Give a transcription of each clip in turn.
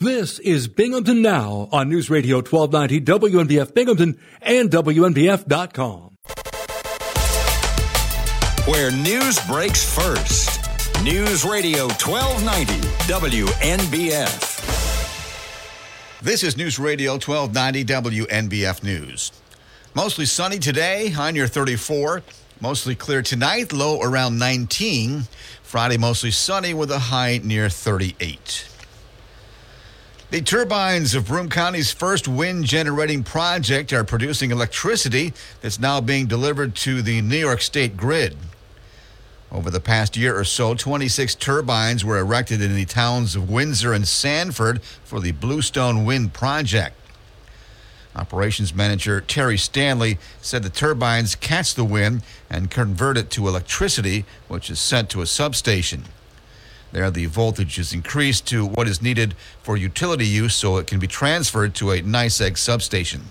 This is Binghamton Now on News Radio 1290 WNBF Binghamton and WNBF.com. Where news breaks first. News Radio 1290 WNBF. This is News Radio 1290 WNBF News. Mostly sunny today, high near 34. Mostly clear tonight, low around 19. Friday, mostly sunny with a high near 38. The turbines of Broome County's first wind generating project are producing electricity that's now being delivered to the New York State grid. Over the past year or so, 26 turbines were erected in the towns of Windsor and Sanford for the Bluestone Wind Project. Operations manager Terry Stanley said the turbines catch the wind and convert it to electricity, which is sent to a substation. There, the voltage is increased to what is needed for utility use so it can be transferred to a NYSEG substation.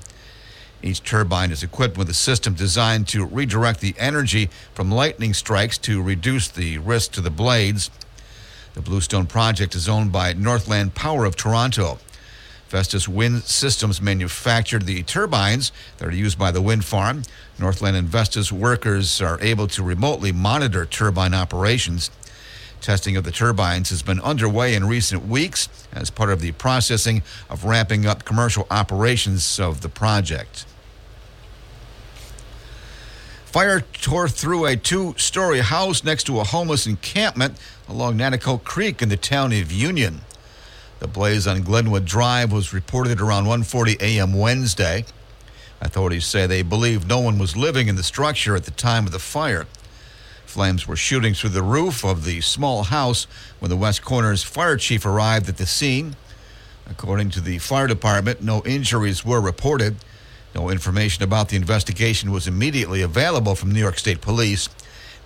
Each turbine is equipped with a system designed to redirect the energy from lightning strikes to reduce the risk to the blades. The Bluestone project is owned by Northland Power of Toronto. Vestas Wind Systems manufactured the turbines that are used by the wind farm. Northland and Vestas workers are able to remotely monitor turbine operations. Testing of the turbines has been underway in recent weeks as part of the processing of ramping up commercial operations of the project. Fire tore through a two story house next to a homeless encampment along Nanticoke Creek in the town of Union. The blaze on Glenwood Drive was reported around 1:40 a.m. Wednesday. Authorities say they believe no one was living in the structure at the time of the fire. Flames were shooting through the roof of the small house when the West Corners fire chief arrived at the scene. According to the fire department, no injuries were reported. No information about the investigation was immediately available from New York State Police.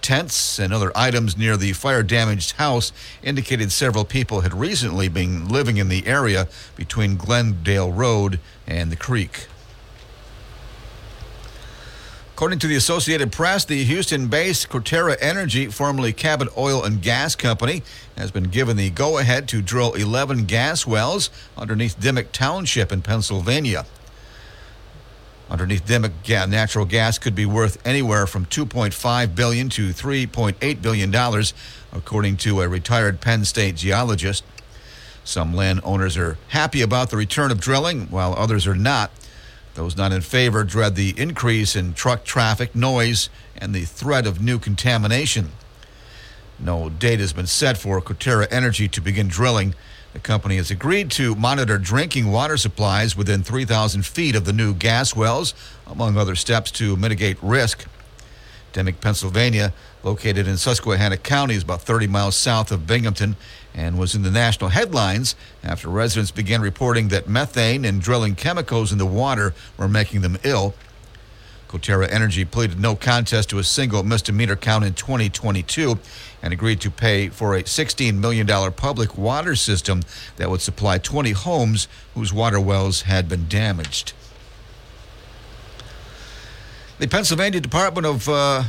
Tents and other items near the fire damaged house indicated several people had recently been living in the area between Glendale Road and the creek. According to the Associated Press, the Houston based Coterra Energy, formerly Cabot Oil and Gas Company, has been given the go ahead to drill 11 gas wells underneath Dimock Township in Pennsylvania. Underneath Dimock, natural gas could be worth anywhere from 2.5 billion to 3.8 billion dollars, according to a retired Penn State geologist. Some landowners are happy about the return of drilling, while others are not. Those not in favor dread the increase in truck traffic, noise, and the threat of new contamination. No date has been set for Coterra Energy to begin drilling. The company has agreed to monitor drinking water supplies within 3,000 feet of the new gas wells, among other steps to mitigate risk. Dimock, Pennsylvania, located in Susquehanna County, is about 30 miles south of Binghamton and was in the national headlines after residents began reporting that methane and drilling chemicals in the water were making them ill. Coterra Energy pleaded no contest to a single misdemeanor count in 2022 and agreed to pay for a $16 million public water system that would supply 20 homes whose water wells had been damaged. The Pennsylvania Department of uh,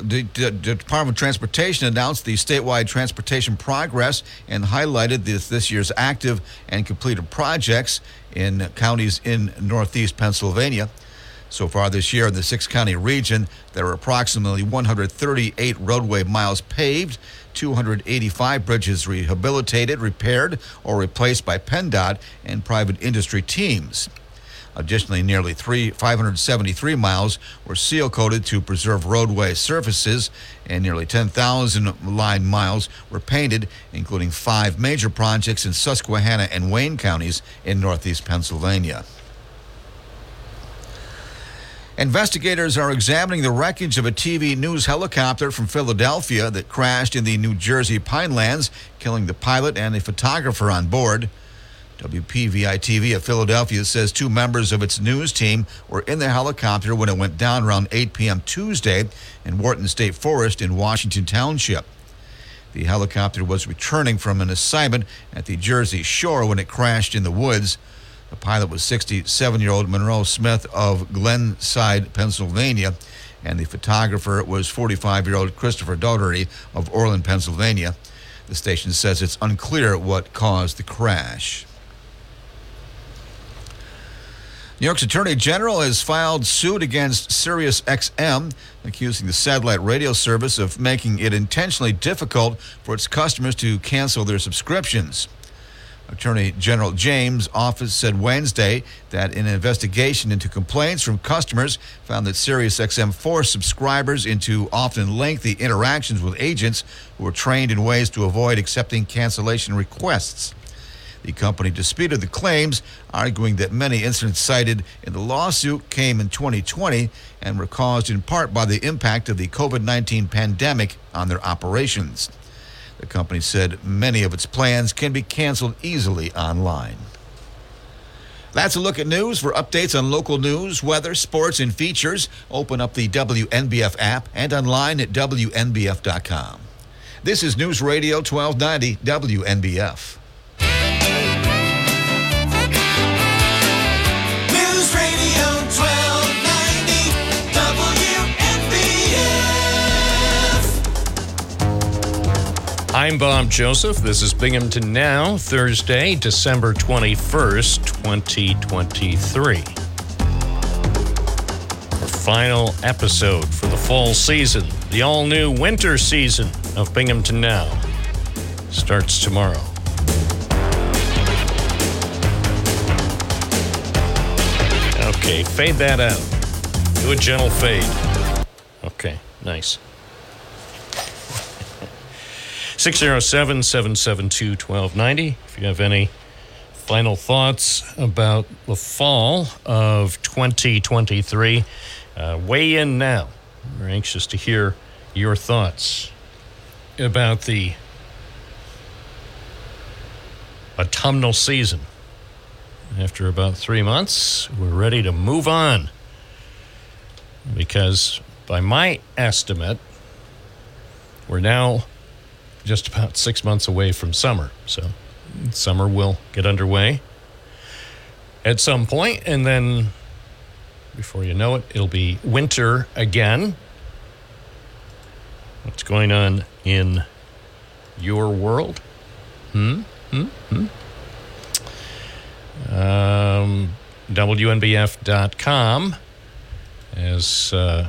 the, the, Department of Transportation announced the statewide transportation progress and highlighted this, this year's active and completed projects in counties in northeast Pennsylvania. So far this year in the six county region, there are approximately 138 roadway miles paved, 285 bridges rehabilitated, repaired, or replaced by PennDOT and private industry teams. Additionally, nearly three, 573 miles were seal coated to preserve roadway surfaces, and nearly 10,000 line miles were painted, including five major projects in Susquehanna and Wayne counties in northeast Pennsylvania. Investigators are examining the wreckage of a TV news helicopter from Philadelphia that crashed in the New Jersey Pinelands, killing the pilot and a photographer on board. WPVI TV of Philadelphia says two members of its news team were in the helicopter when it went down around 8 p.m. Tuesday in Wharton State Forest in Washington Township. The helicopter was returning from an assignment at the Jersey Shore when it crashed in the woods. The pilot was 67 year old Monroe Smith of Glenside, Pennsylvania, and the photographer was 45 year old Christopher Dougherty of Oreland, Pennsylvania. The station says it's unclear what caused the crash. New York's Attorney General has filed suit against SiriusXM, accusing the satellite radio service of making it intentionally difficult for its customers to cancel their subscriptions. Attorney General James' office said Wednesday that an investigation into complaints from customers found that SiriusXM forced subscribers into often lengthy interactions with agents who were trained in ways to avoid accepting cancellation requests. The company disputed the claims, arguing that many incidents cited in the lawsuit came in 2020 and were caused in part by the impact of the COVID 19 pandemic on their operations. The company said many of its plans can be canceled easily online. That's a look at news. For updates on local news, weather, sports, and features, open up the WNBF app and online at WNBF.com. This is News Radio 1290 WNBF. I'm Bob Joseph. This is Binghamton Now, Thursday, December 21st, 2023. Our final episode for the fall season, the all new winter season of Binghamton Now, starts tomorrow. Okay, fade that out. Do a gentle fade. Okay, nice. 607 772 1290. If you have any final thoughts about the fall of 2023, uh, weigh in now. We're anxious to hear your thoughts about the autumnal season. After about three months, we're ready to move on. Because, by my estimate, we're now just about six months away from summer. So, summer will get underway at some point, and then before you know it, it'll be winter again. What's going on in your world? Hmm? Hmm? Hmm? Um, WNBF.com has uh,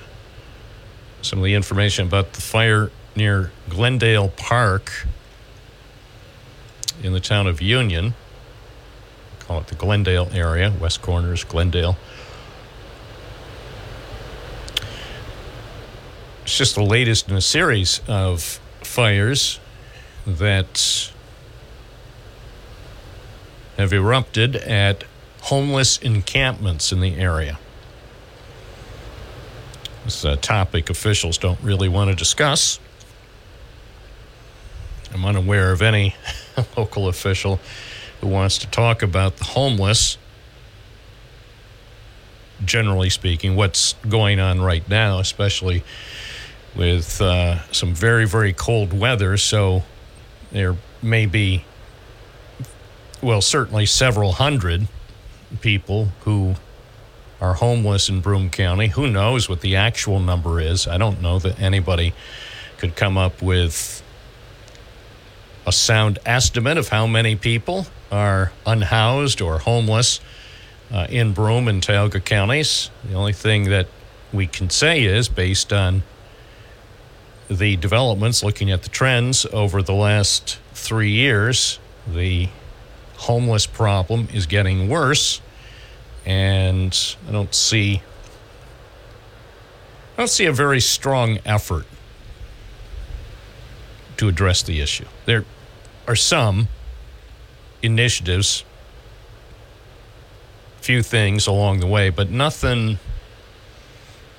some of the information about the fire near Glendale Park in the town of Union. Call it the Glendale area, West Corners, Glendale. It's just the latest in a series of fires that have erupted at homeless encampments in the area. This is a topic officials don't really want to discuss. I'm unaware of any local official who wants to talk about the homeless. Generally speaking, what's going on right now, especially with uh, some very, very cold weather. So there may be, well, certainly several hundred people who are homeless in Broome County. Who knows what the actual number is? I don't know that anybody could come up with a sound estimate of how many people are unhoused or homeless uh, in Broome and Tioga counties. The only thing that we can say is based on the developments, looking at the trends over the last three years, the homeless problem is getting worse. And I don't see I don't see a very strong effort to address the issue. There are some initiatives, few things along the way, but nothing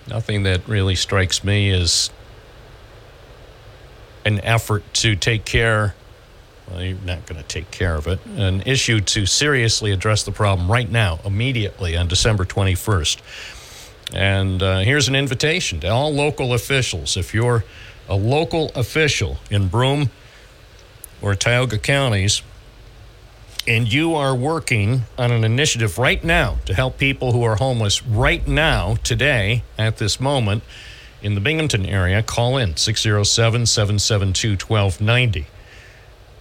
nothing that really strikes me as an effort to take care well, you're not going to take care of it. An issue to seriously address the problem right now, immediately on December 21st. And uh, here's an invitation to all local officials. If you're a local official in Broome or Tioga counties, and you are working on an initiative right now to help people who are homeless right now, today, at this moment, in the Binghamton area, call in 607 772 1290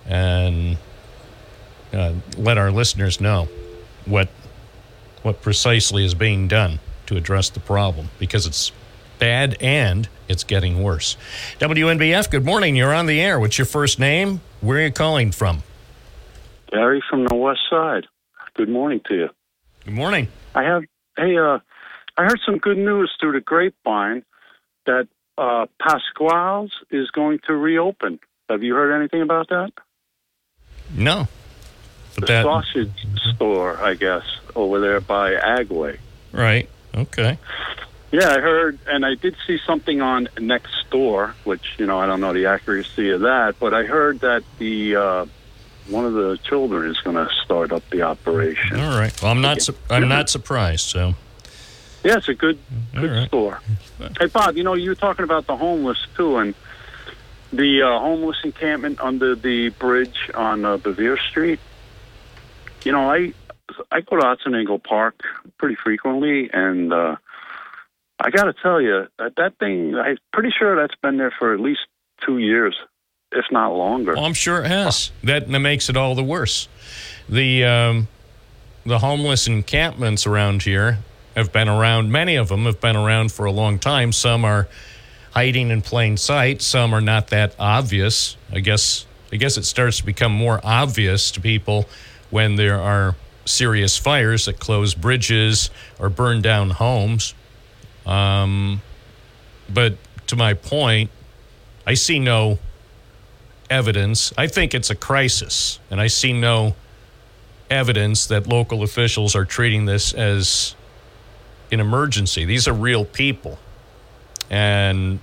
and uh, let our listeners know what what precisely is being done to address the problem because it's bad and it's getting worse. WNBF, good morning. You're on the air. What's your first name? Where are you calling from? Gary from the West Side. Good morning to you. Good morning. I have hey, uh, I heard some good news through the grapevine that uh, Pasquale's is going to reopen. Have you heard anything about that? No. But The that sausage store, I guess, over there by Agway. right. Okay. Yeah, I heard, and I did see something on next door, which you know I don't know the accuracy of that, but I heard that the uh, one of the children is going to start up the operation. All right. Well, I'm not su- I'm not surprised. So, Yeah, it's a good good right. store. Hey Bob, you know you were talking about the homeless too, and the uh, homeless encampment under the bridge on uh, Bevier Street. You know, I I go to Otsiningo Park pretty frequently, and uh, I got to tell you that that thing. I'm pretty sure that's been there for at least two years, if not longer. Well, I'm sure it has. That, that makes it all the worse. The um, the homeless encampments around here have been around. Many of them have been around for a long time. Some are hiding in plain sight. Some are not that obvious. I guess I guess it starts to become more obvious to people when there are serious fires that close bridges or burn down homes. Um, but to my point, I see no evidence. I think it's a crisis, and I see no evidence that local officials are treating this as an emergency. These are real people. And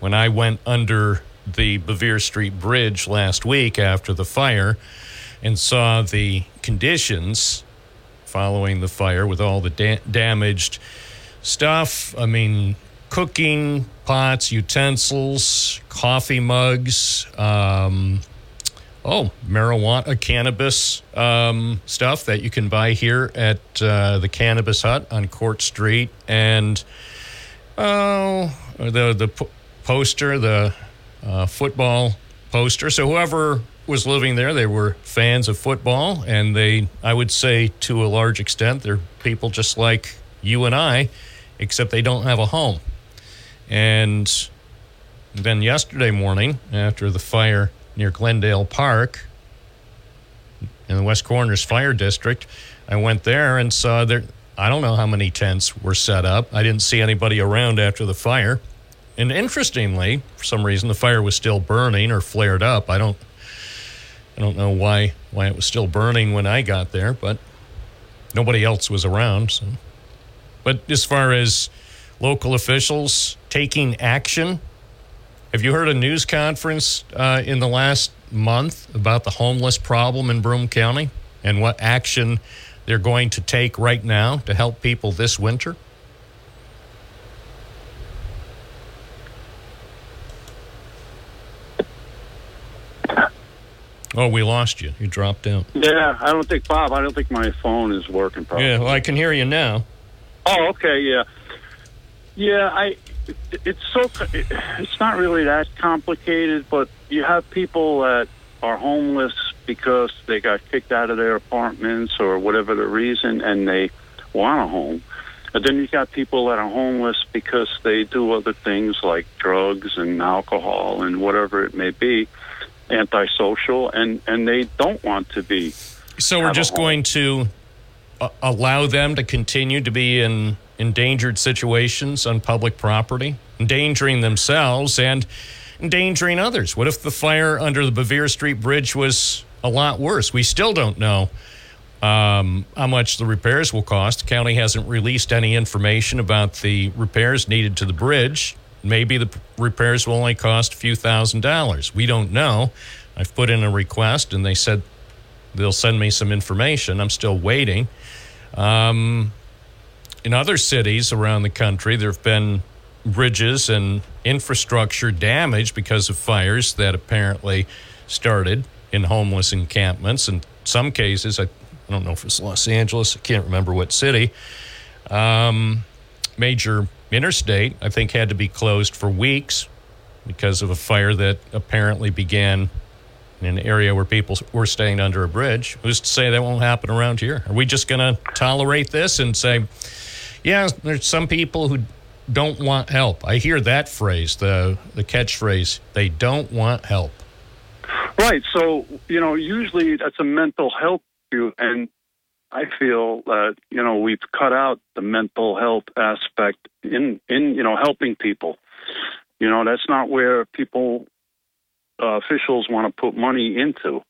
when I went under the Bevier Street Bridge last week after the fire and saw the conditions following the fire with all the da- damaged stuff, I mean, cooking pots, utensils, coffee mugs, um, oh, marijuana, cannabis um, stuff that you can buy here at uh, the Cannabis Hut on Court Street, and oh, the the po- poster, the uh, football poster. So whoever was living there, they were fans of football, and they, I would say, to a large extent, they're people just like you and I, except they don't have a home. And then yesterday morning, after the fire near Glendale Park in the West Corners Fire District, I went there and saw there. I don't know how many tents were set up. I didn't see anybody around after the fire. And interestingly, for some reason, the fire was still burning or flared up. I don't, I don't know why why it was still burning when I got there, but nobody else was around. So. But as far as local officials taking action, have you heard a news conference uh, in the last month about the homeless problem in Broome County and what action they're going to take right now to help people this winter? Oh, we lost you. You dropped out. Yeah, I don't think Bob. I don't think my phone is working properly. Yeah, well, I can hear you now. Oh, okay, yeah, yeah. I, it's so, it's not really that complicated, but you have people that are homeless because they got kicked out of their apartments or whatever the reason, and they want a home. And then you got people that are homeless because they do other things like drugs and alcohol and whatever it may be, antisocial, and and they don't want to be. So we're just going to allow them to continue to be in endangered situations on public property, endangering themselves and endangering others. What if the fire under the Bevier Street Bridge was a lot worse? We still don't know um, how much the repairs will cost. The county hasn't released any information about the repairs needed to the bridge. Maybe the repairs will only cost a few thousand dollars. We don't know. I've put in a request and they said they'll send me some information. I'm still waiting. Um, in other cities around the country, there have been bridges and infrastructure damage because of fires that apparently started in homeless encampments. In some cases, I, I don't know if it's Los Angeles, I can't remember what city. Um, major interstate, I think, had to be closed for weeks because of a fire that apparently began in an area where people were staying under a bridge. Who's to say that won't happen around here? Are we just going to tolerate this and say, yeah, there's some people who don't want help? I hear that phrase, the the catchphrase, they don't want help. Right. So, you know, usually that's a mental health issue. And I feel that, you know, we've cut out the mental health aspect in, in you know, helping people. You know, that's not where people, uh, officials want to put money into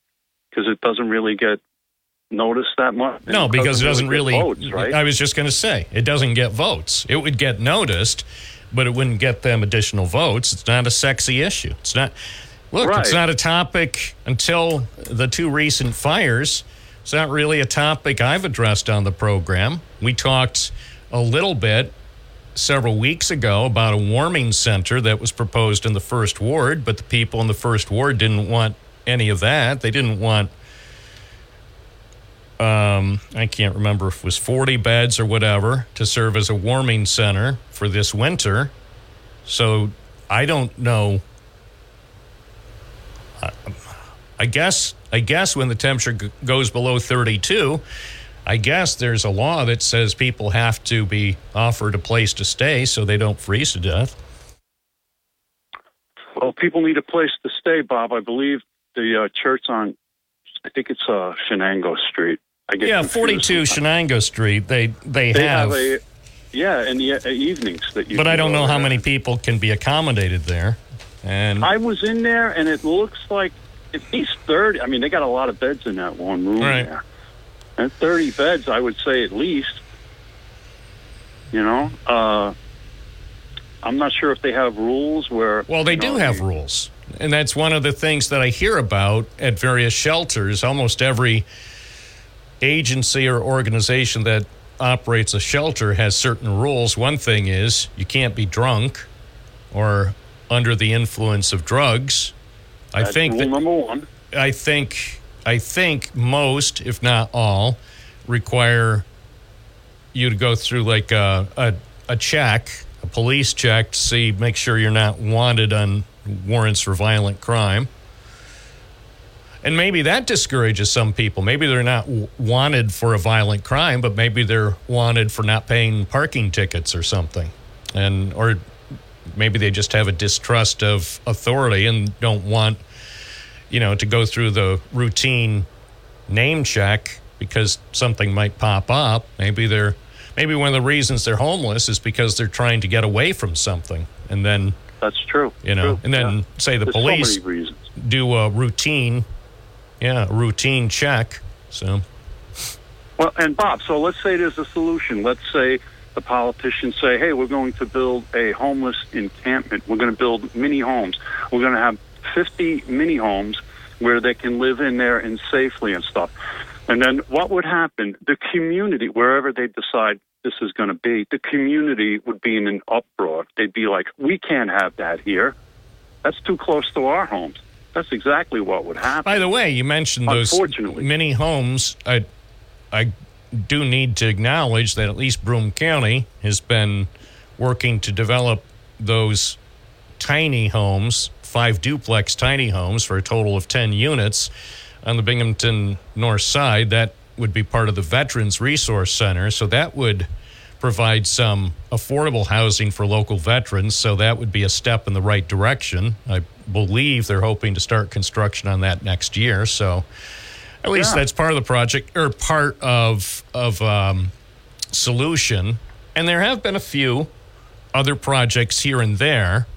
because it doesn't really get noticed that much. No, because it doesn't really. get votes, right? I was just going to say it doesn't get votes. It would get noticed, but it wouldn't get them additional votes. It's not a sexy issue. It's not. Look, it's not a topic until the two recent fires. It's not really a topic I've addressed on the program. We talked a little bit several weeks ago about a warming center that was proposed in the first ward, but the people in the first ward didn't want any of that. They didn't want um, I can't remember if it was 40 beds or whatever to serve as a warming center for this winter. So I don't know. I, I guess I guess when the temperature g- goes below 32, I guess there's a law that says people have to be offered a place to stay so they don't freeze to death. Well, people need a place to stay, Bob. I believe the uh, church on, I think it's uh, Shenango Street. I get Yeah, confused 42 sometimes. Shenango Street. They they, They have, have a, yeah, in the uh, evenings that you. but I don't know how there. many people can be accommodated there. And I was in there, and it looks like at least thirty. I mean, they got a lot of beds in that one room Right. there, and thirty beds, I would say at least. You know, uh, I'm not sure if they have rules where. Well, they do know, have you- rules. And that's one of the things that I hear about at various shelters. Almost every agency or organization that operates a shelter has certain rules. One thing is you can't be drunk or under the influence of drugs. I think rule that number one. I think I think most, if not all, require you to go through like a, a a check, a police check to see make sure you're not wanted on warrants for violent crime. And maybe that discourages some people. Maybe they're not wanted for a violent crime, but maybe they're wanted for not paying parking tickets or something. And or maybe they just have a distrust of authority and don't want you know, to go through the routine name check because something might pop up. Maybe they're maybe one of the reasons they're homeless is because they're trying to get away from something. And then, That's true. you know, True. and then Yeah. say the There's police So do a routine yeah, a routine check. So, Well, and Bob, so let's say there's a solution. Let's say the politicians say, hey, we're going to build a homeless encampment. We're going to build mini homes. We're going to have 50 mini homes where they can live in there and safely and stuff. And then what would happen? The community, wherever they decide this is going to be, the community would be in an uproar. They'd be like, we can't have that here. That's too close to our homes. That's exactly what would happen. by the way, you mentioned those mini homes. I, I do need to acknowledge that at least Broome County has been working to develop those tiny homes, five duplex tiny homes for a total of 10 units on the Binghamton North Side. That would be part of the Veterans Resource Center. So that would provide some affordable housing for local veterans. So that would be a step in the right direction. I believe they're hoping to start construction on that next year. So at least Yeah. that's part of the project or part of of um, solution. And there have been a few other projects here and there.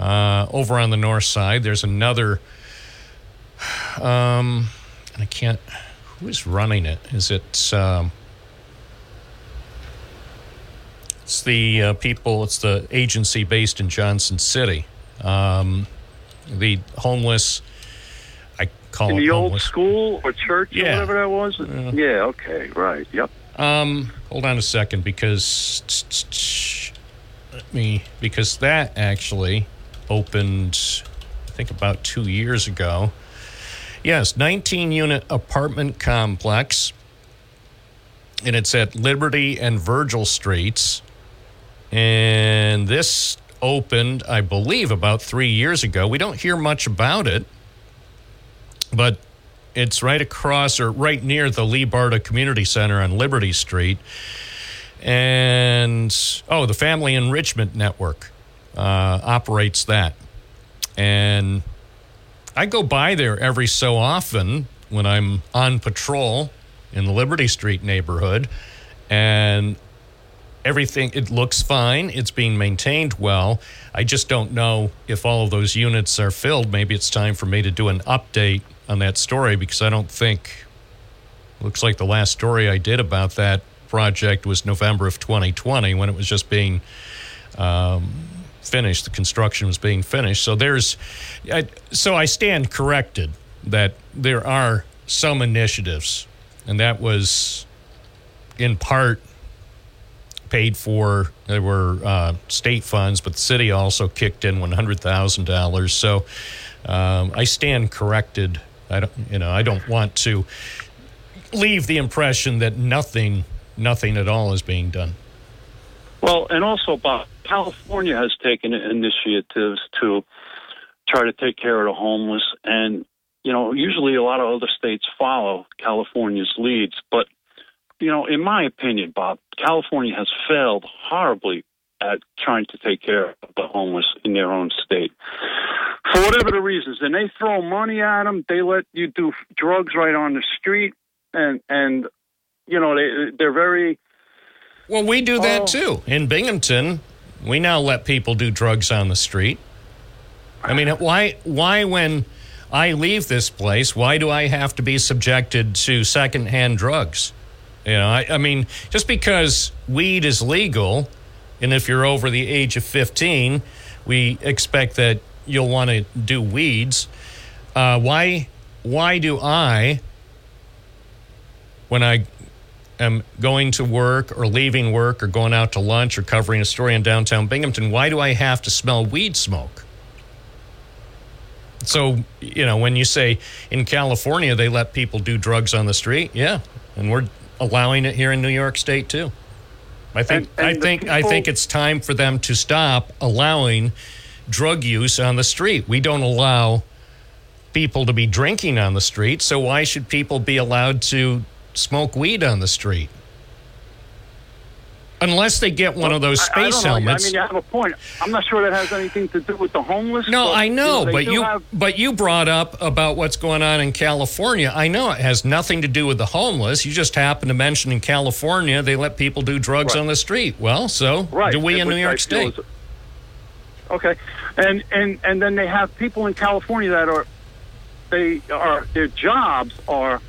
Uh, over on the north side, there's another. Um, I can't. Who is running it? Is it? Um, it's the uh, people. It's the agency based in Johnson City. Um, the homeless. I call in it the old school or church Yeah. or whatever that was? Yeah, okay, right. Yep. Um, hold on a second because let me because that actually opened, I think about two years ago. Yes, 19 unit apartment complex, and it's at Liberty and Virgil Streets. And this opened, I believe, about three years ago. We don't hear much about it. but it's right across or right near the Lee Barta Community Center on Liberty Street. And oh, the Family Enrichment Network uh, operates that. And I go by there every so often when I'm on patrol in the Liberty Street neighborhood. And everything it looks fine it's being maintained well i just don't know if all of those units are filled maybe it's time for me to do an update on that story because i don't think looks like the last story i did about that project was november of 2020 when it was just being um, finished the construction was being finished so there's I, so i stand corrected that there are some initiatives and that was in part paid for. There were uh, state funds, but the city also kicked in one hundred thousand dollars. So um, I stand corrected. I don't, you know, I don't want to leave the impression that nothing, nothing at all is being done. Well, and also, Bob, California has taken initiatives to try to take care of the homeless, and you know, usually a lot of other states follow California's leads, but you know, in my opinion, Bob, California has failed horribly at trying to take care of the homeless in their own state. For whatever the reasons, and they throw money at them. They let you do drugs right on the street, and and you know they they're very. Well, we do that Oh. too in Binghamton. We now let people do drugs on the street. I mean, why? Why when I leave this place, why do I have to be subjected to secondhand drugs? You know, I, I mean, just because weed is legal, and if you're over the age of 15, we expect that you'll want to do weeds. Uh, why? Why do I, when I am going to work or leaving work or going out to lunch or covering a story in downtown Binghamton, why do I have to smell weed smoke? So, you know, when you say in California they let people do drugs on the street, yeah, and we're allowing it here in New York State too. I think And- and I think I think it's time for them to stop allowing drug use on the street. We don't allow people to be drinking on the street, so why should people be allowed to smoke weed on the street? Unless they get one of those I- I space know. helmets. I mean, you have a point. I'm not sure that has anything to do with the homeless. No, but, I know, they but you have- but you brought up about what's going on in California. I know it has nothing to do with the homeless. You just happened to mention in California they let people do drugs Right. on the street. Well, so right. do we in New York State. is- Okay, and and and then they have people in California that are they are their jobs are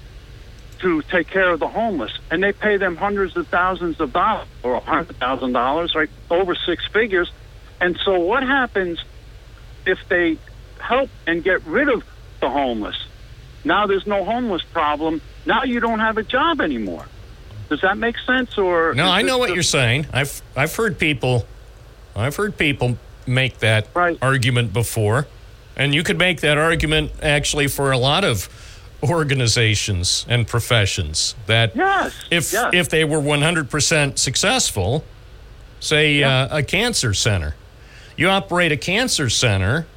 to take care of the homeless, and they pay them hundreds of thousands of dollars or a hundred thousand dollars, right, over six figures. And so, what happens if they help and get rid of the homeless? Now there's no homeless problem. Now you don't have a job anymore. Does that make sense? Or No, I know what just- you're saying. I've I've heard people I've heard people make that Right. argument before. And you could make that argument actually for a lot of organizations and professions that Yes. if yes. if they were 100% successful, say uh, a cancer center, you operate a cancer center,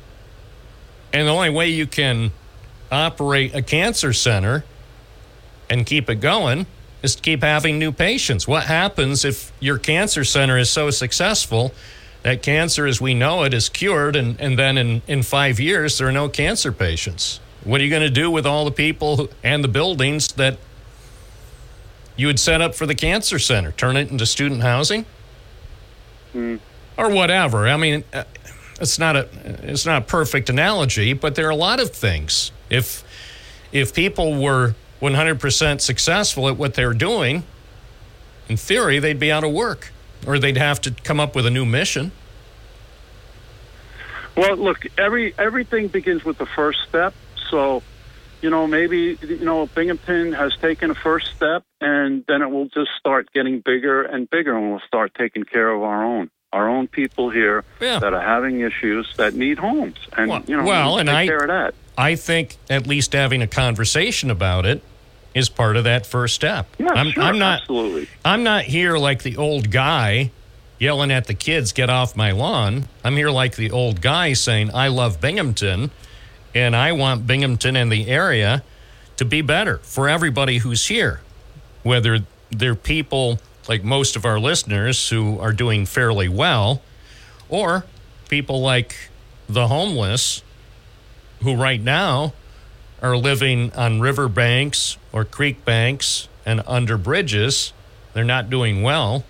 and the only way you can operate a cancer center and keep it going is to keep having new patients. What happens if your cancer center is so successful that cancer as we know it is cured and, and then in, in five years there are no cancer patients? What are you going to do with all the people and the buildings that you would set up for the cancer center? Turn it into student housing? Or whatever. I mean, uh, it's not a it's not a perfect analogy, but there are a lot of things. If if people were 100% successful at what they're doing, in theory, they'd be out of work or they'd have to come up with a new mission. Well, look, every everything begins with the first step. So, you know, maybe you know Binghamton has taken a first step, and then it will just start getting bigger and bigger, and we'll start taking care of our own our own people here Yeah. that are having issues that need homes, and Well- you know, well, and take I- care of that. I think at least having a conversation about it is part of that first step. Yeah, I'm, sure, I'm not absolutely. I'm not here like the old guy yelling at the kids, get off my lawn. I'm here like the old guy saying, I love Binghamton And I want Binghamton and the area to be better for everybody who's here, whether they're people like most of our listeners who are doing fairly well, or people like the homeless who right now are living on river banks or creek banks and under bridges. They're not doing well,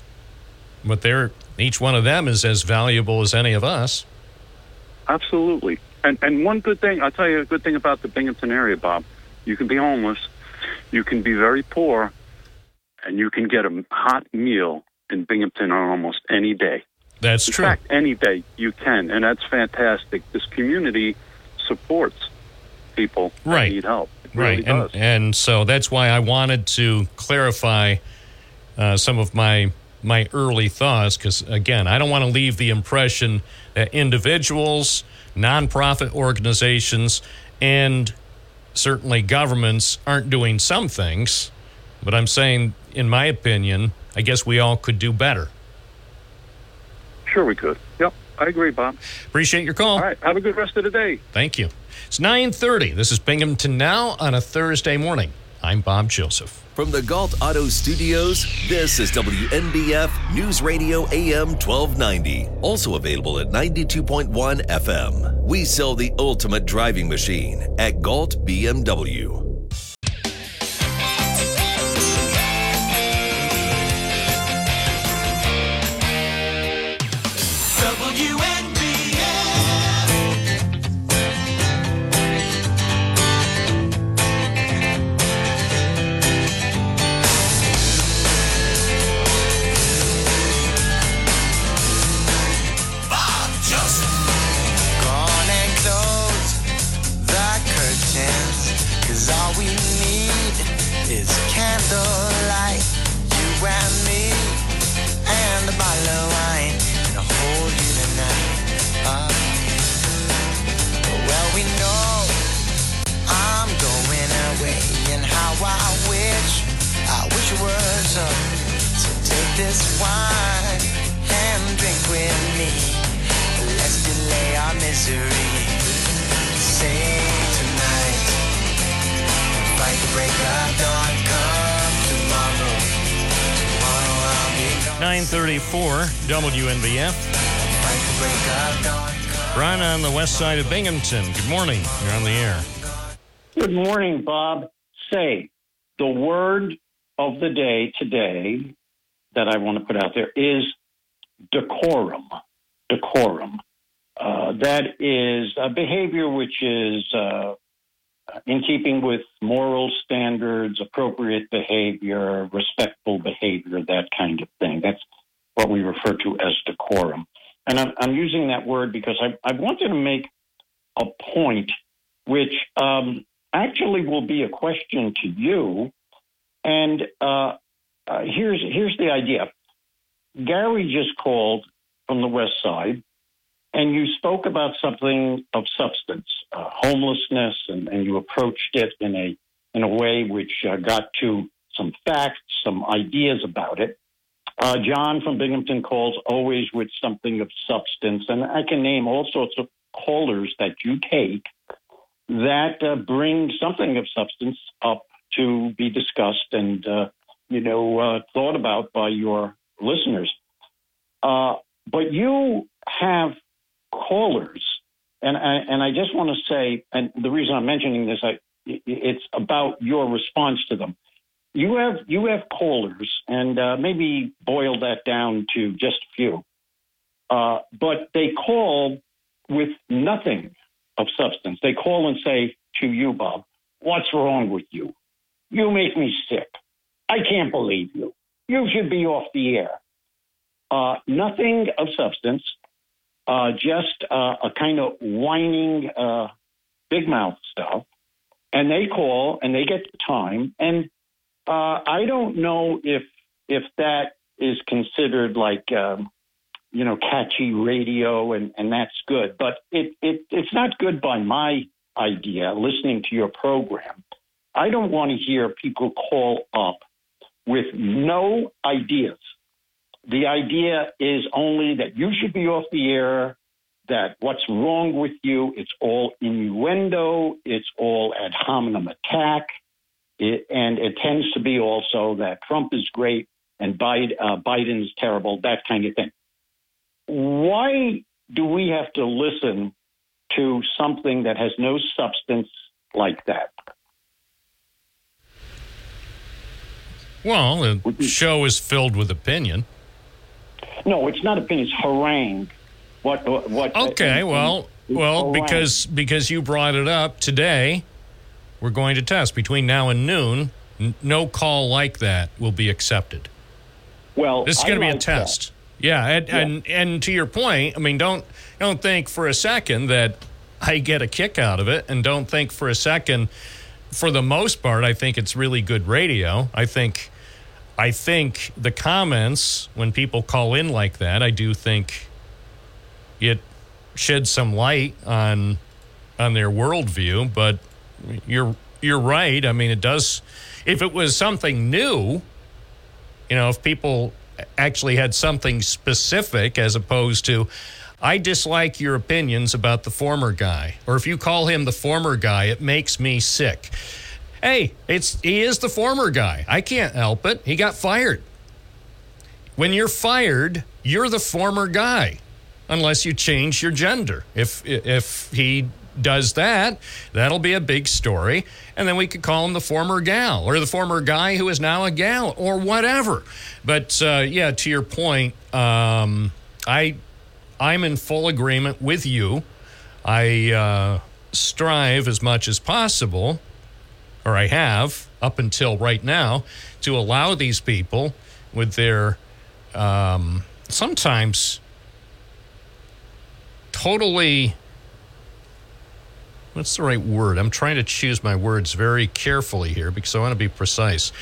but they're each one of them is as valuable as any of us. Absolutely. And and one good thing, I'll tell you a good thing about the Binghamton area, Bob. You can be homeless, you can be very poor, and you can get a hot meal in Binghamton on almost any day. That's In true. In fact, any day you can, and that's fantastic. This community supports people that Right. need help. Really right and does. and so that's why I wanted to clarify uh, some of my my early thoughts because again I don't want to leave the impression that individuals, nonprofit organizations, and certainly governments aren't doing some things, but I'm saying, in my opinion, I guess we all could do better. Sure, we could. Yep, I agree, Bob. Appreciate your call. All right, have a good rest of the day. Thank you. It's 9:30. This is Binghamton Now on a Thursday morning. I'm Bob Joseph. From the Galt Auto Studios, this is WNBF News Radio AM 1290. Also available at 92.1 FM. We sell the ultimate driving machine at Galt BMW. Side of Binghamton. Good morning. You're on the air. Good morning, Bob. Say, the word of the day today that I want to put out there is decorum. Decorum. Uh, that is a behavior which is uh, in keeping with moral standards, appropriate behavior, respectful behavior, that kind of thing. That's what we refer to as decorum. And I'm, I'm using that word because I, I wanted to make a point which um, actually will be a question to you. And uh, uh, here's here's the idea. Gary just called from the west side, and you spoke about something of substance, uh, homelessness, and, and you approached it in a in a way which uh, got to some facts, some ideas about it. Uh, John from Binghamton calls always with something of substance, and I can name all sorts of callers that you take that uh, bring something of substance up to be discussed and uh, you know uh, thought about by your listeners. Uh, but you have callers, and I, and I just want to say, and the reason I'm mentioning this, I, it's about your response to them. You have you have callers, and uh, maybe boil that down to just a few. Uh, but they call with nothing of substance. They call and say to you, Bob, what's wrong with you? You make me sick. I can't believe you. You should be off the air. Uh, nothing of substance, uh, just uh, a kind of whining, uh, big mouth stuff. And they call and they get the time. And uh, I don't know if if that is considered like um, you know catchy radio and, and that's good, but it, it it's not good by my idea. Listening to your program, I don't want to hear people call up with no ideas. The idea is only that you should be off the air that what's wrong with you, it's all innuendo, it's all ad hominem attack, it, and it tends to be also that Trump is great and Biden, uh, Biden's terrible, that kind of thing. Why do we have to listen to something that has no substance like that? Well, the show is filled with opinion. No, it's not opinion. It's harangue. What? What? Okay. well, well, because because you brought it up today, we're going to test between now and noon. n- No call like that will be accepted. Well, This is going to be a like test. Yeah, and, and and to your point, I mean, don't don't think for a second that I get a kick out of it, and don't think for a second. For the most part, I think it's really good radio. I think, I think the comments when people call in like that, I do think it sheds some light on on their worldview. But you're you're right. I mean, it does. If it was something new, you know, if people actually had something specific as opposed to, I dislike your opinions about the former guy, or if you call him the former guy, it makes me sick. Hey, it's he is the former guy. I can't help it. He got fired. When you're fired, you're the former guy, unless you change your gender. If if he does that, that'll be a big story, and then we could call him the former gal or the former guy who is now a gal or whatever. But uh, yeah, to your point, um, I I'm in full agreement with you. I uh, strive as much as possible, or I have up until right now, to allow these people with their um, sometimes totally what's the right word? I'm trying to choose my words very carefully here because I want to be precise.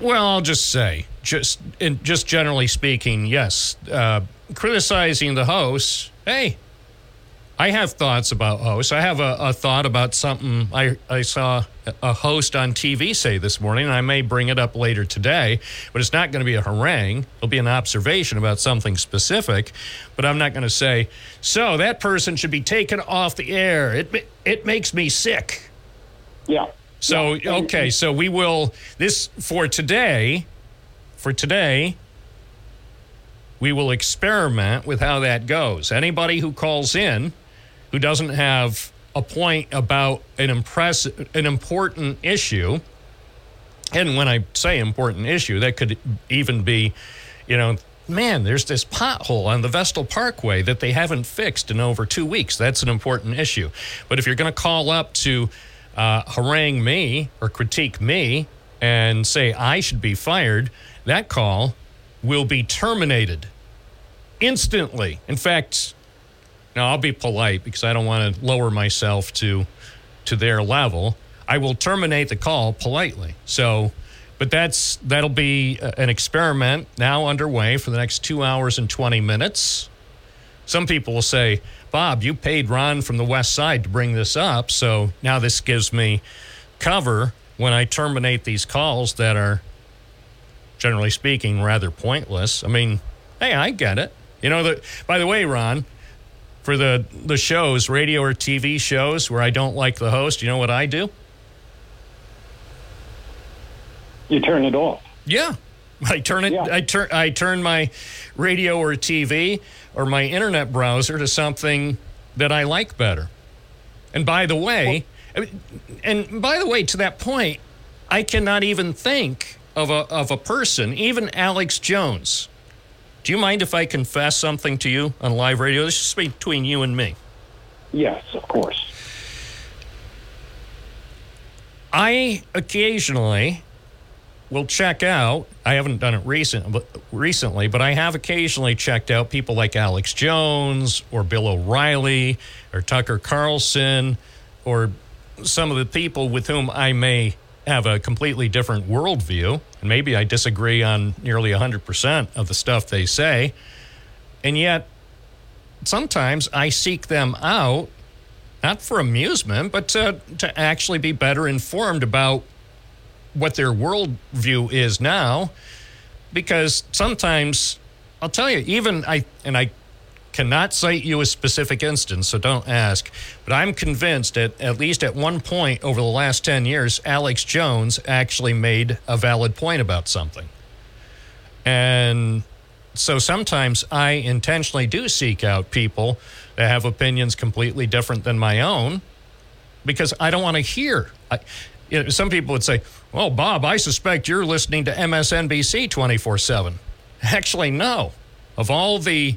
Well, I'll just say, just in, just generally speaking, yes, uh, criticizing the host. Hey, I have thoughts about oh, hosts. I have a, a thought about something I, I saw a host on TV say this morning, and I may bring it up later today, but it's not going to be a harangue. It'll be an observation about something specific, but I'm not going to say, so that person should be taken off the air. It, it makes me sick. Yeah. So, okay, so we will, this for today, for today, we will experiment with how that goes. Anybody who calls in who doesn't have a point about an impress an important issue, and when I say important issue, that could even be, you know, man, there's this pothole on the Vestal Parkway that they haven't fixed in over two weeks. That's an important issue. But if you're going to call up to uh, harangue me or critique me and say I should be fired, that call will be terminated instantly. In fact, now I'll be polite because I don't want to lower myself to to their level. I will terminate the call politely. So, but that's that'll be uh, an experiment now underway for the next 2 hours and 20 minutes. Some people will say, "Bob, you paid Ron from the West Side to bring this up, so now this gives me cover when I terminate these calls that are generally speaking rather pointless." I mean, hey, I get it. You know, that by the way, Ron, for the the shows, radio or TV shows where I don't like the host, you know what I do? You turn it off. Yeah. I turn it I turn I turn my radio or TV or my internet browser to something that I like better. And by the way, mean, and by the way to that point, I cannot even think of a of a person, even Alex Jones. Do you mind if I confess something to you on live radio? This is between you and me. Yes, of course. I occasionally will check out. I haven't done it recent, but recently, but I have occasionally checked out people like Alex Jones or Bill O'Reilly or Tucker Carlson or some of the people with whom I may have a completely different worldview, and maybe I disagree on nearly 100% of the stuff they say. And yet, sometimes I seek them out, not for amusement, but to, to actually be better informed about what their worldview is now. Because sometimes I'll tell you, even I, and I cannot cite you a specific instance, so don't ask. But I'm convinced that at least at one point over the last 10 years, Alex Jones actually made a valid point about something. And so sometimes I intentionally do seek out people that have opinions completely different than my own because I don't want to hear. I, you know, some people would say, Well, Bob, I suspect you're listening to MSNBC 24 7. Actually, no. Of all the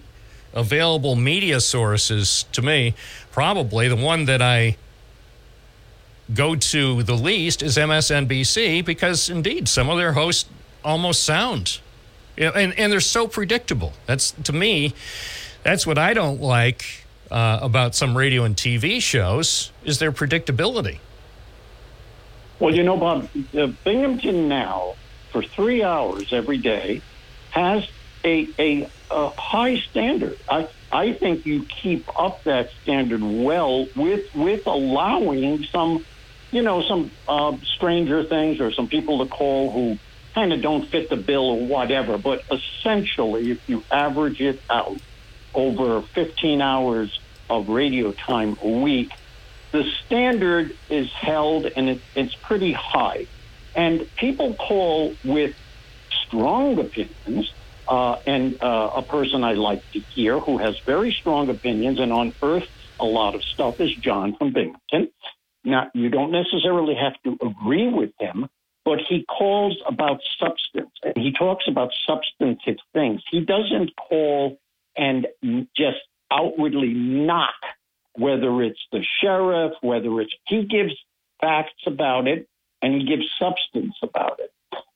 available media sources to me, probably the one that I go to the least is MSNBC because indeed some of their hosts almost sound you know, and, and they're so predictable. That's to me, that's what I don't like uh, about some radio and TV shows is their predictability. Well, you know, Bob, Binghamton now for three hours every day has a, a, a high standard. I I think you keep up that standard well with with allowing some, you know, some uh, stranger things or some people to call who kind of don't fit the bill or whatever. But essentially, if you average it out over 15 hours of radio time a week, the standard is held and it, it's pretty high. And people call with strong opinions. Uh, and uh, a person I like to hear who has very strong opinions and on earth a lot of stuff is John from Binghamton. Now, you don't necessarily have to agree with him, but he calls about substance and he talks about substantive things. He doesn't call and just outwardly knock whether it's the sheriff, whether it's he gives facts about it and he gives substance about it.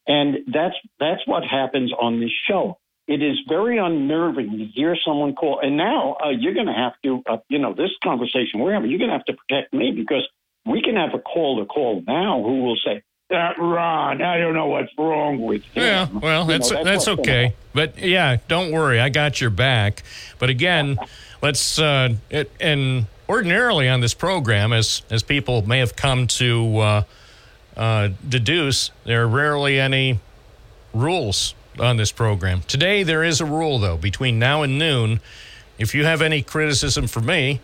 And that's that's what happens on this show. It is very unnerving to hear someone call. And now uh, you're going to have to, uh, you know, this conversation we're having, you're going to have to protect me because we can have a call to call now who will say, that Ron, I don't know what's wrong with him. Yeah, well, that's know, that's, what's okay. But yeah, don't worry, I got your back. But again, let's uh, it, and ordinarily on this program, as as people may have come to uh, uh, deduce, there are rarely any rules on this program. Today, there is a rule though. Between now and noon, if you have any criticism for me,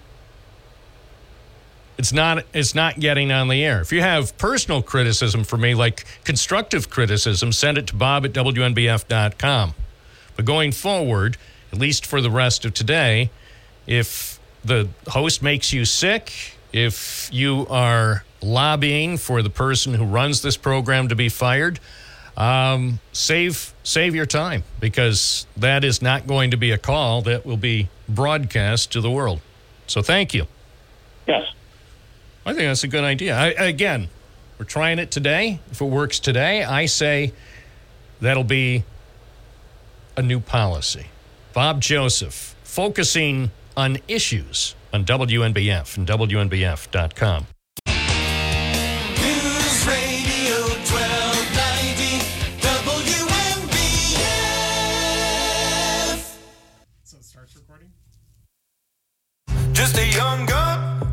it's not it's not getting on the air. If you have personal criticism for me, like constructive criticism, send it to bob at wnbf.com. But going forward, at least for the rest of today, if the host makes you sick, if you are lobbying for the person who runs this program to be fired, um, save save your time because that is not going to be a call that will be broadcast to the world. So thank you. Yes. I think that's a good idea. I, again, we're trying it today. If it works today, I say that'll be a new policy. Bob Joseph focusing on issues on WNBF and WNBF.com.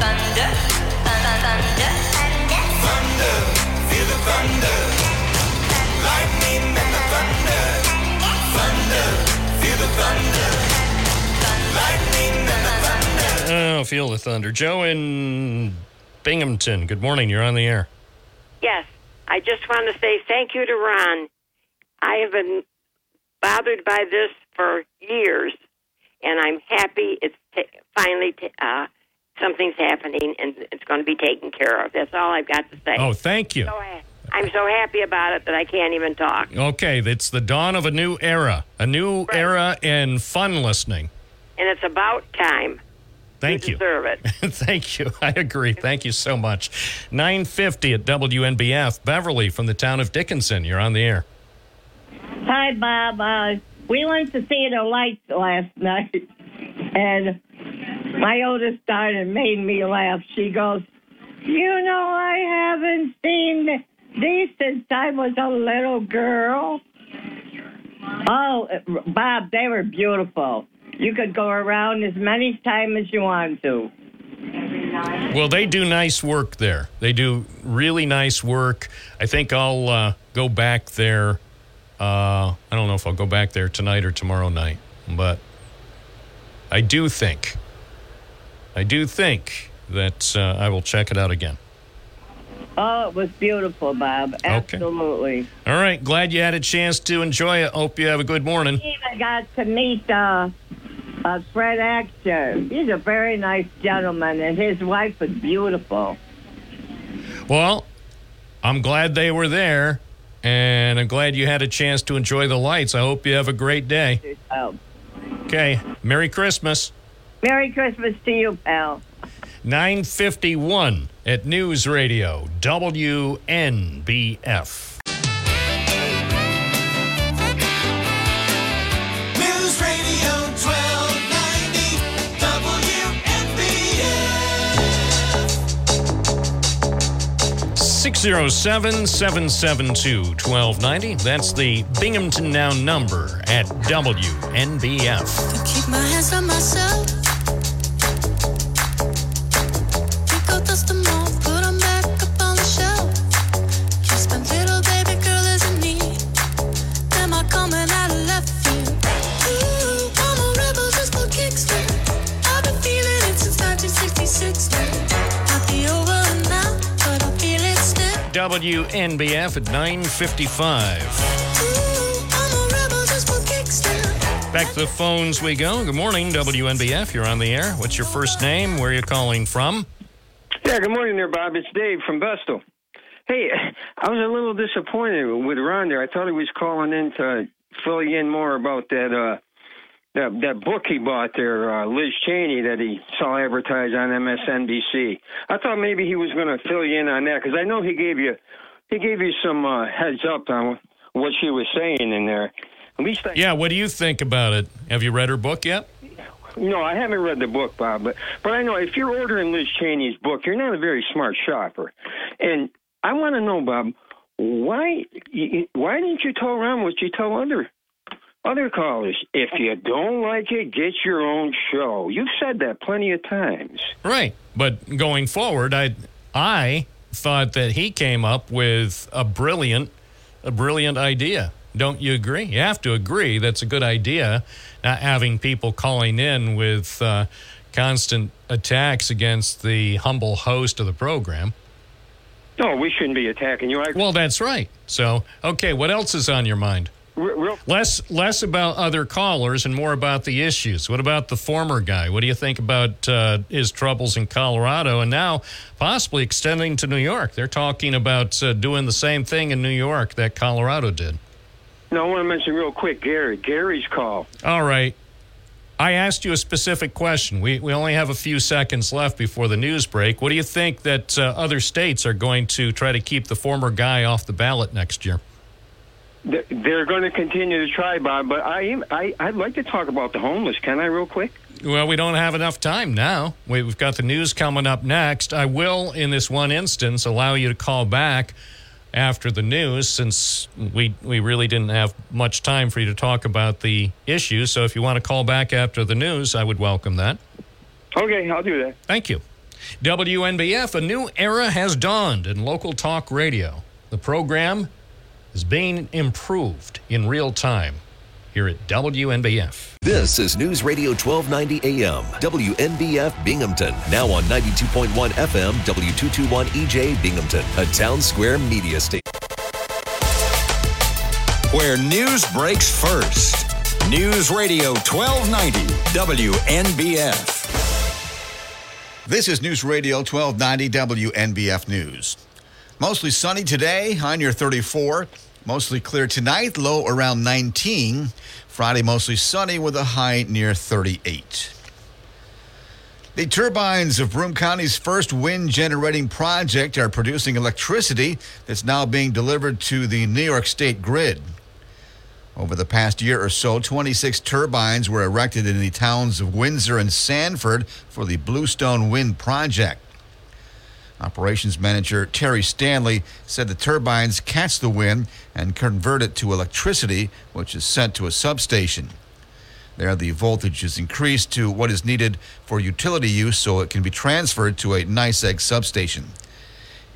thunder, thunder, Thunder, feel the thunder. Lightning and the thunder. Thunder, feel the thunder. Lightning and the thunder. Oh, feel the thunder. Joe in Binghamton. Good morning. You're on the air. Yes, I just want to say thank you to Ron. I have been bothered by this for years, and I'm happy it's ta finally ta uh, something's happening and it's going to be taken care of. That's all I've got to say. Oh, thank you. So ha- I'm so happy about it that I can't even talk. Okay, it's the dawn of a new era, a new era in fun listening. And it's about time. Thank you. Deserve it. Thank you. I agree. Thank you so much. 950 at WNBF. Beverly from the town of Dickinson. You're on the air. Hi, Bob. Uh, we went to see the lights last night, and my oldest daughter made me laugh. She goes, "You know, I haven't seen these since I was a little girl." Oh, Bob, they were beautiful. You could go around as many times as you want to. Well, they do nice work there. They do really nice work. I think I'll uh, go back there. Uh, I don't know if I'll go back there tonight or tomorrow night, but I do think, I do think that uh, I will check it out again. Oh, it was beautiful, Bob. Absolutely. All right, glad you had a chance to enjoy it. Hope you have a good morning. Even got to meet uh, uh, Fred Akshar. He's a very nice gentleman, and his wife was beautiful. Well, I'm glad they were there, and I'm glad you had a chance to enjoy the lights. I hope you have a great day. Oh, Okay, Merry Christmas. Merry Christmas to you, pal. 951 at News Radio, WNBF. News Radio 1290 WNBF. 607 772 1290. That's the Binghamton Now number at WNBF. WNBF at 955. I'm a rebel just for kicks. Back to the phones we go. Good morning, WNBF. You're on the air. What's your first name? Where are you calling from? Yeah, good morning there, Bob. It's Dave from Vestal. Hey, I was a little disappointed with Ron there. I thought he was calling in to fill you in more about that uh that that book he bought there, uh, Liz Cheney, that he saw advertised on MSNBC. I thought maybe he was going to fill you in on that because I know he gave you he gave you some uh, heads up on what she was saying in there. At least I Yeah, what do you think about it? Have you read her book yet? No, I haven't read the book, Bob, but but I know if you're ordering Liz Cheney's book, you're not a very smart shopper. And I want to know, Bob, why y- why didn't you tell Ron what you tell other other callers? If you don't like it, get your own show. You've said that plenty of times. Right. But going forward, I I thought that he came up with a brilliant a brilliant idea. Don't you agree? You have to agree that's a good idea. Not having people calling in with uh, constant attacks against the humble host of the program. No, we shouldn't be attacking you. I, Well, that's right. So, okay, what else is on your mind? Re- real, Less less about other callers and more about the issues. What about the former guy? What do you think about uh, his troubles in Colorado and now possibly extending to New York? They're talking about uh, doing the same thing in New York that Colorado did. no, I want to mention real quick Gary. Gary's call. All right. I asked you a specific question. We, we only have a few seconds left before the news break. What do you think that uh, other states are going to try to keep the former guy off the ballot next year? Th- They're going to continue to try, Bob. But I, I, I'd like to talk about the homeless. Can I, real quick? Well, we don't have enough time now. We- We've got the news coming up next. I will, in this one instance, allow you to call back after the news since we, we really didn't have much time for you to talk about the issue. So if you want to call back after the news, I would welcome that. Okay, I'll do that. Thank you. WNBF, a new era has dawned in local talk radio. The program is being improved in real time here at WNBF. This is News Radio 1290 AM, WNBF Binghamton. Now on 92.1 FM, W221 EJ Binghamton, a Townsquare Media station. Where news breaks first. News Radio 1290 WNBF. This is News Radio 1290 WNBF News. Mostly sunny today, high near 34. Mostly clear tonight, low around 19. Friday, mostly sunny with a high near 38. The turbines of Broome County's first wind generating project are producing electricity that's now being delivered to the New York State grid. Over the past year or so, 26 turbines were erected in the towns of Windsor and Sanford for the Bluestone Wind Project. Operations manager Terry Stanley said the turbines catch the wind and convert it to electricity, which is sent to a substation. There, the voltage is increased to what is needed for utility use so it can be transferred to a NYSEG substation.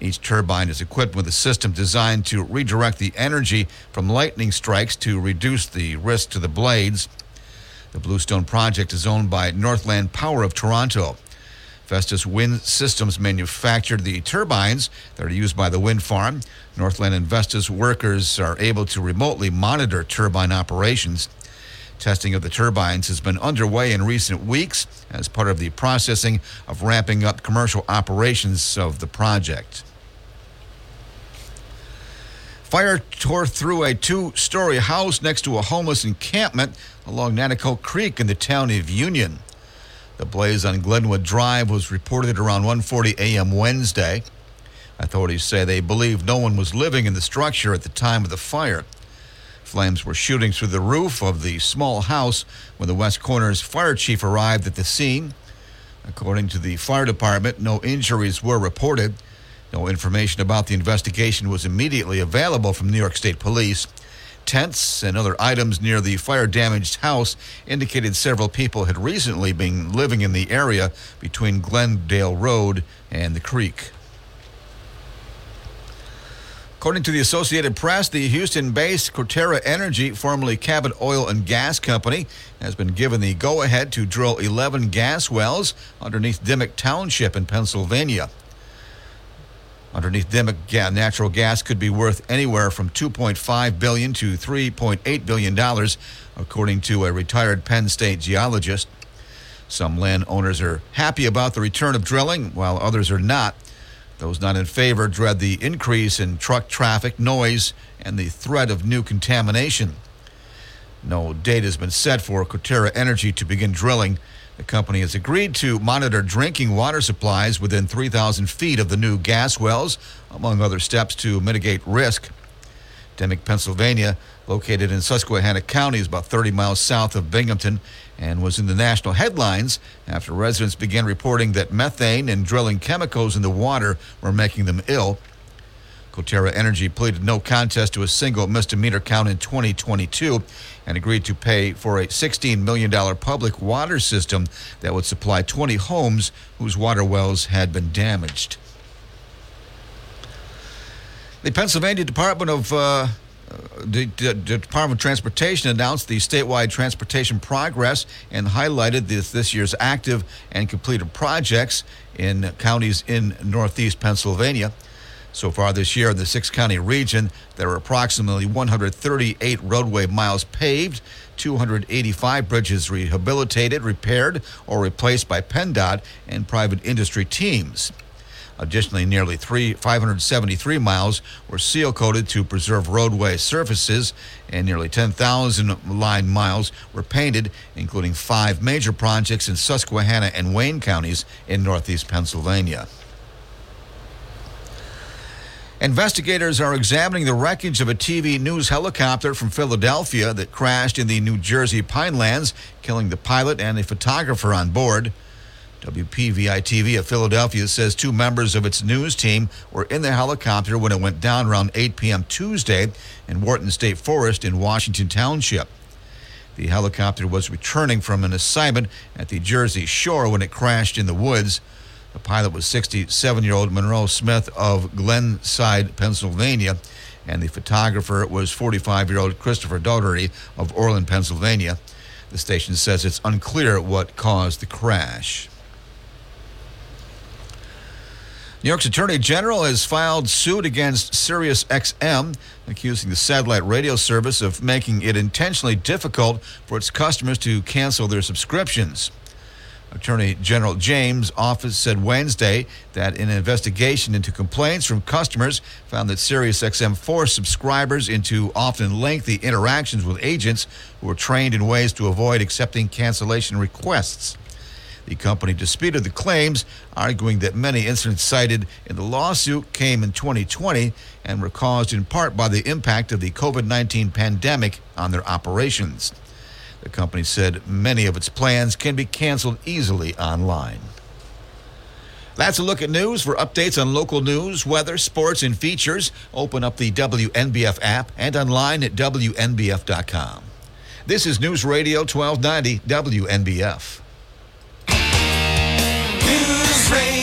Each turbine is equipped with a system designed to redirect the energy from lightning strikes to reduce the risk to the blades. The Bluestone project is owned by Northland Power of Toronto. Vestas Wind Systems manufactured the turbines that are used by the wind farm. Northland and Vestas workers are able to remotely monitor turbine operations. Testing of the turbines has been underway in recent weeks as part of the processing of ramping up commercial operations of the project. Fire tore through a two story house next to a homeless encampment along Nanticoke Creek in the town of Union. The blaze on Glenwood Drive was reported around 1:40 a.m. Wednesday. Authorities say they believe no one was living in the structure at the time of the fire. Flames were shooting through the roof of the small house when the West Corners fire chief arrived at the scene. According to the fire department, no injuries were reported. No information about the investigation was immediately available from New York State Police. Tents and other items near the fire damaged house indicated several people had recently been living in the area between Glendale Road and the creek. According to the Associated Press, the Houston based Coterra Energy, formerly Cabot Oil and Gas Company, has been given the go ahead to drill 11 gas wells underneath Dimock Township in Pennsylvania. Underneath them, natural gas could be worth anywhere from 2.5 billion to 3.8 billion dollars, according to a retired Penn State geologist. Some landowners are happy about the return of drilling, while others are not. Those not in favor dread the increase in truck traffic, noise, and the threat of new contamination. No date has been set for Coterra Energy to begin drilling. The company has agreed to monitor drinking water supplies within 3,000 feet of the new gas wells, among other steps to mitigate risk. Dimock, Pennsylvania, located in Susquehanna County, is about 30 miles south of Binghamton and was in the national headlines after residents began reporting that methane and drilling chemicals in the water were making them ill. Coterra Energy pleaded no contest to a single misdemeanor count in 2022 and agreed to pay for a $16 million public water system that would supply 20 homes whose water wells had been damaged. The Pennsylvania Department of uh, the, the Department of Transportation announced the statewide transportation progress and highlighted this, this year's active and completed projects in counties in northeast Pennsylvania. So far this year in the six county region, there are approximately 138 roadway miles paved, 285 bridges rehabilitated, repaired, or replaced by PennDOT and private industry teams. Additionally, nearly three, 573 miles were seal coated to preserve roadway surfaces, and nearly 10,000 line miles were painted, including five major projects in Susquehanna and Wayne counties in northeast Pennsylvania. Investigators are examining the wreckage of a TV news helicopter from Philadelphia that crashed in the New Jersey Pinelands, killing the pilot and a photographer on board. WPVI TV of Philadelphia says two members of its news team were in the helicopter when it went down around 8 p.m. Tuesday in Wharton State Forest in Washington Township. The helicopter was returning from an assignment at the Jersey Shore when it crashed in the woods. The pilot was 67 year old Monroe Smith of Glenside, Pennsylvania, and the photographer was 45 year old Christopher Dougherty of Oreland, Pennsylvania. The station says it's unclear what caused the crash. New York's Attorney General has filed suit against SiriusXM, accusing the satellite radio service of making it intentionally difficult for its customers to cancel their subscriptions. Attorney General James' office said Wednesday that an investigation into complaints from customers found that SiriusXM forced subscribers into often lengthy interactions with agents who were trained in ways to avoid accepting cancellation requests. The company disputed the claims, arguing that many incidents cited in the lawsuit came in 2020 and were caused in part by the impact of the COVID 19 pandemic on their operations. The company said many of its plans can be canceled easily online. That's a look at news. For updates on local news, weather, sports, and features, open up the WNBF app and online at WNBF.com. This is News Radio 1290 WNBF. News Radio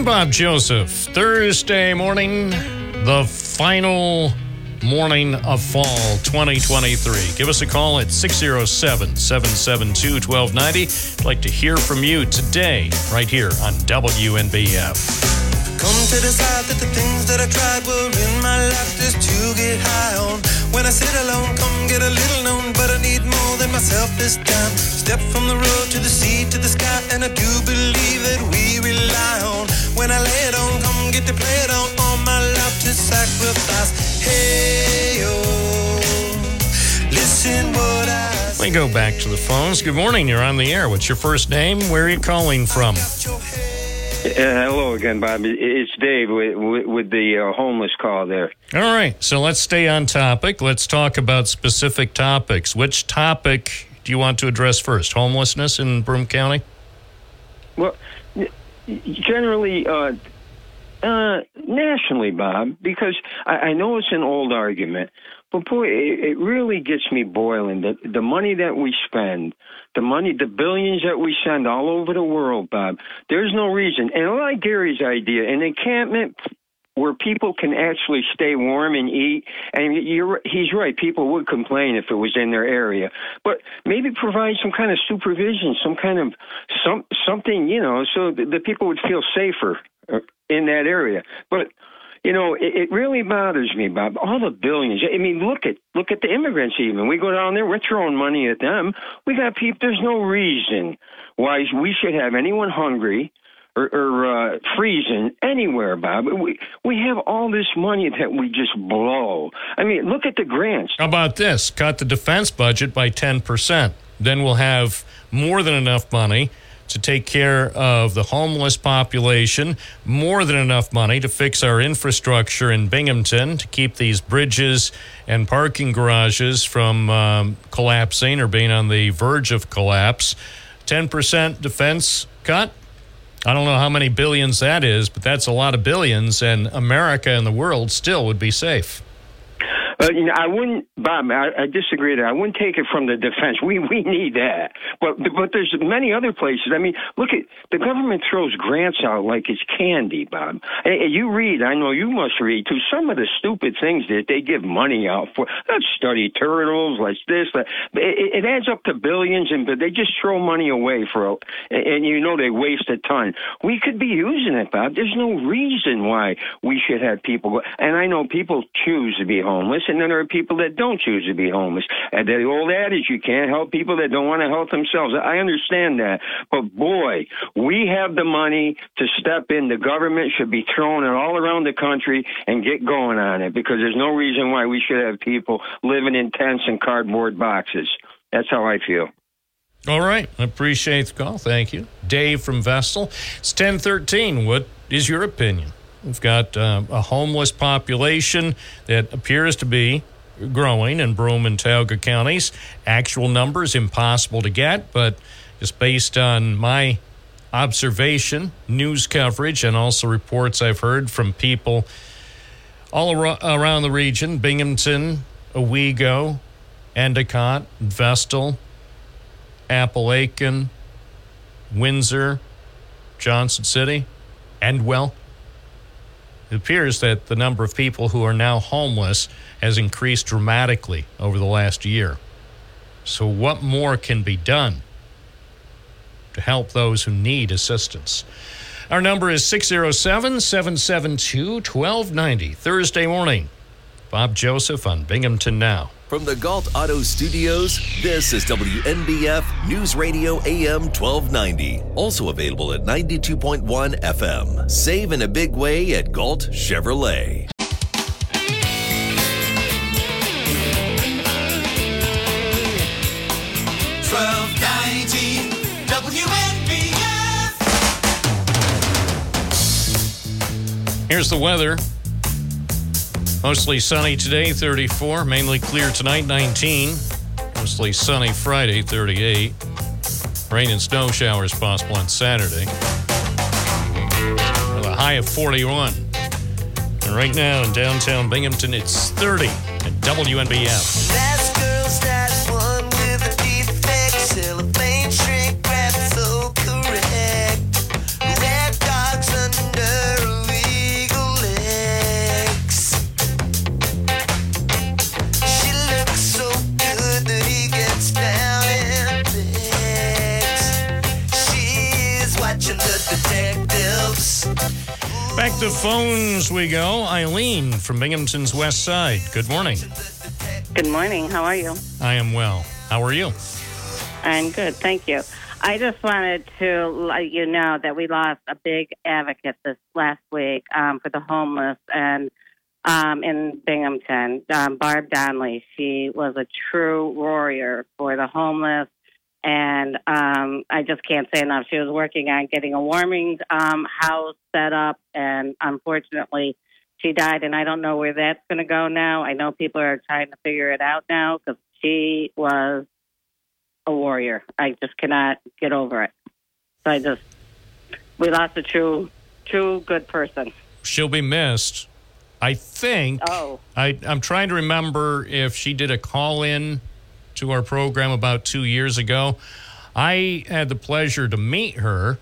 I'm Bob Joseph. Thursday morning, the final morning of fall 2023. Give us a call at 607 772 1290. I'd like to hear from you today, right here on WNBF. Come to decide that the things that I tried were in my life just to get high on. When I sit alone, come get a little known, but I need more than myself this time. Step from the road to the sea to the sky, and I do believe that we rely on. When I lay it on, come get to play it on, all my life to sacrifice. Hey, oh, listen what I We go back to the phones. Good morning. You're on the air. What's your first name? Where are you calling from? Uh, hello again, Bob. It's Dave with, with, with the uh, homeless call there. All right. So let's stay on topic. Let's talk about specific topics. Which topic do you want to address first? Homelessness in Broome County? Well, generally, uh, uh, nationally, Bob, because I, I know it's an old argument, but boy, it, it really gets me boiling. The, the money that we spend, the money, the billions that we send all over the world, Bob, there's no reason. And I like Gary's idea, an encampment where people can actually stay warm and eat. And he's right. People would complain if it was in their area, but maybe provide some kind of supervision, some kind of some something, you know, so that the people would feel safer uh, in that area. But you know, it, it really bothers me, Bob. All the billions. I mean, look at look at the immigrants. Even we go down there, we're throwing money at them. We got people. There's no reason why we should have anyone hungry or, or uh, freezing anywhere, Bob. We we have all this money that we just blow. I mean, look at the grants. How about this? Cut the defense budget by 10%. Then we'll have more than enough money to take care of the homeless population, more than enough money to fix our infrastructure in Binghamton, to keep these bridges and parking garages from um, collapsing or being on the verge of collapse. 10% defense cut. I don't know how many billions that is, but that's a lot of billions, and America and the world still would be safe. Uh, you know, I wouldn't, Bob. I, I disagree. There, I wouldn't take it from the defense. We we need that, but but there's many other places. I mean, look at the government throws grants out like it's candy, Bob. Hey, you read. I know you must read too. Some of the stupid things that they give money out for. Let's study turtles. Let's this. That. It, it adds up to billions, and but they just throw money away for, and, and you know they waste a ton. We could be using it, Bob. There's no reason why we should have people. Go, and I know people choose to be homeless and then there are people that don't choose to be homeless. And the old adage, you can't help people that don't want to help themselves. I understand that. But boy, we have the money to step in. The government should be throwing it all around the country and get going on it because there's no reason why we should have people living in tents and cardboard boxes. That's how I feel. All right. I appreciate the call. Thank you. Dave from Vestal. It's 1013. What is your opinion? We've got uh, a homeless population that appears to be growing in Broome and Tioga counties. Actual numbers impossible to get, but just based on my observation, news coverage, and also reports I've heard from people all ar- around the region Binghamton, Owego, Endicott, Vestal, Apalachin, Windsor, Johnson City, Endwell. It appears that the number of people who are now homeless has increased dramatically over the last year. So, what more can be done to help those who need assistance? Our number is 607 772 1290. Thursday morning. Bob Joseph on Binghamton Now. From the Gault Auto Studios, this is WNBF News Radio AM 1290. Also available at 92.1 FM. Save in a big way at Gault Chevrolet. WNBF. Here's the weather. Mostly sunny today, 34. Mainly clear tonight, 19. Mostly sunny Friday, 38. Rain and snow showers possible on Saturday. With a high of 41. And right now in downtown Binghamton, it's 30 at WNBF. To phones we go. Eileen from Binghamton's West Side. Good morning. Good morning. How are you? I am well. How are you? I'm good. Thank you. I just wanted to let you know that we lost a big advocate this last week um, for the homeless and um, in Binghamton, um, Barb Donnelly. She was a true warrior for the homeless. And um, I just can't say enough. She was working on getting a warming um, house set up, and unfortunately, she died. And I don't know where that's going to go now. I know people are trying to figure it out now because she was a warrior. I just cannot get over it. So I just we lost a true, true good person. She'll be missed. I think. Oh. I, I'm trying to remember if she did a call in to our program about two years ago. I had the pleasure to meet her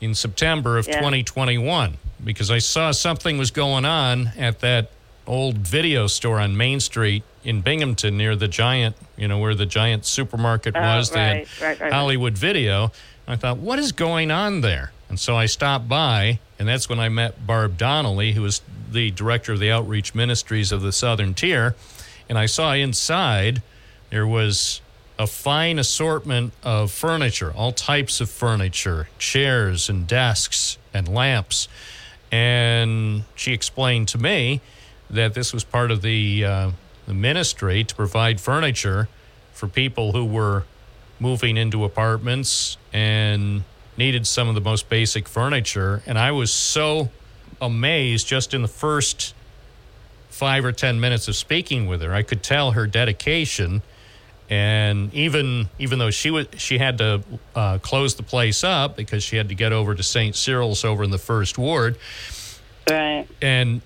in September of Yeah. 2021 because I saw something was going on at that old video store on Main Street in Binghamton near the giant, you know, where the giant supermarket Oh, was. They had right, right, right. Hollywood Video. I thought, what is going on there? And so I stopped by, and that's when I met Barb Donnelly, who was the director of the outreach ministries of the Southern Tier. And I saw inside there was a fine assortment of furniture, all types of furniture, chairs and desks and lamps. And she explained to me that this was part of the, uh, the ministry to provide furniture for people who were moving into apartments and needed some of the most basic furniture. And I was so amazed just in the first five or 10 minutes of speaking with her. I could tell her dedication. And even even though she was she had to uh, close the place up because she had to get over to St. Cyril's over in the first ward, Right. and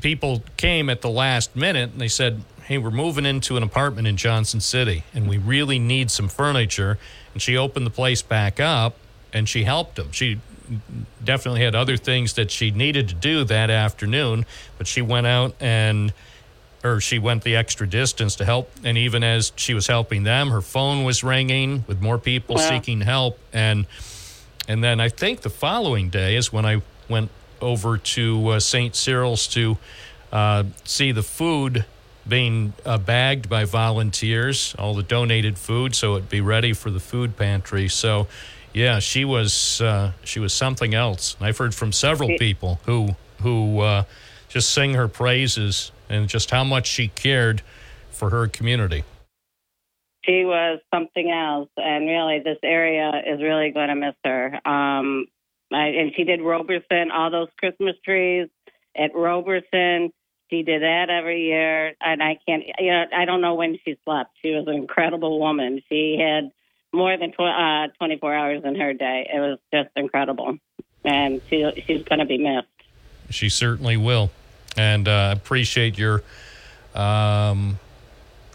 people came at the last minute and they said, Hey, we're moving into an apartment in Johnson City and we really need some furniture. And she opened the place back up and she helped them. She definitely had other things that she needed to do that afternoon, but she went out and or she went the extra distance to help and even as she was helping them her phone was ringing with more people Wow. seeking help and and then I think the following day is when I went over to uh, St. Cyril's to uh, see the food being uh, bagged by volunteers, all the donated food, so it'd be ready for the food pantry. So, yeah, she was uh, she was something else. I've heard from several people who who uh, just sing her praises and just how much she cared for her community. She was something else, and really, this area is really going to miss her. Um, I, and she did Roberson, all those Christmas trees at Roberson. She did that every year, and I can't, you know, I don't know when she slept. She was an incredible woman. She had more than tw- uh, 24 hours in her day. It was just incredible, and she she's going to be missed. She certainly will. And uh, appreciate your um,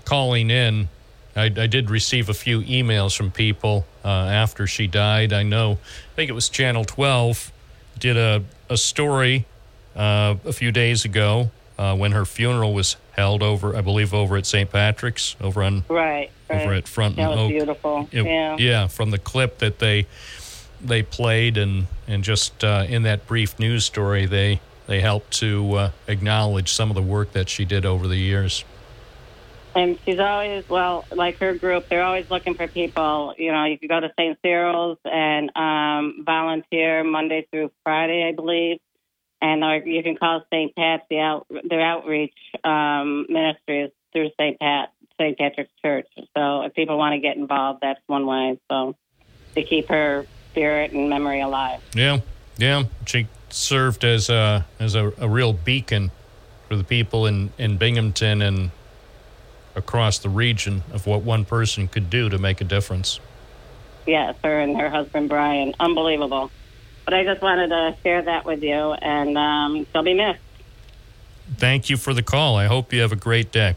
calling in. I, I did receive a few emails from people uh, after she died. I know, I think it was Channel 12 did a, a story uh, a few days ago uh, when her funeral was held over, I believe, over at St. Patrick's, over on Right, right. over at Front That and was Oak. beautiful. It- yeah. yeah, from the clip that they they played and and just uh, in that brief news story they they helped to uh, acknowledge some of the work that she did over the years. And she's always, well, like her group, they're always looking for people. You know, you can go to St. Cyril's and um, volunteer Monday through Friday, I believe. And or you can call St. Pat's, the out, their outreach um, ministries through St. Pat, St. Patrick's Church. So if people want to get involved, that's one way. So to keep her spirit and memory alive. Yeah, yeah. She served as a as a, a real beacon for the people in in Binghamton and across the region of what one person could do to make a difference. Yes, her and her husband Brian. Unbelievable. But I just wanted to share that with you, and um, she'll be missed. Thank you for the call. I hope you have a great day.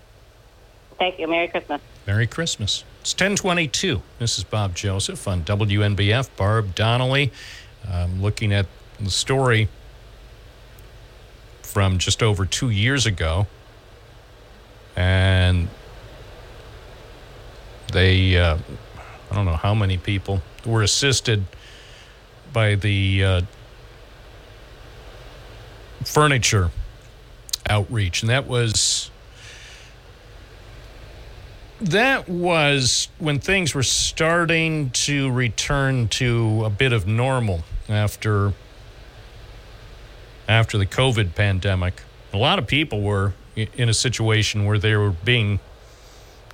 Thank you. Merry Christmas. Merry Christmas. It's 1022. This is Bob Joseph on WNBF. Barb Donnelly um, looking at the story from just over two years ago. And they, uh, I don't know how many people were assisted by the uh, furniture outreach. And that was that was when things were starting to return to a bit of normal after after the COVID pandemic. A lot of people were in a situation where they were being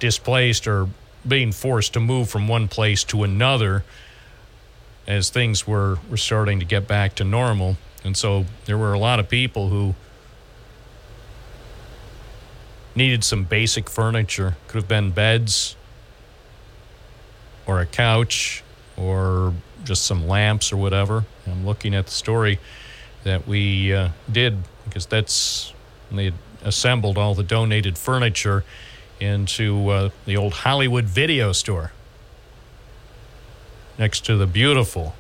displaced or being forced to move from one place to another as things were, were starting to get back to normal. And so there were a lot of people who needed some basic furniture. Could have been beds or a couch or just some lamps or whatever. I'm looking at the story that we uh, did because that's they assembled all the donated furniture into uh, the old Hollywood video store next to the beautiful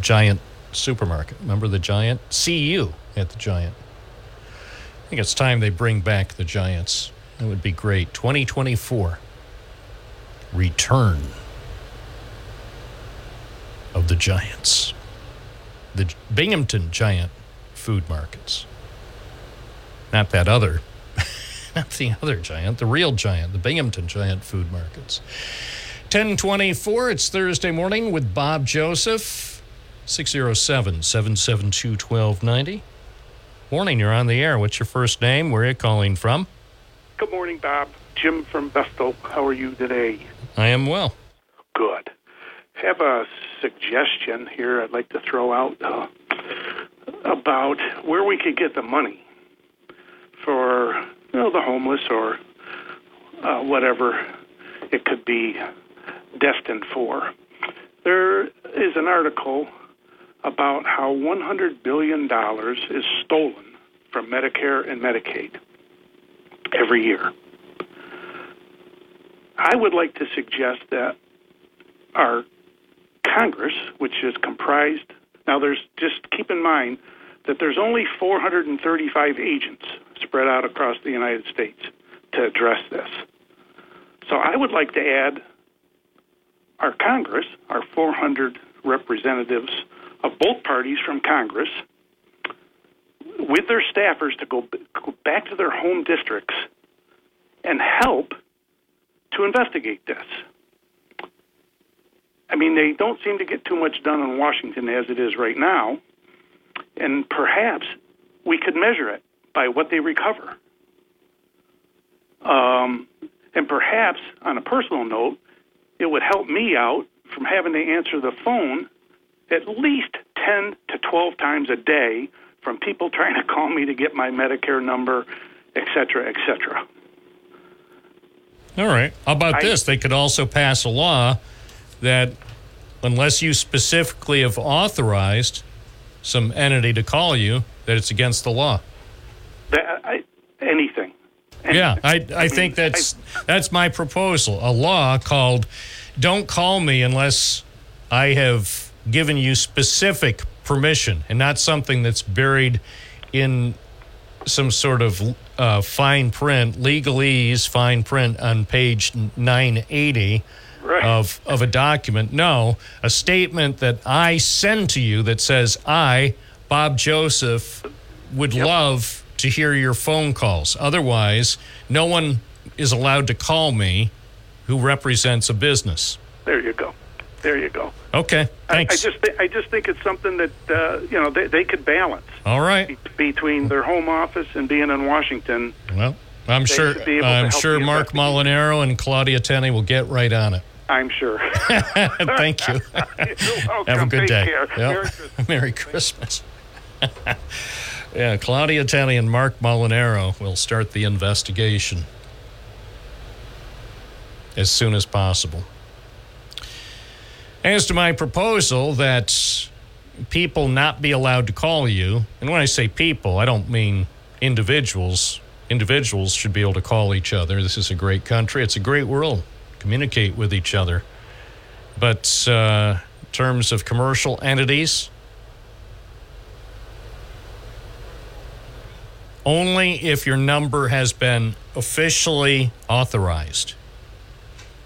giant supermarket. Remember the giant? You at the giant. I think it's time they bring back the Giants. That would be great. 2024. Return of the Giants. The Binghamton Giant food markets. Not that other. Not the other giant, the real giant, the Binghamton Giant food markets. 1024, it's Thursday morning with Bob Joseph. 607 772 1290. Morning, you're on the air. What's your first name? Where are you calling from? Good morning, Bob. Jim from Vestal. How are you today? I am well. Good. Have a suggestion here I'd like to throw out uh, about where we could get the money for you know, the homeless or uh, whatever it could be destined for. There is an article about how $100 billion is stolen from Medicare and Medicaid every year. I would like to suggest that our Congress, which is comprised now, there's just keep in mind that there's only 435 agents spread out across the United States to address this. So I would like to add our Congress, our 400 representatives of both parties from Congress, with their staffers to go, go back to their home districts and help to investigate this. I mean, they don't seem to get too much done in Washington as it is right now, and perhaps we could measure it by what they recover. Um, and perhaps, on a personal note, it would help me out from having to answer the phone at least 10 to 12 times a day from people trying to call me to get my Medicare number, et cetera, et cetera. All right. How about I- this? They could also pass a law that unless you specifically have authorized some entity to call you, that it's against the law. That, I, anything. Yeah, I, I think that's that's my proposal. A law called "Don't call me unless I have given you specific permission," and not something that's buried in some sort of uh, fine print, legalese fine print on page 980 of of a document. No, a statement that I send to you that says I, Bob Joseph, would love to hear your phone calls. Otherwise, no one is allowed to call me who represents a business. There you go. There you go. Okay, I, I just thi- I just think it's something that uh, you know they, they could balance All right. between their home office and being in Washington. Well, I'm They sure should be able to I'm sure Marc Molinaro and Claudia Tenney will get right on it. I'm sure. Thank you. Have a good Take day. Yep. Merry Christmas. Merry Christmas. yeah, Claudia Tenney and Marc Molinaro will start the investigation as soon as possible. As to my proposal that people not be allowed to call you, and when I say people, I don't mean individuals. Individuals should be able to call each other. This is a great country, it's a great world. Communicate with each other. But uh, in terms of commercial entities, only if your number has been officially authorized.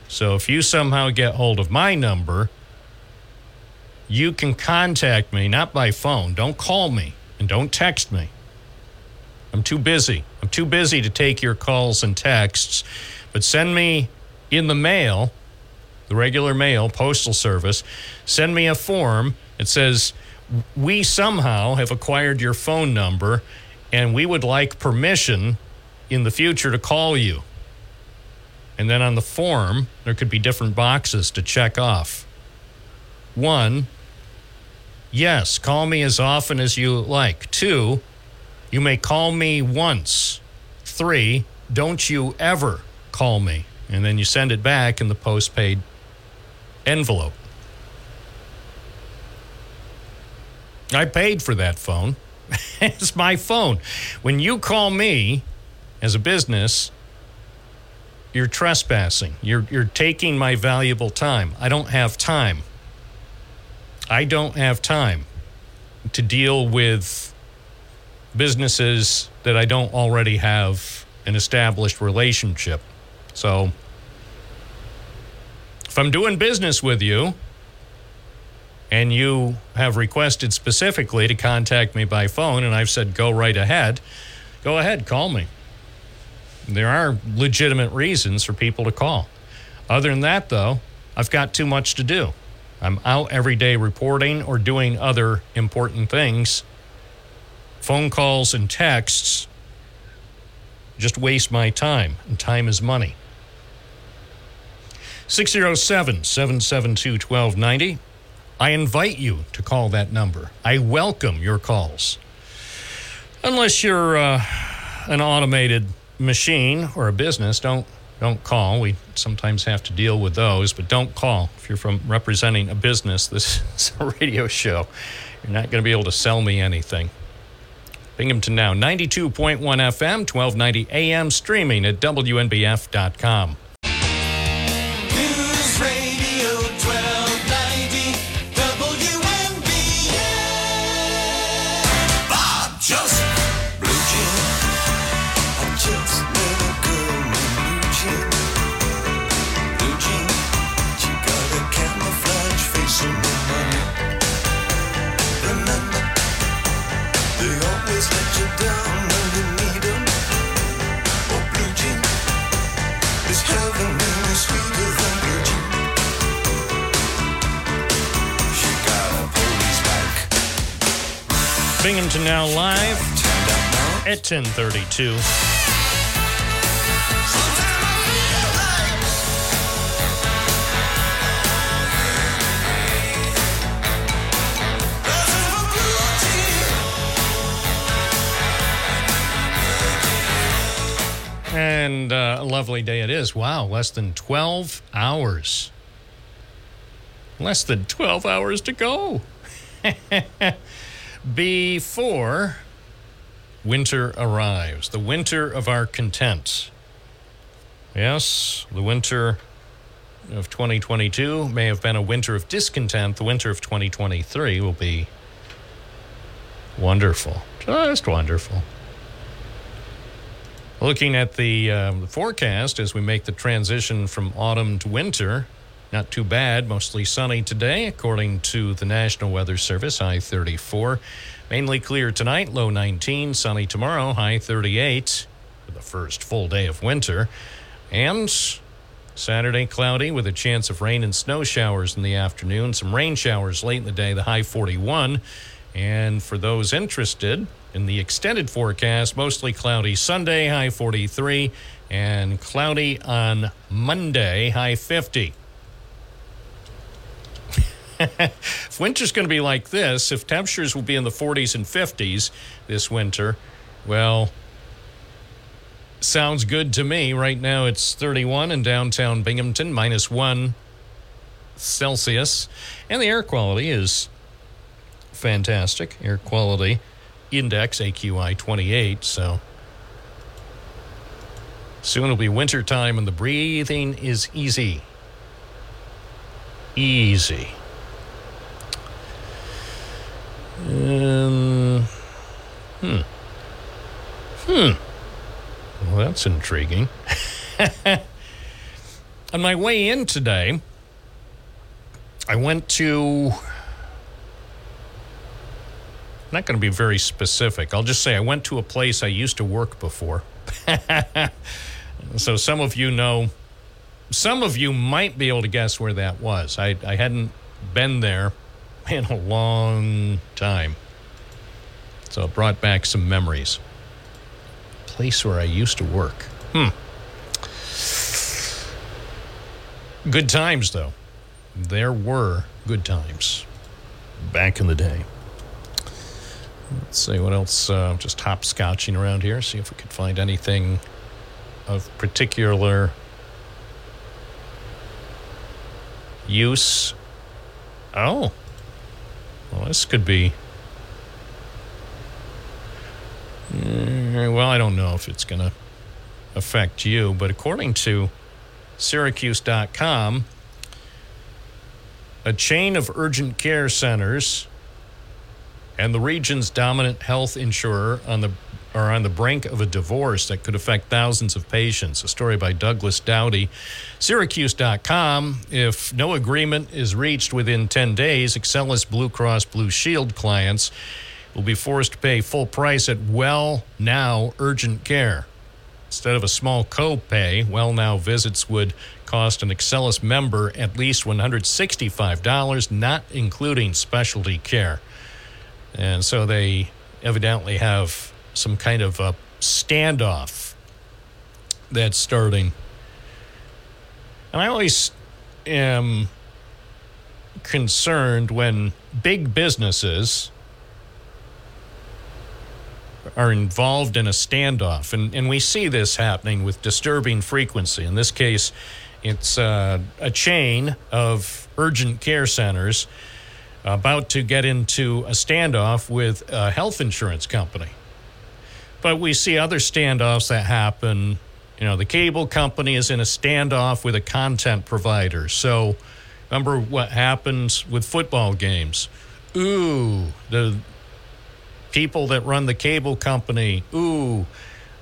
So if you somehow get hold of my number, you can contact me, not by phone. Don't call me and don't text me. I'm too busy. I'm too busy to take your calls and texts. But send me in the mail, the regular mail, postal service, send me a form that says, We somehow have acquired your phone number and we would like permission in the future to call you. And then on the form, there could be different boxes to check off. One, yes, call me as often as you like. Two, you may call me once. Three, don't you ever call me. And then you send it back in the postpaid envelope. I paid for that phone. it's my phone. When you call me as a business, you're trespassing. You're, you're taking my valuable time. I don't have time. I don't have time to deal with businesses that I don't already have an established relationship. So if I'm doing business with you and you have requested specifically to contact me by phone and I've said go right ahead, go ahead, call me. There are legitimate reasons for people to call. Other than that, though, I've got too much to do. I'm out every day reporting or doing other important things. Phone calls and texts just waste my time, and time is money. 607 772 1290. I invite you to call that number. I welcome your calls. Unless you're uh, an automated machine or a business, don't don't call. We sometimes have to deal with those, but don't call. If you're from representing a business, this is a radio show. You're not going to be able to sell me anything. Binghamton Now, 92.1 FM, 1290 AM, streaming at WNBF.com. Binghamton Now live at 1032. And uh, a lovely day it is. Wow, less than 12 hours. Less than 12 hours to go. Before winter arrives, the winter of our content. Yes, the winter of 2022 may have been a winter of discontent. The winter of 2023 will be wonderful. Just wonderful. Looking at the, um, the forecast as we make the transition from autumn to winter, not too bad. Mostly sunny today, according to the National Weather Service. High 34. Mainly clear tonight, low 19. Sunny tomorrow, high 38 for the first full day of winter. And Saturday, cloudy with a chance of rain and snow showers in the afternoon. Some rain showers late in the day, the high 41. And for those interested in the extended forecast, mostly cloudy Sunday, high 43, and cloudy on Monday, high 50. If winter's going to be like this, if temperatures will be in the 40s and 50s this winter, well, sounds good to me. Right now it's 31 in downtown Binghamton, minus one Celsius, and the air quality is fantastic. Air quality index AQI 28, so soon it'll be winter time and the breathing is easy. Easy. Um, hmm. Hmm. Well, that's intriguing. On my way in today, I went to. Not going to be very specific. I'll just say I went to a place I used to work before. so some of you know, some of you might be able to guess where that was. I, I hadn't been there in a long time. So it brought back some memories. Place where I used to work. Hmm. Good times, though. There were good times back in the day. Let's see what else. Uh, just hopscotching around here, see if we could find anything of particular use. Oh, well, this could be. Mm, well, I don't know if it's going to affect you, but according to Syracuse.com, a chain of urgent care centers and the region's dominant health insurer on the are on the brink of a divorce that could affect thousands of patients. A story by Douglass Dowty. Syracuse.com. If no agreement is reached within 10 days, Excellus Blue Cross Blue Shield clients will be forced to pay full price at Well Now Urgent Care. Instead of a small co-pay, Well Now visits would cost an Excellus member at least $165, not including specialty care. And so they evidently have some kind of a standoff that's starting. And I always am concerned when big businesses are involved in a standoff. And, and we see this happening with disturbing frequency. In this case, it's uh, a chain of urgent care centers about to get into a standoff with a health insurance company. But we see other standoffs that happen. You know, the cable company is in a standoff with a content provider. So remember what happens with football games. Ooh, the people that run the cable company, ooh,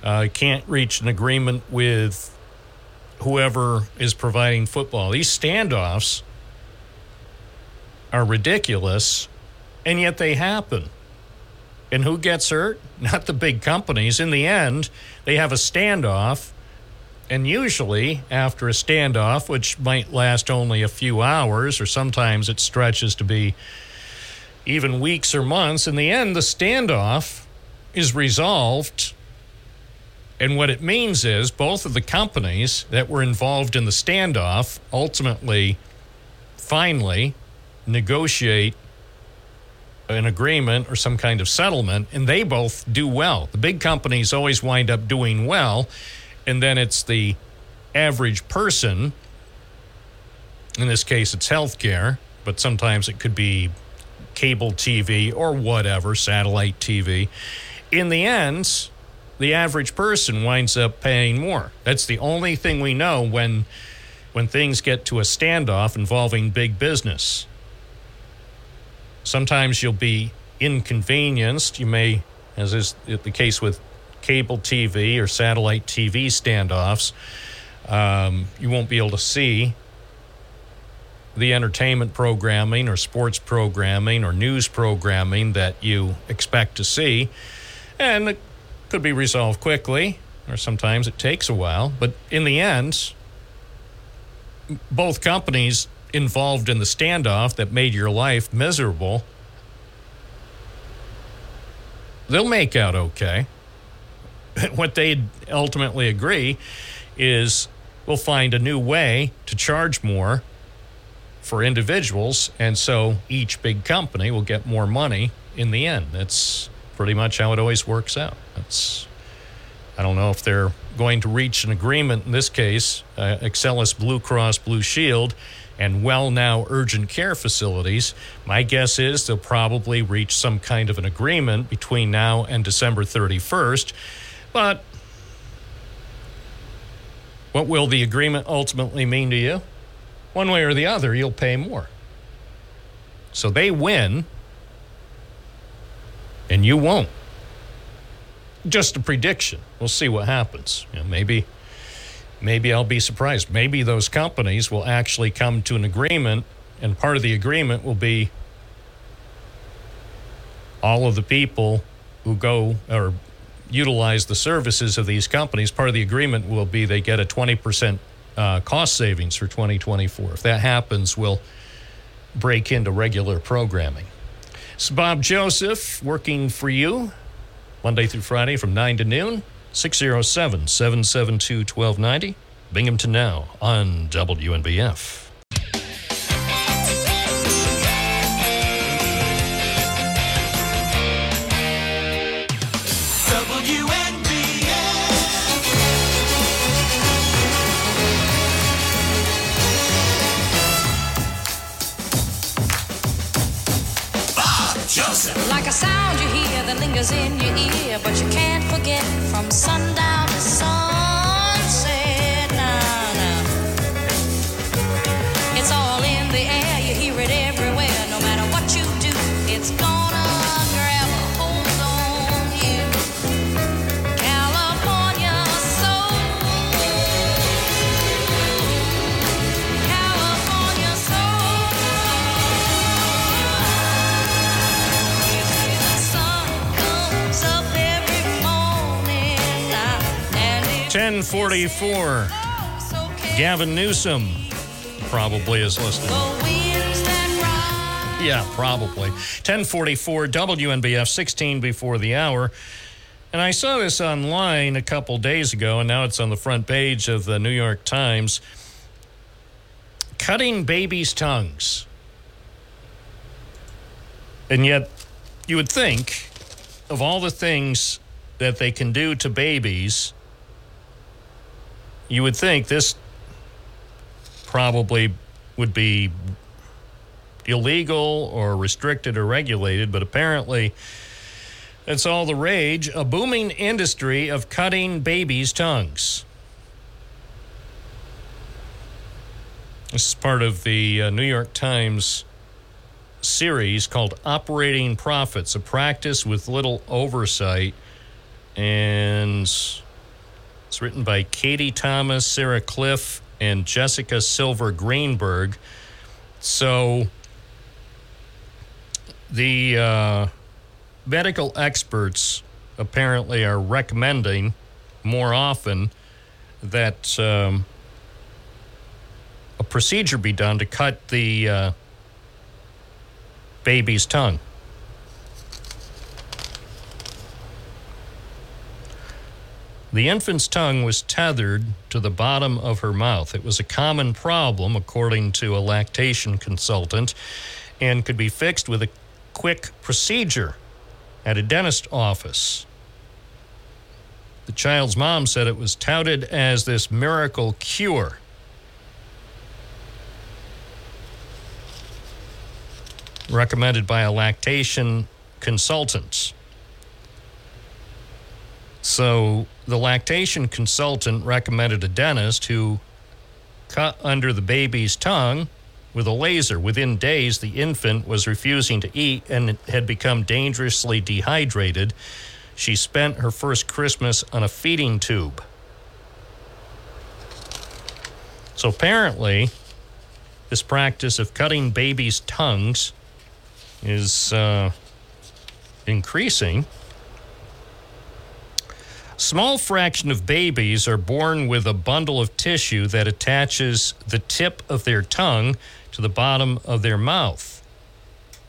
uh, can't reach an agreement with whoever is providing football. These standoffs are ridiculous, and yet they happen. And who gets hurt? Not the big companies. In the end, they have a standoff. And usually, after a standoff, which might last only a few hours, or sometimes it stretches to be even weeks or months, in the end, the standoff is resolved. And what it means is both of the companies that were involved in the standoff ultimately, finally, negotiate an agreement or some kind of settlement, and they both do well. The big companies always wind up doing well, and then it's the average person. In this case, it's healthcare, but sometimes it could be cable TV or whatever, satellite TV. In the end, the average person winds up paying more. That's the only thing we know when when things get to a standoff involving big business. Sometimes you'll be inconvenienced. You may, as is the case with cable TV or satellite TV standoffs, um, you won't be able to see the entertainment programming or sports programming or news programming that you expect to see. And it could be resolved quickly, or sometimes it takes a while. But in the end, both companies involved in the standoff that made your life miserable, they'll make out okay. what they ultimately agree is we'll find a new way to charge more for individuals, and so each big company will get more money in the end. That's pretty much how it always works out. That's I don't know if they're going to reach an agreement in this case. Uh, Excellus Blue Cross Blue Shield and Well Now Urgent Care Facilities. My guess is they'll probably reach some kind of an agreement between now and December 31st. But what will the agreement ultimately mean to you? One way or the other, you'll pay more. So they win, and you won't. Just a prediction. We'll see what happens. You know, maybe, maybe I'll be surprised. Maybe those companies will actually come to an agreement, and part of the agreement will be all of the people who go or utilize the services of these companies. Part of the agreement will be they get a 20% uh, cost savings for 2024. If that happens, we'll break into regular programming. It's Bob Joseph working for you Monday through Friday from 9 to noon, 607 772 1290. Binghamton Now on WNBF. Like a sound you hear that lingers in your ear, but you can't forget from sundown to sunset. Now, now. It's all in the air, you hear it everywhere. No matter what you do, it's gonna 1044. Gavin Newsom probably is listening. Yeah, probably. 1044 WNBF, 16 before the hour. And I saw this online a couple days ago, and now it's on the front page of the New York Times. Cutting babies' tongues. And yet, you would think of all the things that they can do to babies, you would think this probably would be illegal or restricted or regulated, but apparently it's all the rage. A booming industry of cutting babies' tongues. This is part of the uh, New York Times series called Operating Profits, a practice with little oversight. And it's written by Katie Thomas, Sarah Kliff, and Jessica Silver Greenberg. So the uh, medical experts apparently are recommending more often that um, a procedure be done to cut the uh, baby's tongue. The infant's tongue was tethered to the bottom of her mouth. It was a common problem, according to a lactation consultant, and could be fixed with a quick procedure at a dentist office. The child's mom said it was touted as this miracle cure. Recommended by a lactation consultant. So the lactation consultant recommended a dentist who cut under the baby's tongue with a laser. Within days, the infant was refusing to eat and had become dangerously dehydrated. She spent her first Christmas on a feeding tube. So apparently, this practice of cutting babies' tongues is uh, increasing. Small fraction of babies are born with a bundle of tissue that attaches the tip of their tongue to the bottom of their mouth.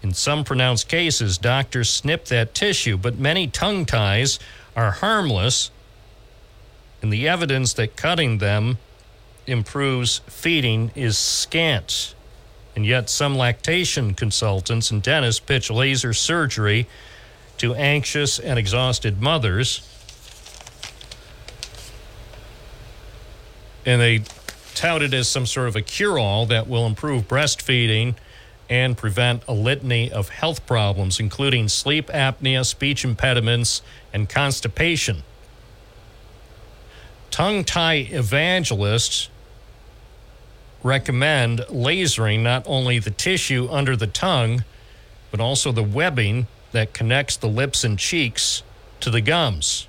In some pronounced cases, doctors snip that tissue, but many tongue ties are harmless, and the evidence that cutting them improves feeding is scant. And yet, some lactation consultants and dentists pitch laser surgery to anxious and exhausted mothers. And they tout it as some sort of a cure all that will improve breastfeeding and prevent a litany of health problems, including sleep apnea, speech impediments, and constipation. Tongue tie evangelists recommend lasering not only the tissue under the tongue, but also the webbing that connects the lips and cheeks to the gums.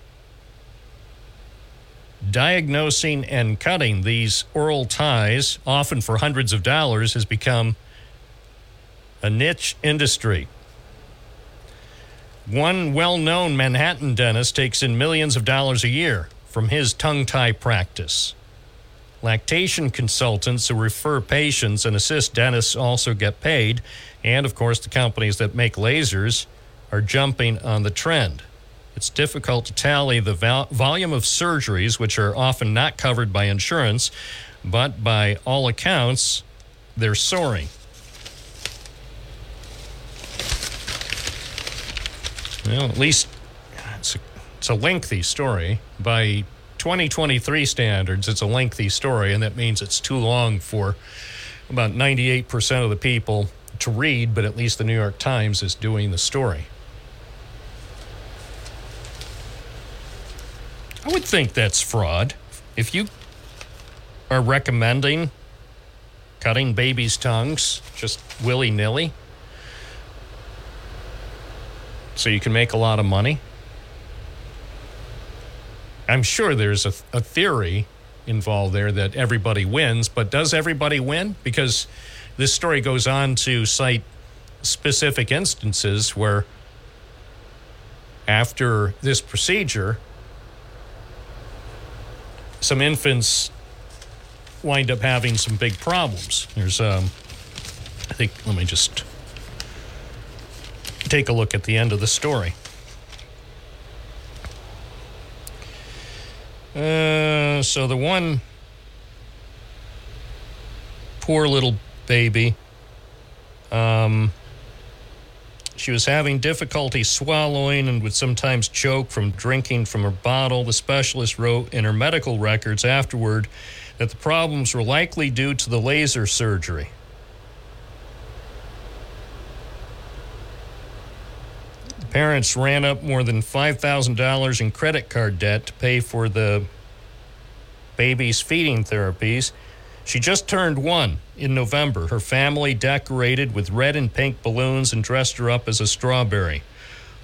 Diagnosing and cutting these oral ties, often for hundreds of dollars, has become a niche industry. One well known Manhattan dentist takes in millions of dollars a year from his tongue tie practice. Lactation consultants who refer patients and assist dentists also get paid. And of course, the companies that make lasers are jumping on the trend. It's difficult to tally the vol- volume of surgeries, which are often not covered by insurance, but by all accounts, they're soaring. Well, at least it's a, it's a lengthy story. By 2023 standards, it's a lengthy story, and that means it's too long for about 98% of the people to read, but at least the New York Times is doing the story. I would think that's fraud. If you are recommending cutting babies' tongues just willy nilly so you can make a lot of money, I'm sure there's a, a theory involved there that everybody wins, but does everybody win? Because this story goes on to cite specific instances where after this procedure, some infants wind up having some big problems. There's, um, I think, let me just take a look at the end of the story. Uh, so the one poor little baby, um, she was having difficulty swallowing and would sometimes choke from drinking from her bottle. The specialist wrote in her medical records afterward that the problems were likely due to the laser surgery. The parents ran up more than $5,000 in credit card debt to pay for the baby's feeding therapies. She just turned one in November. Her family decorated with red and pink balloons and dressed her up as a strawberry.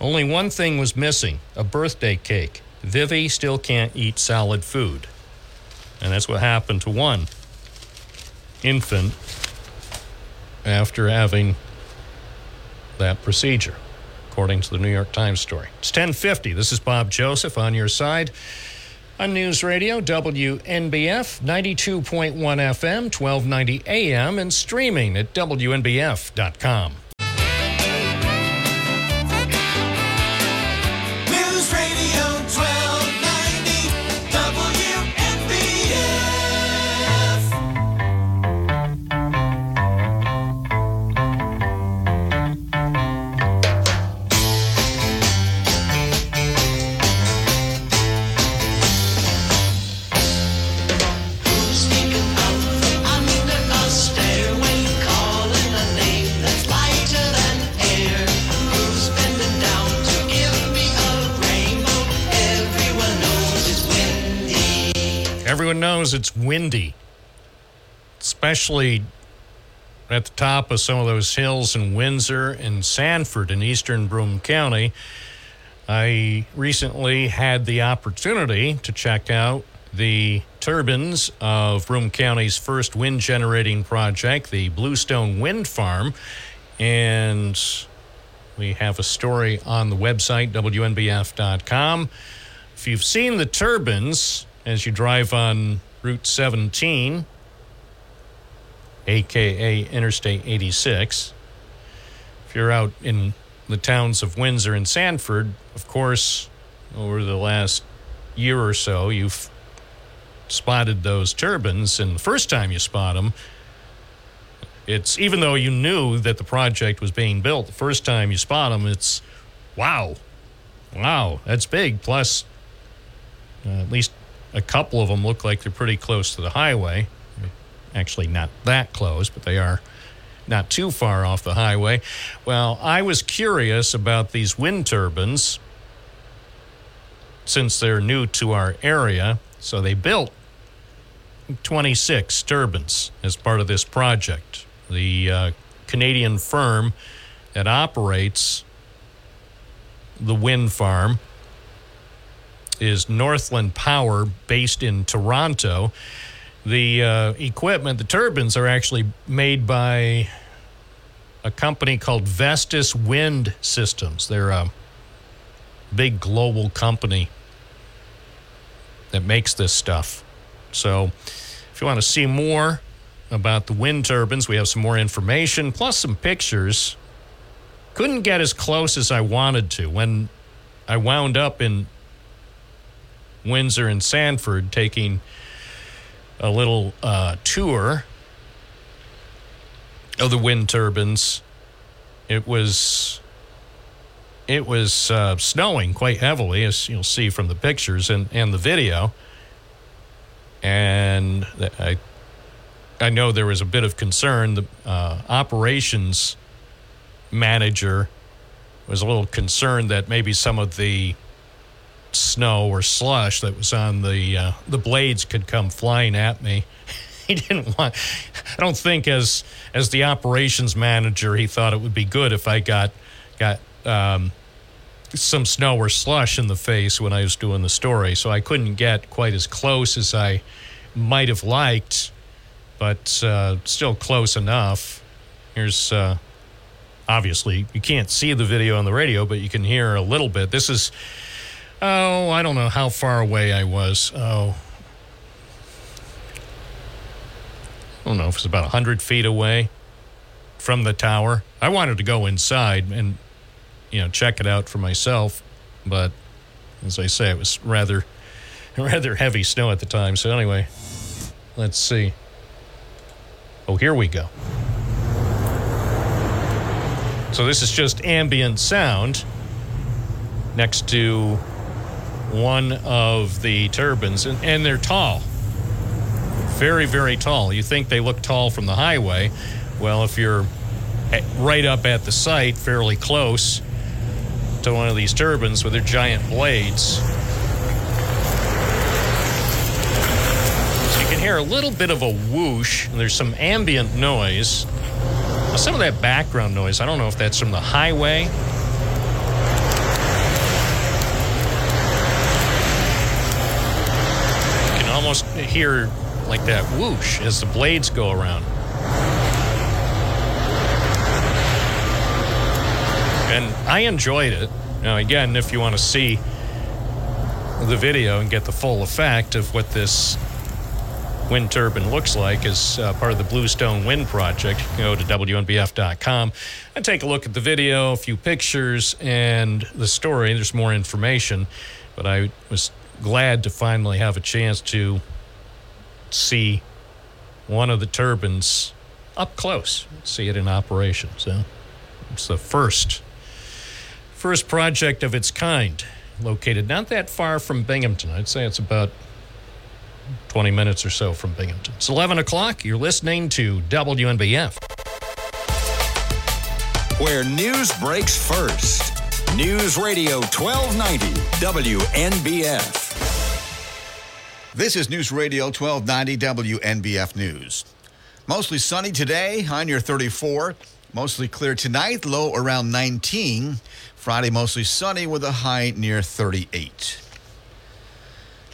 Only one thing was missing a birthday cake. Vivi still can't eat solid food. And that's what happened to one infant after having that procedure, according to the New York Times story. It's 1050. This is Bob Joseph on your side on News Radio, WNBF 92.1 FM, 1290 AM, and streaming at WNBF.com. it's windy, especially at the top of some of those hills in Windsor and Sanford in eastern Broome County. I recently had the opportunity to check out the turbines of Broome County's first wind generating project, the Bluestone Wind Farm. And we have a story on the website, WNBF.com. If you've seen the turbines as you drive on Route 17, aka Interstate 86, if you're out in the towns of Windsor and Sanford, of course, over the last year or so, you've spotted those turbines. And the first time you spot them, it's even though you knew that the project was being built the first time you spot them, it's wow, wow, that's big. Plus, uh, at least a couple of them look like they're pretty close to the highway. Actually, not that close, but they are not too far off the highway. Well, I was curious about these wind turbines since they're new to our area. So they built 26 turbines as part of this project. The uh, Canadian firm that operates the wind farm is Northland Power, based in Toronto. The uh, equipment, the turbines, are actually made by a company called Vestas Wind Systems. They're a big global company that makes this stuff. So, if you want to see more about the wind turbines, we have some more information plus some pictures. Couldn't get as close as I wanted to when I wound up in Windsor and Sanford taking a little uh, tour of the wind turbines. It was it was uh, snowing quite heavily, as you'll see from the pictures and, and the video. And I I know there was a bit of concern. The uh, operations manager was a little concerned that maybe some of the snow or slush that was on the uh, the blades could come flying at me. he didn't want. I don't think as as the operations manager, he thought it would be good if I got got um, some snow or slush in the face when I was doing the story. So I couldn't get quite as close as I might have liked, but uh, still close enough. Here's. Uh, Obviously, you can't see the video on the radio, but you can hear a little bit. This is Oh, I don't know how far away I was. Oh, I don't know if it's about 100 feet away from the tower. I wanted to go inside and, you know, check it out for myself. But as I say, it was rather, rather heavy snow at the time. So anyway, let's see. Oh, here we go. So this is just ambient sound next to one of the turbines, and, and they're tall. Very, very tall. You think they look tall from the highway. Well, if you're right up at the site, fairly close to one of these turbines with their giant blades, you can hear a little bit of a whoosh, and there's some ambient noise. Some of that background noise, I don't know if that's from the highway almost hear like that whoosh as the blades go around. And I enjoyed it. Now, again, if you want to see the video and get the full effect of what this wind turbine looks like as uh, part of the Bluestone Wind Project, go to WNBF.com and take a look at the video, a few pictures, and the story. There's more information. But I was glad to finally have a chance to see one of the turbines up close, see it in operation. So it's the first first project of its kind located not that far from Binghamton. I'd say it's about 20 minutes or so from Binghamton. It's 11 o'clock. You're listening to WNBF. Where news breaks first. News Radio 1290 WNBF. This is News Radio 1290 WNBF News. Mostly sunny today, high near 34. Mostly clear tonight, low around 19. Friday, mostly sunny with a high near 38.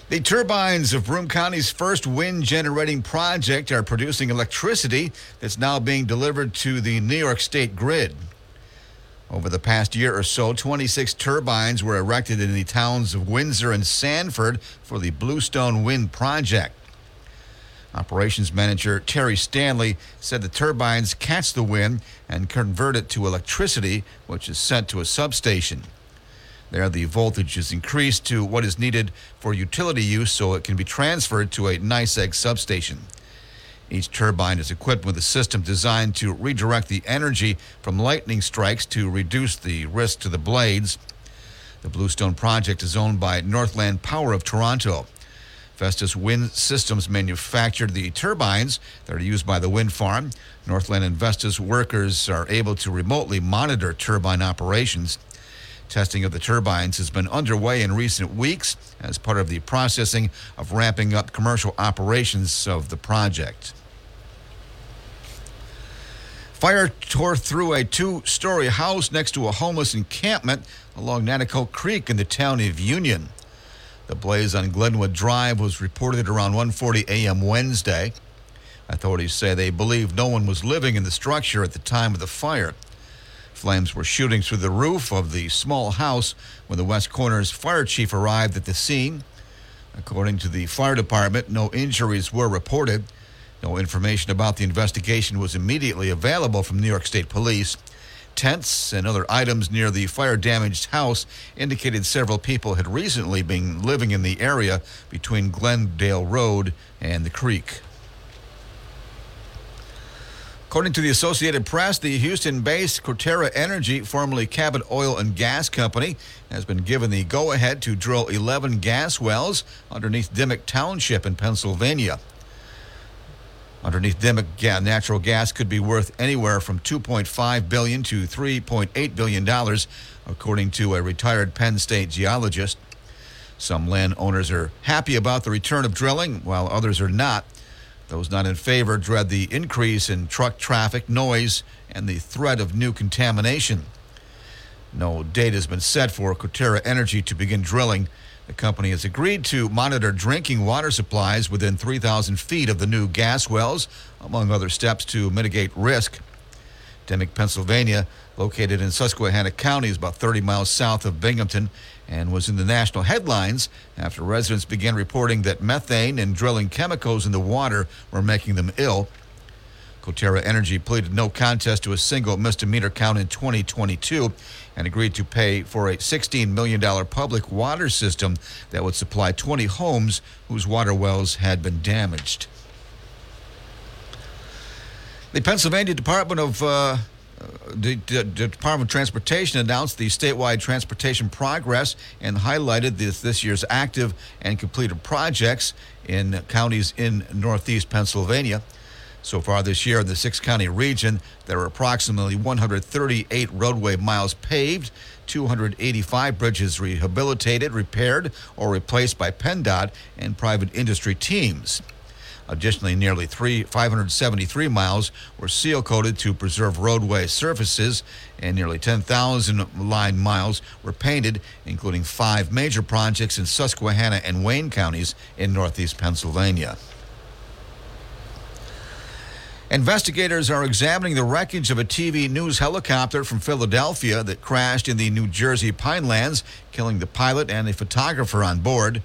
The turbines of Broome County's first wind generating project are producing electricity that's now being delivered to the New York State grid. Over the past year or so, 26 turbines were erected in the towns of Windsor and Sanford for the Bluestone Wind Project. Operations manager Terry Stanley said the turbines catch the wind and convert it to electricity, which is sent to a substation. There, the voltage is increased to what is needed for utility use so it can be transferred to a NYSEG substation. Each turbine is equipped with a system designed to redirect the energy from lightning strikes to reduce the risk to the blades. The Bluestone project is owned by Northland Power of Toronto. Vestas Wind Systems manufactured the turbines that are used by the wind farm. Northland and Vestas workers are able to remotely monitor turbine operations. Testing of the turbines has been underway in recent weeks as part of the processing of ramping up commercial operations of the project. Fire tore through a two story house next to a homeless encampment along Nanticoke Creek in the town of Union. The blaze on Glenwood Drive was reported around 1:40 a.m. Wednesday. Authorities say they believe no one was living in the structure at the time of the fire. Flames were shooting through the roof of the small house when the West Corners fire chief arrived at the scene. According to the fire department, no injuries were reported. No information about the investigation was immediately available from New York State Police. Tents and other items near the fire damaged house indicated several people had recently been living in the area between Glendale Road and the creek. According to the Associated Press, the Houston based Coterra Energy, formerly Cabot Oil and Gas Company, has been given the go ahead to drill 11 gas wells underneath Dimock Township in Pennsylvania. Underneath them, natural gas could be worth anywhere from 2.5 billion to 3.8 billion dollars, according to a retired Penn State geologist. Some landowners are happy about the return of drilling, while others are not. Those not in favor dread the increase in truck traffic, noise, and the threat of new contamination. No date has been set for Coterra Energy to begin drilling. The company has agreed to monitor drinking water supplies within 3,000 feet of the new gas wells, among other steps to mitigate risk. Dimock, Pennsylvania, located in Susquehanna County, is about 30 miles south of Binghamton and was in the national headlines after residents began reporting that methane and drilling chemicals in the water were making them ill. Coterra Energy pleaded no contest to a single misdemeanor count in 2022 and agreed to pay for a $16 million public water system that would supply 20 homes whose water wells had been damaged. The Pennsylvania Department of uh, the, the Department of Transportation announced the statewide transportation progress and highlighted this, this year's active and completed projects in counties in northeast Pennsylvania. So far this year in the six county region, there are approximately 138 roadway miles paved, 285 bridges rehabilitated, repaired, or replaced by PennDOT and private industry teams. Additionally, nearly three, 573 miles were seal coated to preserve roadway surfaces, and nearly 10,000 line miles were painted, including five major projects in Susquehanna and Wayne counties in northeast Pennsylvania. Investigators are examining the wreckage of a TV news helicopter from Philadelphia that crashed in the New Jersey Pinelands, killing the pilot and a photographer on board.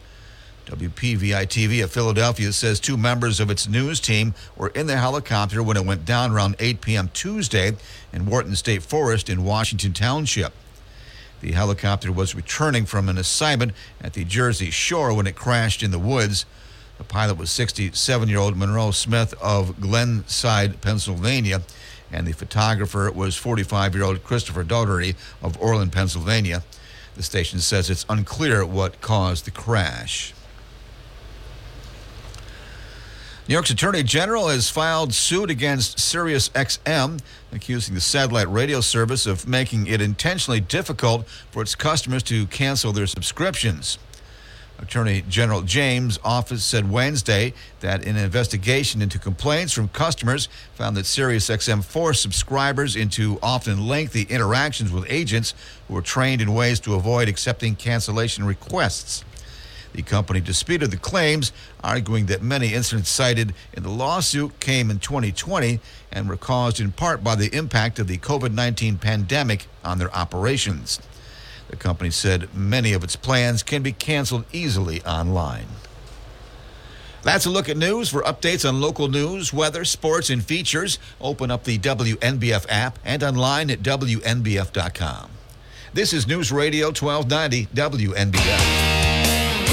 WPVI TV of Philadelphia says two members of its news team were in the helicopter when it went down around 8 p.m. Tuesday in Wharton State Forest in Washington Township. The helicopter was returning from an assignment at the Jersey Shore when it crashed in the woods. The pilot was 67 year old Monroe Smith of Glenside, Pennsylvania, and the photographer was 45 year old Christopher Dougherty of Oreland, Pennsylvania. The station says it's unclear what caused the crash. New York's Attorney General has filed suit against SiriusXM, accusing the satellite radio service of making it intentionally difficult for its customers to cancel their subscriptions. Attorney General James' office said Wednesday that an investigation into complaints from customers found that SiriusXM forced subscribers into often lengthy interactions with agents who were trained in ways to avoid accepting cancellation requests. The company disputed the claims, arguing that many incidents cited in the lawsuit came in 2020 and were caused in part by the impact of the COVID 19 pandemic on their operations. The company said many of its plans can be canceled easily online. That's a look at news. For updates on local news, weather, sports, and features, open up the WNBF app and online at WNBF.com. This is News Radio 1290 WNBF.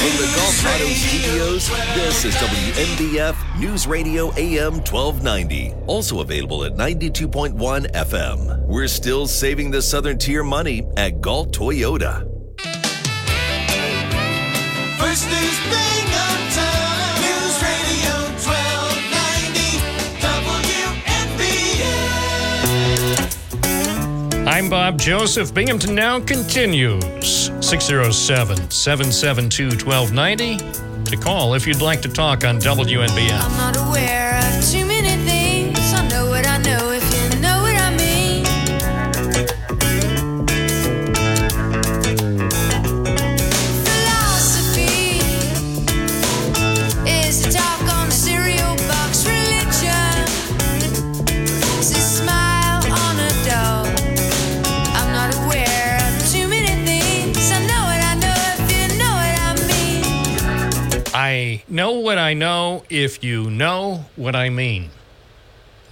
From the Gault Auto Studios, this is WNBF News Radio AM 1290. Also available at 92.1 FM. We're still saving the Southern Tier money at Gault Toyota. First News Binghamton. News Radio 1290 WNBF. I'm Bob Joseph. Binghamton Now continues. 607 772 1290 to call if you'd like to talk on WNBF. Know what I know if you know what I mean.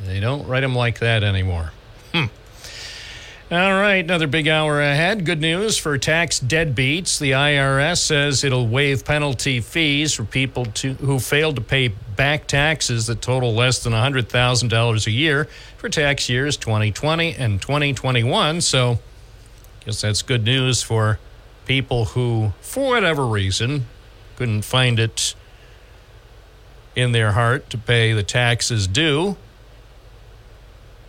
They don't write them like that anymore. Hmm. All right, another big hour ahead. Good news for tax deadbeats. The IRS says it'll waive penalty fees for people to, who failed to pay back taxes that total less than $100,000 a year for tax years 2020 and 2021. So, guess that's good news for people who, for whatever reason, couldn't find it in their heart to pay the taxes due.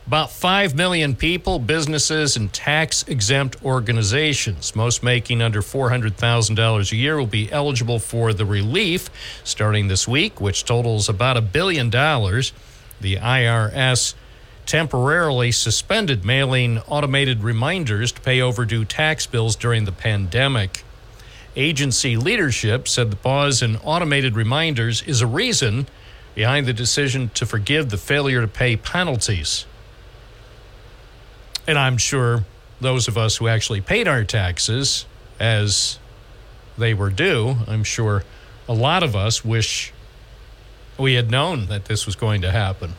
About 5 million people, businesses, and tax exempt organizations, most making under $400,000 a year, will be eligible for the relief starting this week, which totals about a billion dollars. The IRS temporarily suspended mailing automated reminders to pay overdue tax bills during the pandemic. Agency leadership said the pause in automated reminders is a reason behind the decision to forgive the failure to pay penalties. And I'm sure those of us who actually paid our taxes as they were due, I'm sure a lot of us wish we had known that this was going to happen.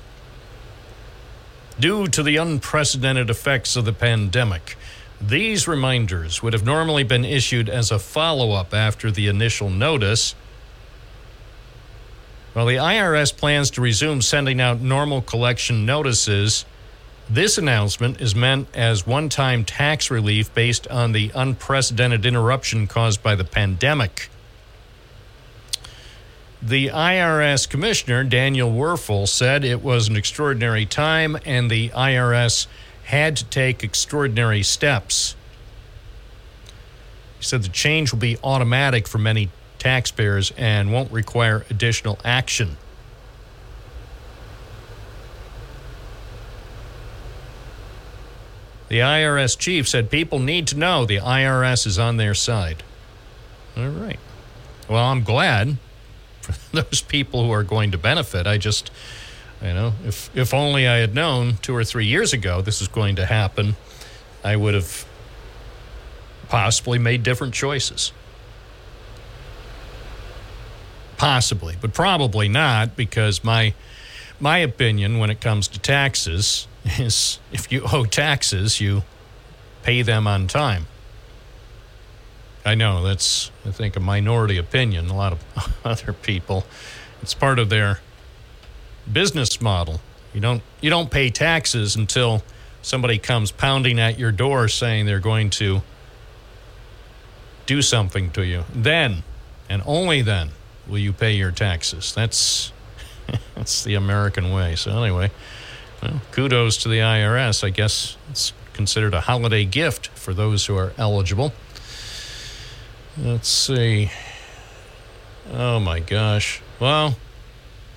Due to the unprecedented effects of the pandemic, these reminders would have normally been issued as a follow up after the initial notice. While the IRS plans to resume sending out normal collection notices, this announcement is meant as one time tax relief based on the unprecedented interruption caused by the pandemic. The IRS Commissioner, Daniel Werfel, said it was an extraordinary time and the IRS had to take extraordinary steps. He said the change will be automatic for many taxpayers and won't require additional action. The IRS chief said people need to know the IRS is on their side. All right. Well, I'm glad for those people who are going to benefit. I just, you know, if if only I had known two or three years ago this was going to happen, I would have possibly made different choices. Possibly, but probably not because my my opinion when it comes to taxes is if you owe taxes, you pay them on time. I know that's, I think, a minority opinion. A lot of other people, it's part of their business model. You don't, you don't pay taxes until somebody comes pounding at your door saying they're going to do something to you. Then, and only then, will you pay your taxes. That's that's the American way. So anyway, well, kudos to the IRS. I guess it's considered a holiday gift for those who are eligible. Let's see. Oh my gosh. Well,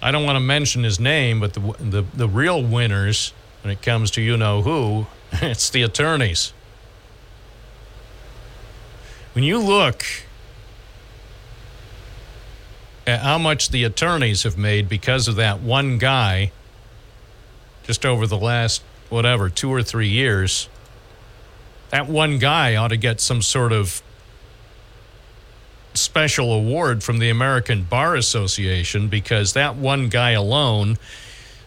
I don't want to mention his name, but the the the real winners when it comes to you know who, it's the attorneys. When you look at how much the attorneys have made because of that one guy just over the last whatever two or three years that one guy ought to get some sort of special award from the American Bar Association because that one guy alone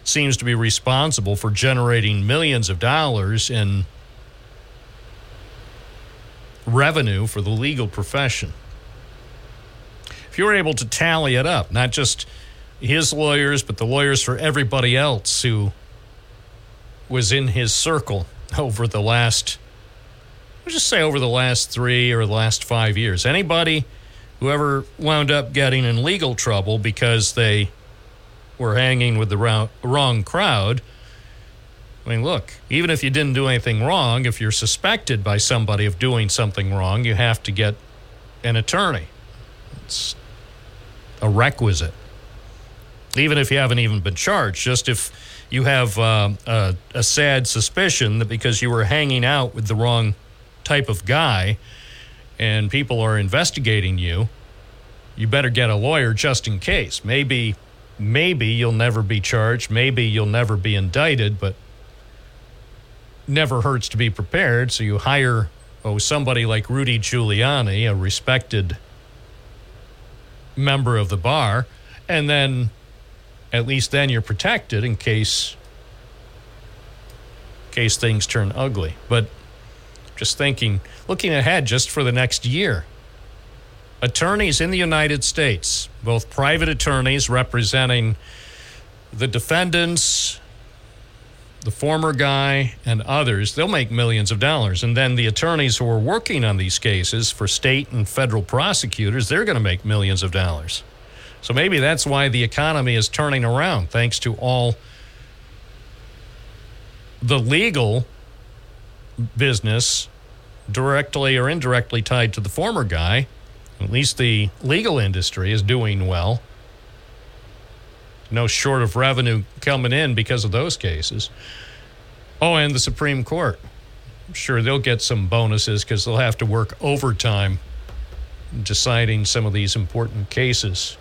seems to be responsible for generating millions of dollars in revenue for the legal profession. If you were able to tally it up, not just his lawyers, but the lawyers for everybody else who was in his circle over the last, let's just say over the last three or the last five years. Anybody who ever wound up getting in legal trouble because they were hanging with the wrong, wrong crowd. I mean, look, even if you didn't do anything wrong, if you're suspected by somebody of doing something wrong, you have to get an attorney. It's a requisite. Even if you haven't even been charged, just if you have uh, a, a sad suspicion that because you were hanging out with the wrong type of guy and people are investigating you, you better get a lawyer just in case. Maybe, maybe you'll never be charged. Maybe you'll never be indicted, but never hurts to be prepared. So you hire oh somebody like Rudy Giuliani, a respected member of the bar, and then at least then you're protected in case in case things turn ugly. But just thinking, looking ahead just for the next year. Attorneys in the United States, both private attorneys representing the defendants, the former guy, and others, they'll make millions of dollars. And then the attorneys who are working on these cases for state and federal prosecutors, they're going to make millions of dollars. So maybe that's why the economy is turning around, thanks to all the legal business directly or indirectly tied to the former guy. At least the legal industry is doing well. No short of revenue coming in because of those cases. Oh, and the Supreme Court. I'm sure they'll get some bonuses because they'll have to work overtime deciding some of these important cases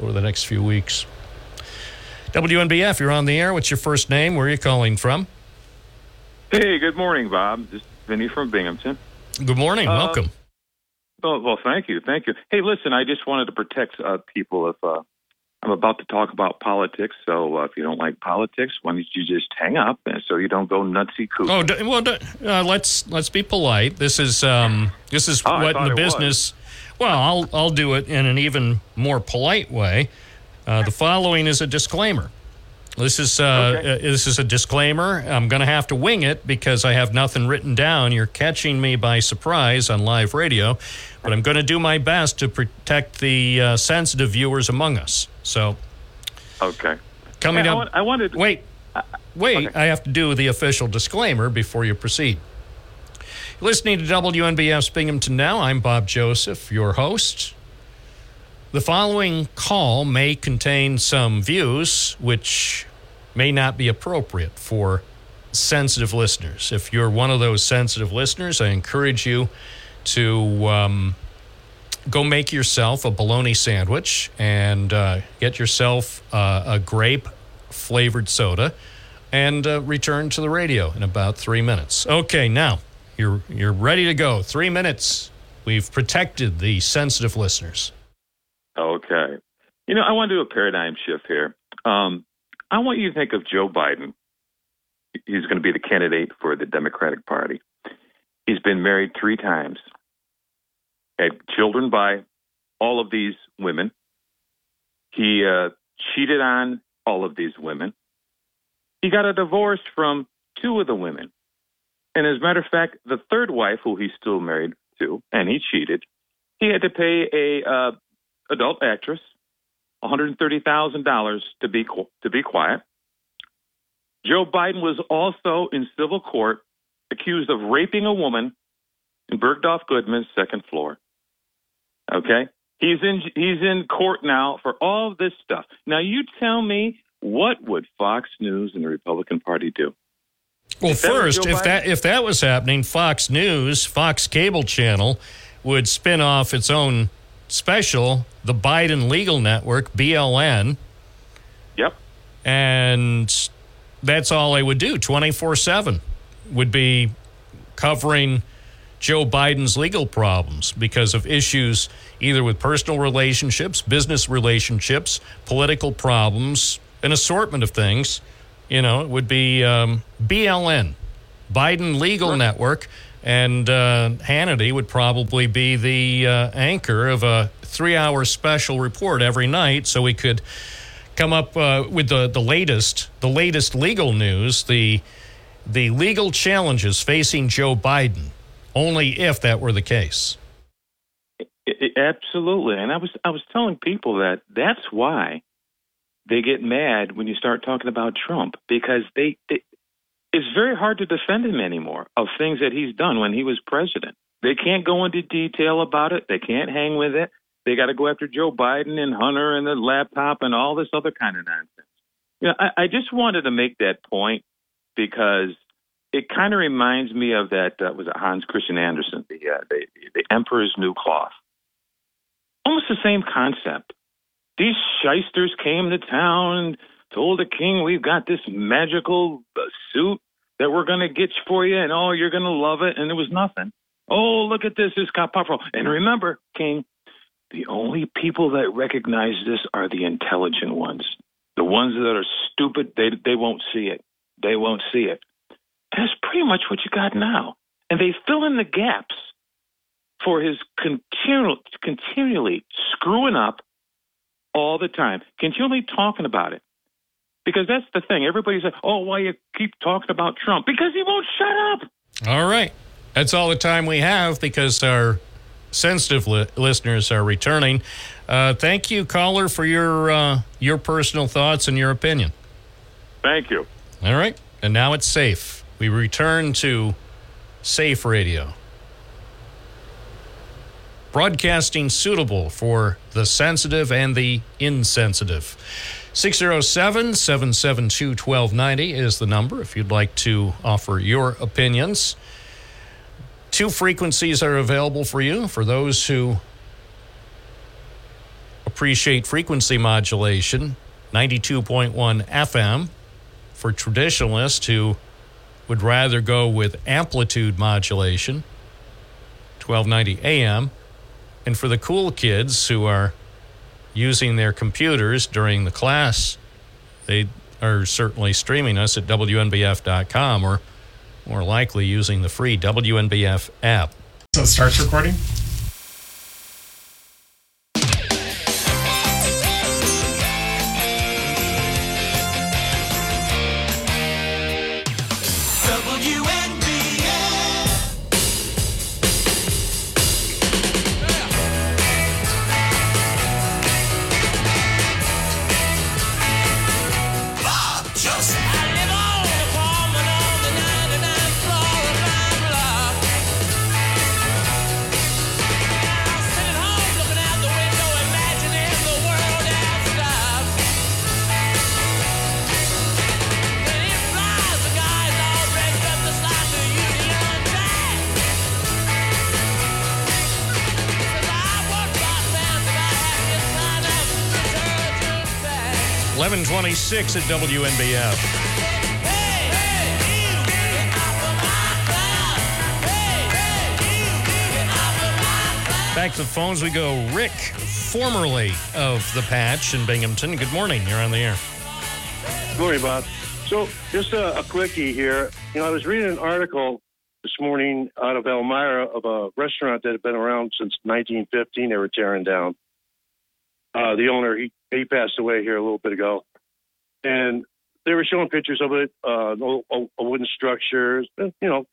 over the next few weeks. WNBF, you're on the air. What's your first name? Where are you calling from? Hey, good morning, Bob. This is Vinny from Binghamton. Good morning. Uh, Welcome. Oh, well, thank you. Thank you. Hey, listen, I just wanted to protect uh, people if uh, I'm about to talk about politics. So uh, if you don't like politics, why don't you just hang up and so you don't go nutsy cuckoo? Oh d- well, d- uh, let's let's be polite. This is um, this is Oh, what in the it was. business. Well, I'll I'll do it in an even more polite way. Uh, the following is a disclaimer. This is uh, uh, this is a disclaimer. I'm going to have to wing it because I have nothing written down. You're catching me by surprise on live radio, but I'm going to do my best to protect the uh, sensitive viewers among us. So Okay. coming Hey, I up. want- I wanted. Wait, wait. I have to do the official disclaimer before you proceed. You're listening to WNBF's Binghamton Now. I'm Bob Joseph, your host. The following call may contain some views which may not be appropriate for sensitive listeners. If you're one of those sensitive listeners, I encourage you to um, go make yourself a bologna sandwich and uh, get yourself uh, a grape flavored soda and uh, return to the radio in about three minutes. Okay, now you're you're ready to go. Three minutes. We've protected the sensitive listeners. Okay. You know, I want to do a paradigm shift here. Um, I want you to think of Joe Biden. He's going to be the candidate for the Democratic Party. He's been married three times, had children by all of these women. He uh, cheated on all of these women. He got a divorce from two of the women. And as a matter of fact, the third wife, who he's still married to, and he cheated, he had to pay a uh, adult actress $130,000 to be to be quiet. Joe Biden was also in civil court accused of raping a woman in Bergdorf Goodman's second floor. Okay? He's in he's in court now for all this stuff. Now you tell me what would Fox News and the Republican Party do? Well, If first, if Biden- that if that was happening, Fox News, Fox Cable Channel, would spin off its own special, the Biden Legal Network (BLN). Yep. And that's all they would do. Twenty four seven would be covering Joe Biden's legal problems because of issues either with personal relationships, business relationships, political problems, an assortment of things. You know, it would be um, BLN, Biden Legal Network, and uh, Hannity would probably be the uh, anchor of a three hour special report every night so we could come up uh, with the, the latest the latest legal news the the legal challenges facing Joe Biden only if that were the case. I- I- absolutely, and I was I was telling people that that's why they get mad when you start talking about Trump because they it, it's very hard to defend him anymore of things that he's done when he was president. They can't go into detail about it. They can't hang with it. They got to go after Joe Biden and Hunter and the laptop and all this other kind of nonsense. You know, I, I just wanted to make that point because it kind of reminds me of that uh, was it Hans Christian Andersen, the, uh, the the Emperor's New Cloth. Almost the same concept. These shysters came to town told the king, "We've got this magical uh, suit that we're going to get for you, and oh, you're going to love it." And it was nothing. Oh, look at this! It's got powerful. And remember, King, the only people that recognize this are the intelligent ones. The ones that are stupid, they they won't see it. They won't see it. And that's pretty much what you got now. And they fill in the gaps for his continual, continually screwing up all the time, continually talking about it. Because that's the thing. Everybody says, oh, why you keep talking about Trump? Because he won't shut up. All right. That's all the time we have because our sensitive li- listeners are returning. Uh, thank you, caller, for your uh, your personal thoughts and your opinion. Thank you. All right. And now it's safe. We return to Safe Radio. Broadcasting suitable for the sensitive and the insensitive. 607 772 1290 is the number if you'd like to offer your opinions. Two frequencies are available for you for those who appreciate frequency modulation. 92.1 FM for traditionalists who would rather go with amplitude modulation. 1290 AM and for the cool kids who are using their computers during the class they are certainly streaming us at WNBF.com or more likely using the free WNBF app. So it starts recording? 1126 at WNBF. Back to the phones we go. Rick, formerly of the Patch in Binghamton. Good morning. You're on the air. Good morning, Bob. So, just a, a quickie here. You know, I was reading an article this morning out of Elmira of a restaurant that had been around since 1915. They were tearing down. Uh, the owner, he, he passed away here a little bit ago. And they were showing pictures of it, uh, a, a wooden structure. You know,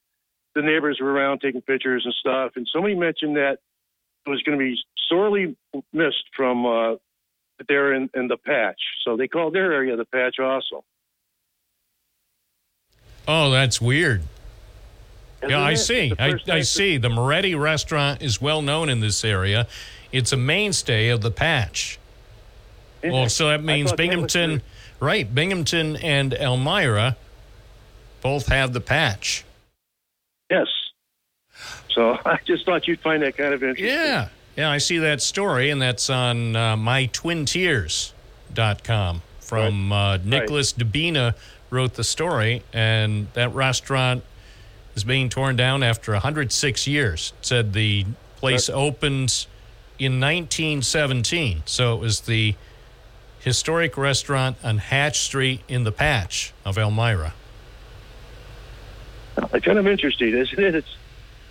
the neighbors were around taking pictures and stuff. And somebody mentioned that it was going to be sorely missed from uh, there in, in the patch. So they called their area the patch also. Oh, that's weird. Isn't yeah, I it? see. I, I see. The Moretti restaurant is well known in this area. It's a mainstay of the patch. Well, so that means thought that Binghamton, right? Binghamton and Elmira both have the patch. Yes. So I just thought you'd find that kind of interesting. Yeah. Yeah, I see that story, and that's on uh, mytwintiers.com from uh, Nicholas Dabina wrote the story, and that restaurant is being torn down after 106 years. It said the place opened in 1917, so it was the historic restaurant on Hatch Street in the Patch of Elmira. It's kind of interesting, isn't it? It's,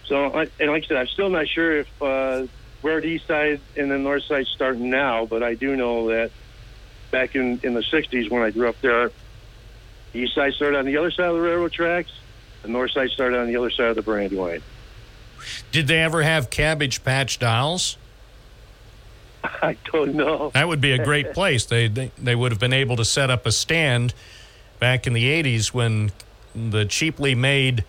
so, and like I said, I'm still not sure if uh, where the east side and the north side start now, but I do know that back in, in the 60s when I grew up there, the east side started on the other side of the railroad tracks, the north side started on the other side of the Brandywine. Did they ever have Cabbage Patch dolls? I don't know. That would be a great place. They, they they would have been able to set up a stand back in the '80s when the cheaply made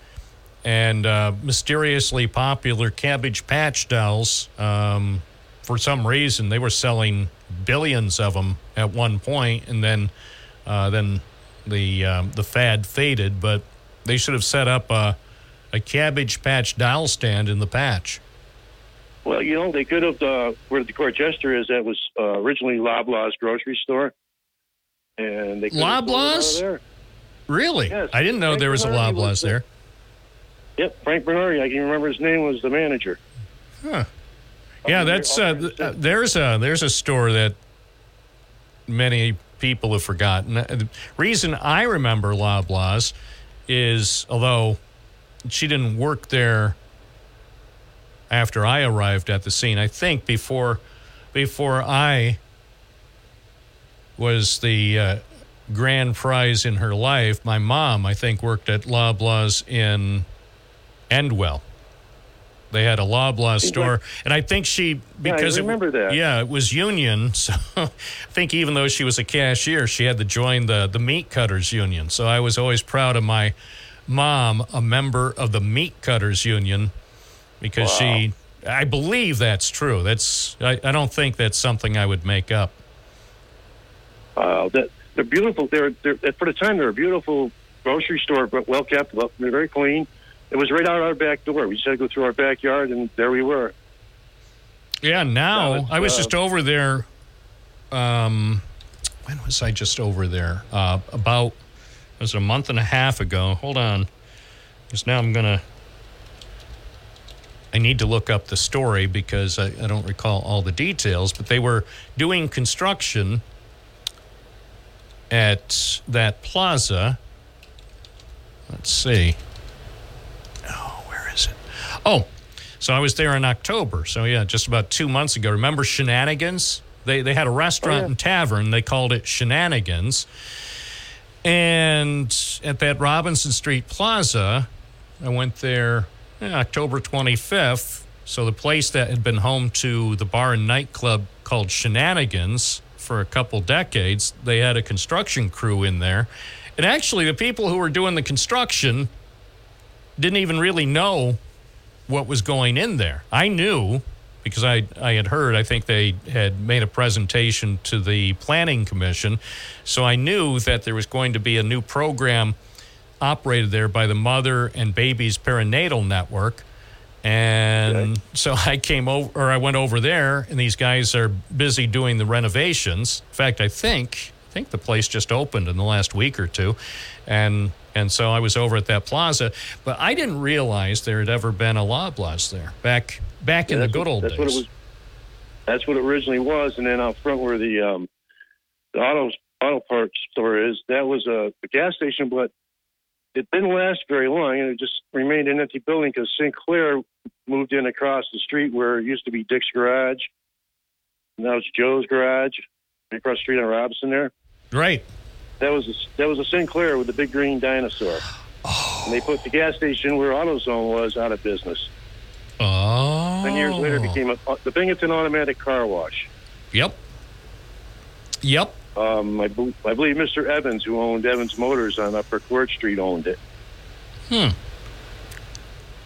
and uh, mysteriously popular Cabbage Patch dolls. Um, for some reason, they were selling billions of them at one point, and then uh, then the um, the fad faded. But they should have set up a, a Cabbage Patch doll stand in the patch. Well, you know, they could have, uh, where the court gesture is, that was uh, originally Loblaws grocery store. And they could have pulled it out of Loblaws? there. Really? Yes. I didn't know Frank there was a Bernardi Loblaws was the- there. Yep, Frank Bernardi, I can remember his name, was the manager. Huh. Yeah, that's uh, uh, there's a there's a store that many people have forgotten. Uh, The reason I remember Loblaws is although she didn't work there after I arrived at the scene. I think before before I was the uh, grand prize in her life, my mom I think worked at Loblaws in Endwell. They had a Loblaws store, and I think she Yeah, I because remember it, that. Yeah, it was union. So I think even though she was a cashier, she had to join the the meat cutters union. So I was always proud of my mom, a member of the meat cutters union, because she. I believe that's true. That's I, I don't think that's something I would make up. Wow, that, they're beautiful. They're, they're, for the time, they're a beautiful grocery store, but well kept, well, they're very clean. It was right out our back door. We just had to go through our backyard, and there we were. Yeah, now No, I was uh, just over there. Um, when was I just over there? Uh, about it was a month and a half ago. Hold on, because now I'm gonna. I need to look up the story because I, I don't recall all the details. But they were doing construction at that plaza. Let's see. Oh, where is it? Oh, so I was there in October. So yeah, just about two months ago. Remember Shenanigans? They they had a restaurant oh, and tavern. They called it Shenanigans. And at that Robinson Street Plaza, I went there October 25th. So the place that had been home to the bar and nightclub called Shenanigans for a couple decades, they had a construction crew in there. And actually, the people who were doing the construction didn't even really know what was going in there. I knew because I, I had heard, I think they had made a presentation to the Planning Commission. So I knew that there was going to be a new program operated there by the Mother and Babies Perinatal Network. And so I came over, or I went over there, and these guys are busy doing the renovations. In fact, I think I think the place just opened in the last week or two, and and so I was over at that plaza, but I didn't realize there had ever been a Loblaws there back back in the good what- old that's days. What it was, that's what it originally was, and then out front where the um, the auto auto parts store is, that was a, a gas station, but it didn't last very long, and it just remained an empty building because Sinclair moved in across the street where it used to be Dick's Garage. Now it's Joe's Garage, across the street on Robinson there. Right. That was a, that was a Sinclair with the big green dinosaur. Oh. And they put the gas station where AutoZone was out of business. Oh. Ten years later, it became a, the Binghamton Automatic Car Wash. Yep. Yep. Um, I, bel I believe Mr. Evans, who owned Evans Motors on Upper Court Street, owned it. Hmm.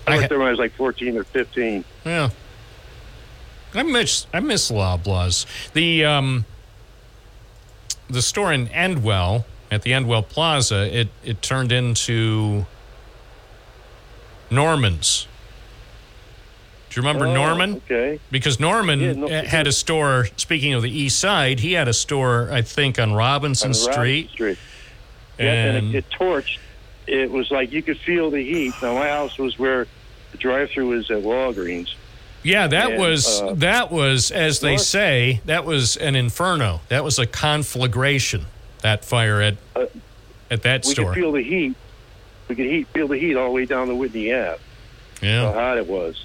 I worked there when I was like 14 or 15. Yeah. I miss I miss Loblaws. The um the store in Endwell at the Endwell Plaza, it it turned into Norman's. Do you remember Oh, Norman? Okay. Because Norman Yeah, no- uh, had a store. Speaking of the East Side, he had a store, I think, on Robinson On Robinson Street. Street. Yeah, and, And- it, it torched. It was like you could feel the heat. Now, my house was where the drive-through was at Walgreens. Yeah, that And, was uh, that was as they North- say, that was an inferno. That was a conflagration. That fire at at that Uh, we store. could feel the heat. We could heat, feel the heat all the way down the Whitney Ave. Yeah. How hot it was.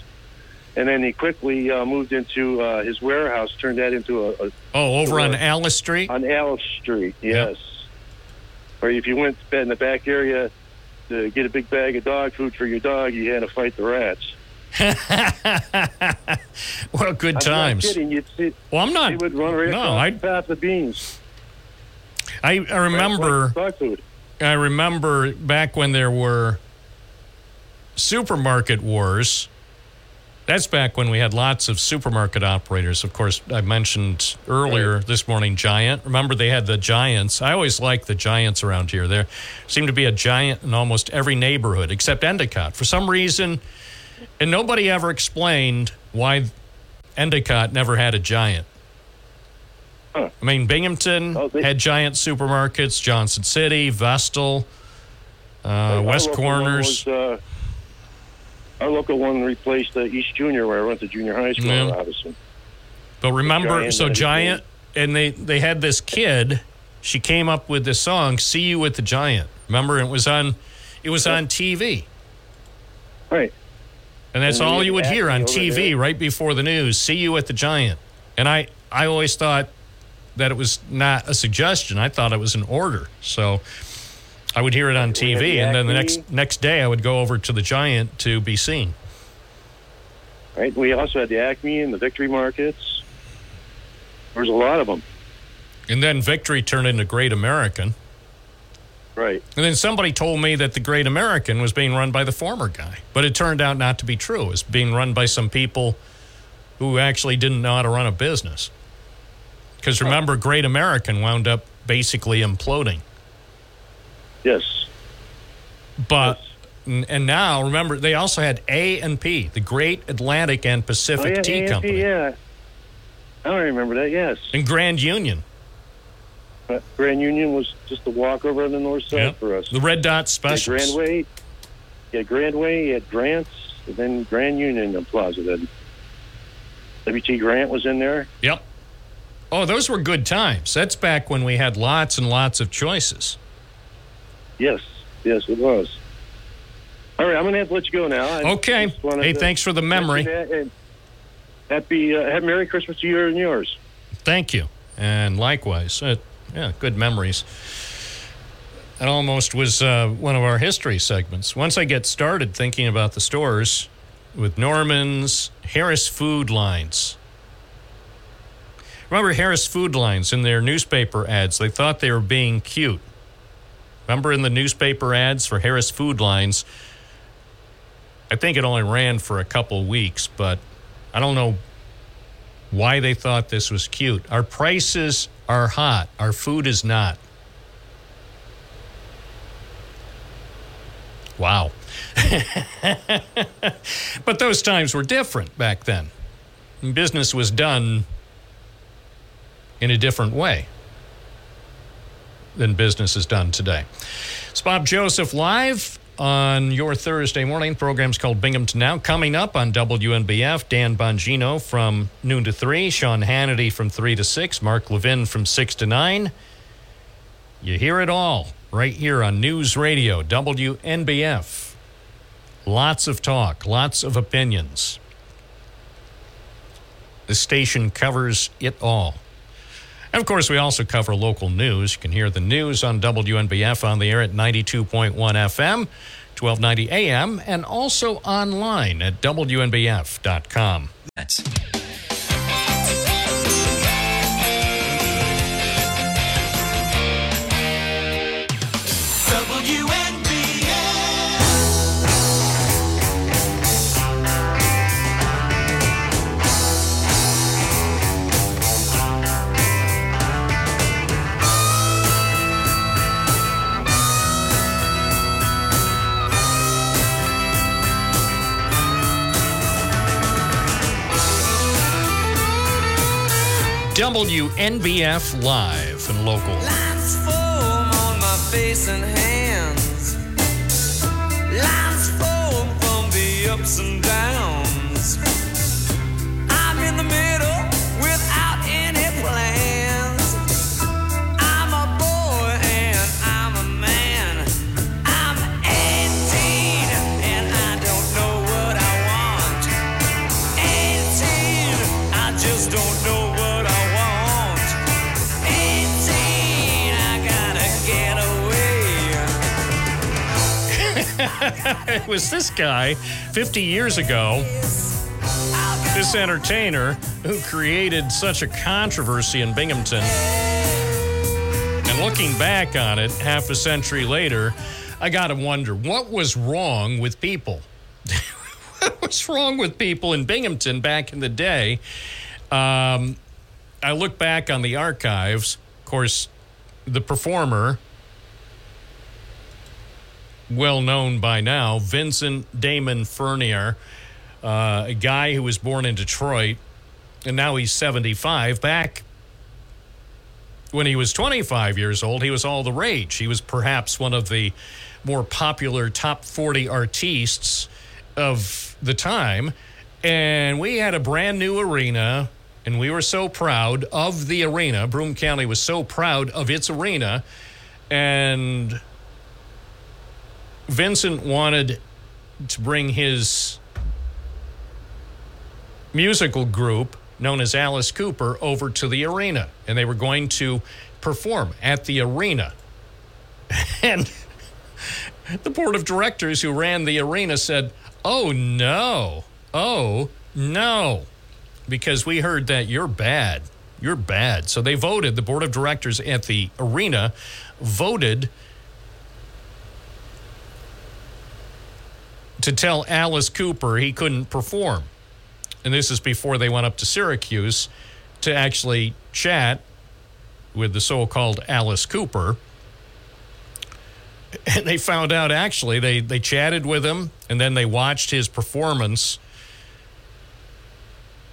And then he quickly uh, moved into uh, his warehouse, turned that into a, a Oh, over on Uh, Alice Street? on Alice Street. Yes. Or if you went in the back area to get a big bag of dog food for your dog, you had to fight the rats. well, good I'm times. Kidding. You'd see, Well, I'm not. They would run right no, I- the path of beans. I, I remember. Dog food. I remember back when there were supermarket wars. That's back when we had lots of supermarket operators. Of course, I mentioned earlier this morning Giant. Remember, they had the Giants. I always liked the Giants around here. There seemed to be a Giant in almost every neighborhood except Endicott. For some reason, and nobody ever explained why Endicott never had a Giant. I mean, Binghamton had giant supermarkets, Johnson City, Vestal, uh, West Corners. Our local one replaced uh, East Junior, where I went to junior high school in Yeah. Robinson. But remember, Giant so Giant, and they they had this kid. She came up with this song, "See You with the Giant." Remember, it was on, it was on TV, right? And that's And all you you would hear on TV there. right before the news. "See You at the Giant," and I I always thought that it was not a suggestion. I thought it was an order. So I would hear it on TV, and then the next next day I would go over to the Giant to be seen. Right. We also had the Acme and the Victory markets. There's a lot of them. And then Victory turned into Great American. Right. And then somebody told me that the Great American was being run by the former guy. But it turned out not to be true. It was being run by some people who actually didn't know how to run a business. Because remember, Great American wound up basically imploding. Yes. But, and and now, remember, they also had A and P, the Great Atlantic and Pacific oh, yeah, Tea AFP, Company, Yeah. I don't remember that. Yes. and Grand Union. Uh, Grand Union was just a walk over on the north side Yep. for us. The Red Dot You had Specials. Grandway. You had Grandway, you had Grants, and then Grand Union in Plaza. Then WT Grant was in there. Yep. Oh, those were good times. That's back when we had lots and lots of choices. Yes, yes, it was. All right, I'm gonna have to let you go now. I Okay. Hey, thanks for the memory. that, and Happy, uh, happy Merry Christmas to you and yours. Thank you. And likewise. Uh, yeah, good memories. It almost was uh, one of our history segments. Once I get started thinking about the stores with Norman's, Harris Food Lines. Remember Harris Food Lines in their newspaper ads? They thought they were being cute. Remember in the newspaper ads for Harris Food Lines? I think it only ran for a couple weeks, but I don't know why they thought this was cute. Our prices are hot, our food is not. Wow. but those times were different back then. Business was done in a different way than business is done today. It's Bob Joseph live on your Thursday morning. Program's called Binghamton Now. Coming up on WNBF, Dan Bongino from noon to 3, Sean Hannity from 3 to 6, Mark Levin from 6 to 9. You hear it all right here on News Radio, WNBF. Lots of talk, lots of opinions. The station covers it all. And of course, we also cover local news. You can hear the news on WNBF on the air at 92.1 FM, 1290 AM, and also online at WNBF.com. That's WNBF Live and local. foam on my face and hands. Lines foam from the ups and it was this guy 50 years ago, this entertainer who created such a controversy in Binghamton. And looking back on it half a century later, I got to wonder what was wrong with people? what was wrong with people in Binghamton back in the day? Um, I look back on the archives. Of course, the performer, well known by now, Vincent Damon Furnier, uh, a guy who was born in Detroit, and now he's 75. Back when he was 25 years old, he was all the rage. He was perhaps one of the more popular top 40 artistes of the time. And we had a brand new arena, and we were so proud of the arena. Broome County was so proud of its arena. And Vincent wanted to bring his musical group known as Alice Cooper over to the arena and they were going to perform at the arena. And the board of directors who ran the arena said, "Oh no. Oh no." Because we heard that you're bad. You're bad. So they voted, the board of directors at the arena voted to tell Alice Cooper he couldn't perform. And this is before they went up to Syracuse to actually chat with the so called Alice Cooper. And they found out actually, they, they chatted with him and then they watched his performance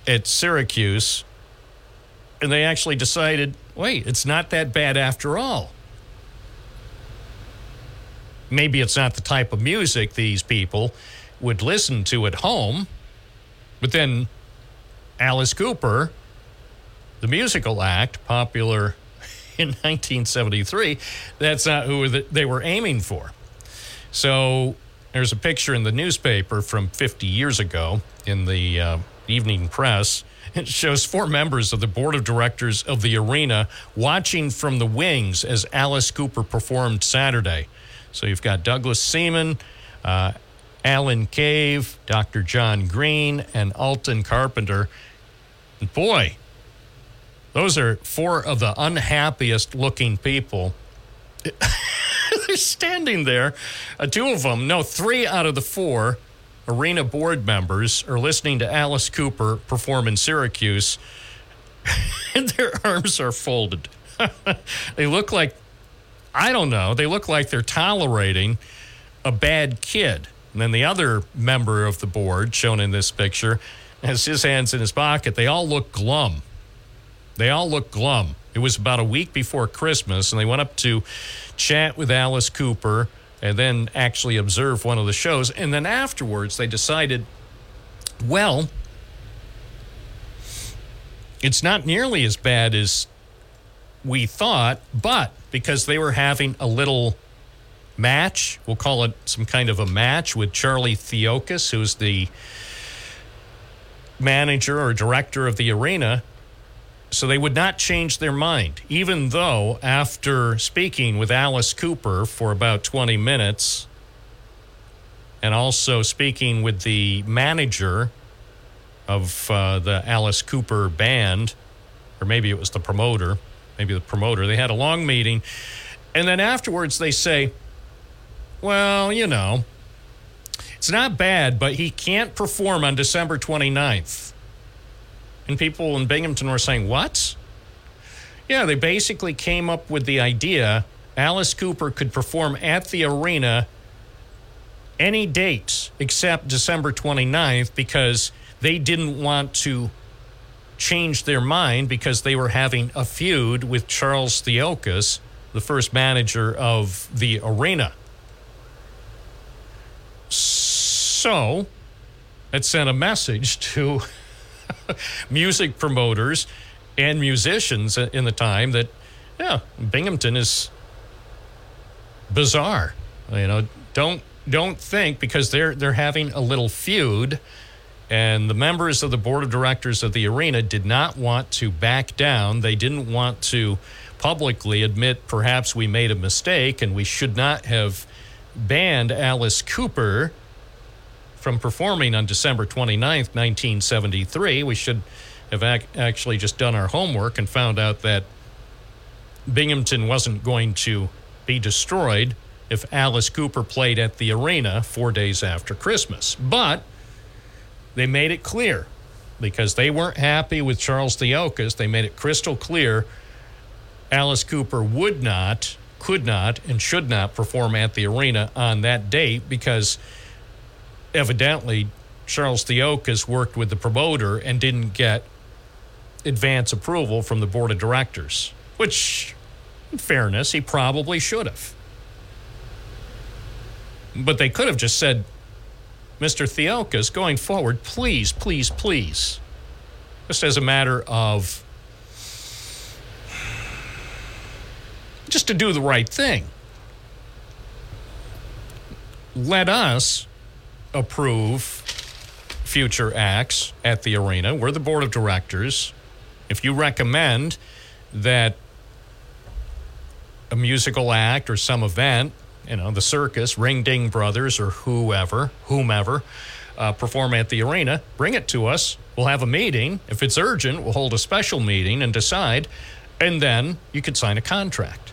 at Syracuse. And they actually decided wait, it's not that bad after all. Maybe it's not the type of music these people would listen to at home. But then Alice Cooper, the musical act, popular in 1973, that's not who they were aiming for. So there's a picture in the newspaper from 50 years ago in the uh, evening press. It shows four members of the board of directors of the arena watching from the wings as Alice Cooper performed Saturday. So you've got Douglas Seaman, uh, Alan Cave, Dr. John Green, and Alton Carpenter. And boy, those are four of the unhappiest looking people. They're standing there. Uh, two of them, no, three out of the four arena board members are listening to Alice Cooper perform in Syracuse, and their arms are folded. they look like, I don't know, they look like they're tolerating a bad kid. And then the other member of the board, shown in this picture, has his hands in his pocket. They all look glum. They all look glum. It was about a week before Christmas, and they went up to chat with Alice Cooper and then actually observe one of the shows. And then afterwards, they decided, well, it's not nearly as bad as we thought, but because they were having a little match, we'll call it some kind of a match with Charlie Theokas, who's the manager or director of the arena. So they would not change their mind, even though after speaking with Alice Cooper for about 20 minutes and also speaking with the manager of uh, the Alice Cooper band, or maybe it was the promoter, maybe the promoter, they had a long meeting. And then afterwards they say, well, you know, it's not bad, but he can't perform on December 29th. And people in Binghamton were saying, What? Yeah, they basically came up with the idea Alice Cooper could perform at the arena any date except December 29th because they didn't want to change their mind because they were having a feud with Charles Theokas, the first manager of the arena. So it sent a message to music promoters and musicians in the time that, yeah, Binghamton is bizarre. You know, don't don't think because they're they're having a little feud And the members of the board of directors of the arena did not want to back down. They didn't want to publicly admit perhaps we made a mistake and we should not have banned Alice Cooper from performing on December 29th, 1973. We should have ac- actually just done our homework and found out that Binghamton wasn't going to be destroyed if Alice Cooper played at the arena four days after Christmas. But they made it clear because they weren't happy with Charles Theokas. They made it crystal clear Alice Cooper would not, could not, and should not perform at the arena on that date because evidently Charles Theokas worked with the promoter and didn't get advance approval from the board of directors, which, in fairness, he probably should have. But they could have just said, Mr. Theokas, going forward, please, please, please, just as a matter of just to do the right thing, let us approve future acts at the arena. We're the board of directors. If you recommend that a musical act or some event, you know, the circus, Ringling Brothers, or whoever, whomever, uh, perform at the arena, bring it to us. We'll have a meeting. If it's urgent, we'll hold a special meeting and decide, and then you could sign a contract.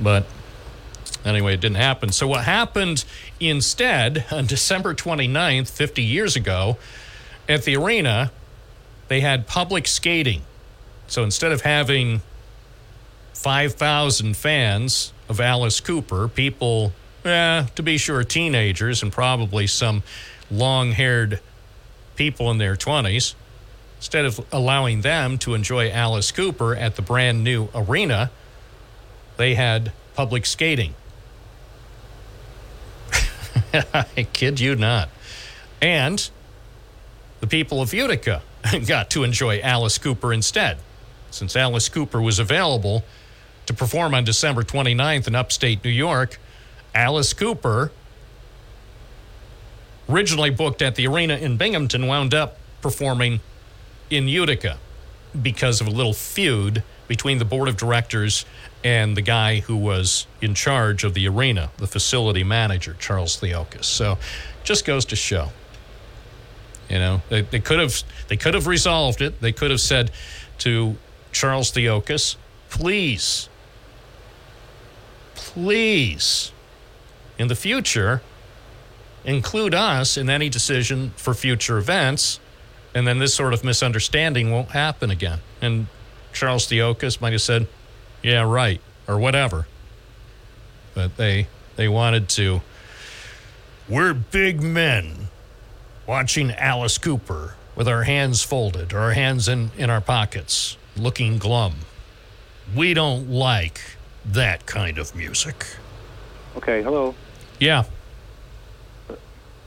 But anyway, it didn't happen. So, what happened instead on December 29th, 50 years ago, at the arena, they had public skating. So, instead of having 5,000 fans of Alice Cooper, people, eh, to be sure, teenagers and probably some long haired people in their 20s, instead of allowing them to enjoy Alice Cooper at the brand new arena, they had public skating. I kid you not. And the people of Utica got to enjoy Alice Cooper instead, since Alice Cooper was available to perform on December 29th in upstate New York. Alice Cooper, originally booked at the arena in Binghamton, wound up performing in Utica because of a little feud between the board of directors and the guy who was in charge of the arena, the facility manager, Charles Theokas. So just goes to show. You know, they, they could have they could have resolved it. They could have said to Charles Theokas, please, please, in the future, include us in any decision for future events, and then this sort of misunderstanding won't happen again. And Charles Theokas might have said, "Yeah, right," or whatever. But they they wanted to. We're big men watching Alice Cooper with our hands folded or our hands in, in our pockets, looking glum. We don't like that kind of music. Okay, hello. Yeah,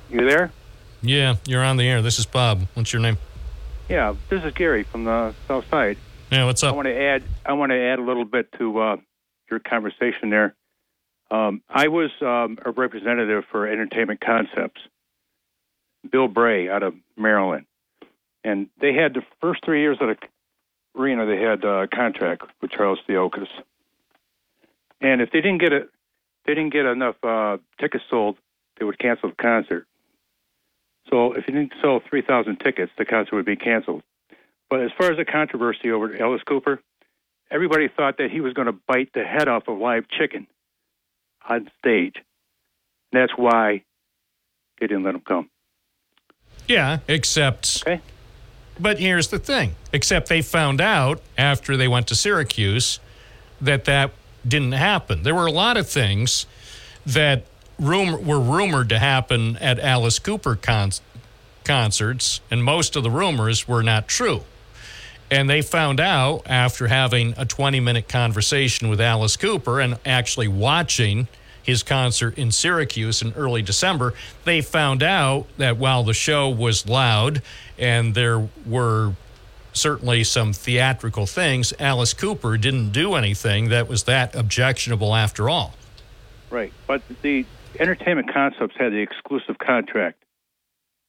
You there? yeah, you're on the air. This is Bob. What's your name? Yeah, this is Gary from the South Side. Yeah, what's up? I want to add. I want to add a little bit to uh, your conversation there. Um, I was um, a representative for Entertainment Concepts, Bill Bray out of Maryland, and they had the first three years of the arena. They had a contract with Charles Theokas, and if they didn't get it, they didn't get enough uh, tickets sold, they would cancel the concert. So if you didn't sell 3,000 tickets, the concert would be canceled. But as far as the controversy over Alice Cooper, everybody thought that he was going to bite the head off of live chicken on stage. And that's why they didn't let him come. Yeah, except. Okay. But here's the thing except they found out after they went to Syracuse that that didn't happen. There were a lot of things that rum- were rumored to happen at Alice Cooper con- concerts, and most of the rumors were not true. And they found out after having a 20 minute conversation with Alice Cooper and actually watching his concert in Syracuse in early December, they found out that while the show was loud and there were certainly some theatrical things, Alice Cooper didn't do anything that was that objectionable after all. Right. But the Entertainment Concepts had the exclusive contract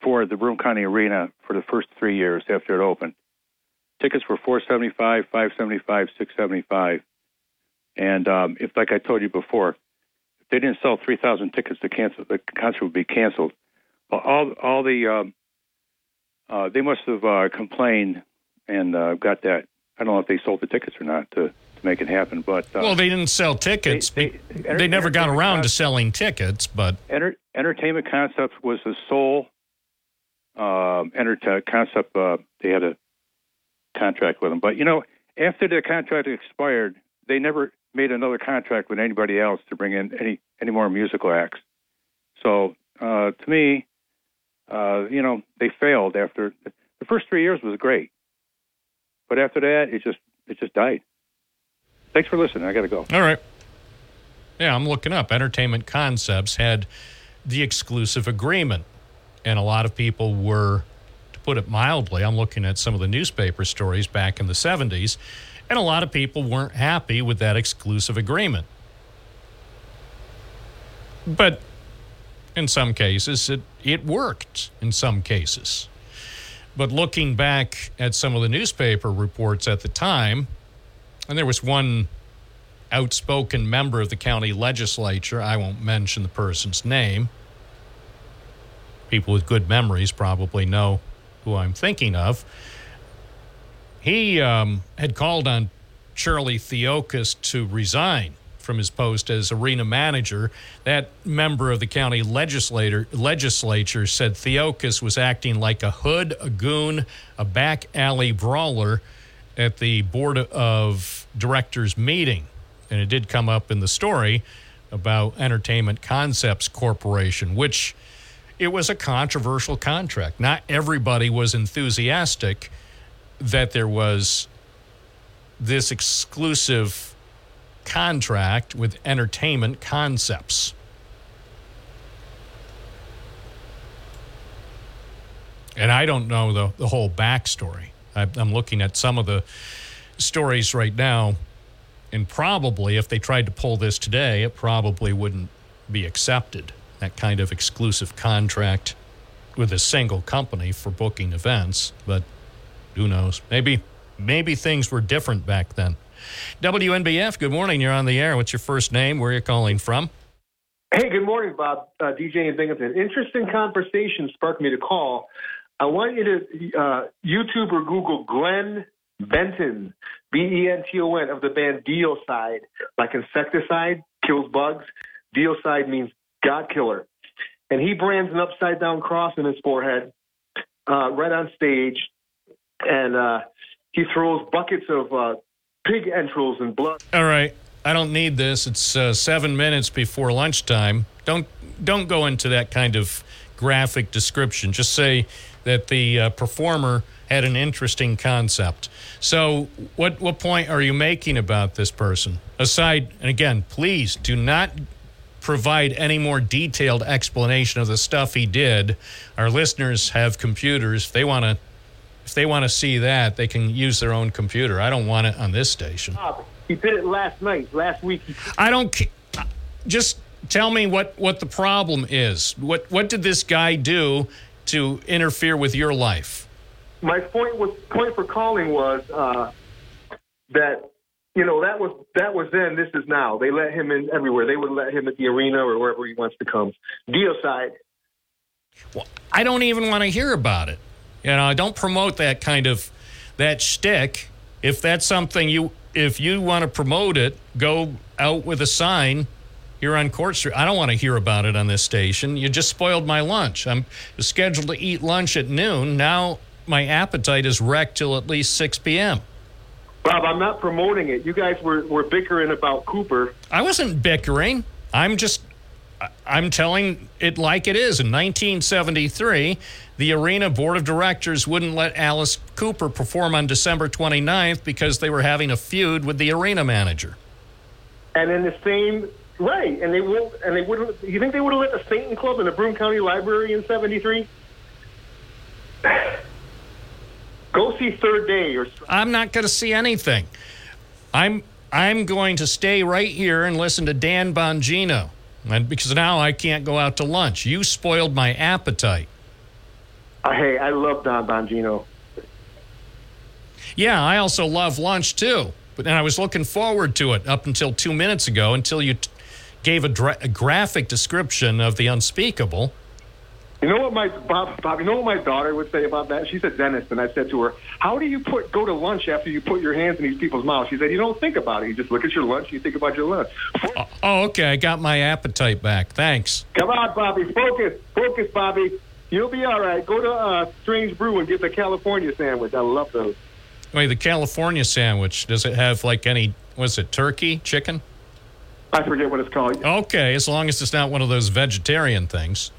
for the Broome County Arena for the first three years after it opened. Tickets were four seventy five, five seventy five, six seventy five, and um, if like I told you before, if they didn't sell three thousand tickets, the cancel the concert would be canceled. All all the um, uh, they must have uh, complained and uh, got that. I don't know if they sold the tickets or not to, to make it happen, but uh, well, they didn't sell tickets. They, enter- never got around to selling tickets, but Enter- Entertainment Concepts was the sole um, enter- concept. Uh, they had a contract with them, but you know, after the contract expired, they never made another contract with anybody else to bring in any any more musical acts. So uh, to me, uh, you know, they failed after the first three years was great, but after that, it just it just died. Thanks for listening. I got to go. All right. Yeah, I'm looking up. Entertainment Concepts had the exclusive agreement, and a lot of people were, to put it mildly, I'm looking at some of the newspaper stories back in the 70s, and a lot of people weren't happy with that exclusive agreement. But in some cases, it, it worked in some cases. But looking back at some of the newspaper reports at the time, and there was one outspoken member of the county legislature, I won't mention the person's name. People with good memories probably know who I'm thinking of. He um, had called on Charlie Theokas to resign from his post as arena manager. That member of the county legislator legislature said Theokas was acting like a hood, a goon, a back alley brawler at the board of directors meeting. And it did come up in the story about Entertainment Concepts Corporation, which it was a controversial contract. Not everybody was enthusiastic that there was this exclusive contract with Entertainment Concepts. And I don't know the, the whole backstory. I, I'm looking at some of the stories right now, and probably if they tried to pull this today, it probably wouldn't be accepted. That kind of exclusive contract with a single company for booking events, but who knows? Maybe maybe things were different back then. WNBF, good morning. You're on the air. What's your first name? Where are you calling from? Hey, good morning, Bob. Uh, DJ in Binghamton. Interesting conversation sparked me to call. I want you to uh, YouTube or Google Glenn Benton, B E N T O N, of the band Deicide. Like insecticide kills bugs. Deicide means God killer. And he brands an upside down cross in his forehead uh, right on stage. And uh, he throws buckets of uh, pig entrails and blood. All right. I don't need this. It's uh, seven minutes before lunchtime. Don't don't go into that kind of graphic description. Just say that the uh, performer had an interesting concept. So, what what point are you making about this person? Aside, and again, please do not provide any more detailed explanation of the stuff he did. Our listeners have computers. If they want to if they want to see that, they can use their own computer. I don't want it on this station. He did it last night, last week. I don't ca- just tell me what what the problem is. What what did this guy do to interfere with your life? my point was point for calling was uh, that you know that was that was then. This is now. They let him in everywhere. They would let him at the arena or wherever he wants to come. Deicide. I don't even want to hear about it. You know, I don't promote that kind of that shtick. If that's something you if you want to promote it, go out with a sign here on Court Street. I don't want to hear about it on this station. You just spoiled my lunch. I'm scheduled to eat lunch at noon. Now my appetite is wrecked till at least 6 p.m. Bob, I'm not promoting it. You guys were, were bickering about Cooper. I wasn't bickering. I'm just I'm telling it like it is. In 1973, the arena board of directors wouldn't let Alice Cooper perform on December 29th because they were having a feud with the arena manager. And in the same right, and they will and they wouldn't. You think they would have let the Satan Club in the Broome County Library in '73? Go see Third Day or I'm not going to see anything. I'm I'm going to stay right here and listen to Dan Bongino, and because now I can't go out to lunch. You spoiled my appetite. Uh, hey, I love Don Bongino. Yeah, I also love lunch too. But and I was looking forward to it up until two minutes ago, until you t- gave a, dra- a graphic description of the unspeakable. You know what my Bob, Bob? You know what my daughter would say about that? She's a dentist, and I said to her, "How do you put go to lunch after you put your hands in these people's mouths?" She said, "You don't think about it. You just look at your lunch. You think about your lunch." Oh, okay. I got my appetite back. Thanks. Come on, Bobby. Focus, focus, Bobby. You'll be all right. Go to uh, Strange Brew and get the California sandwich. I love those. Wait, the California sandwich, does it have like any, was it turkey, chicken? I forget what it's called. Okay, as long as it's not one of those vegetarian things.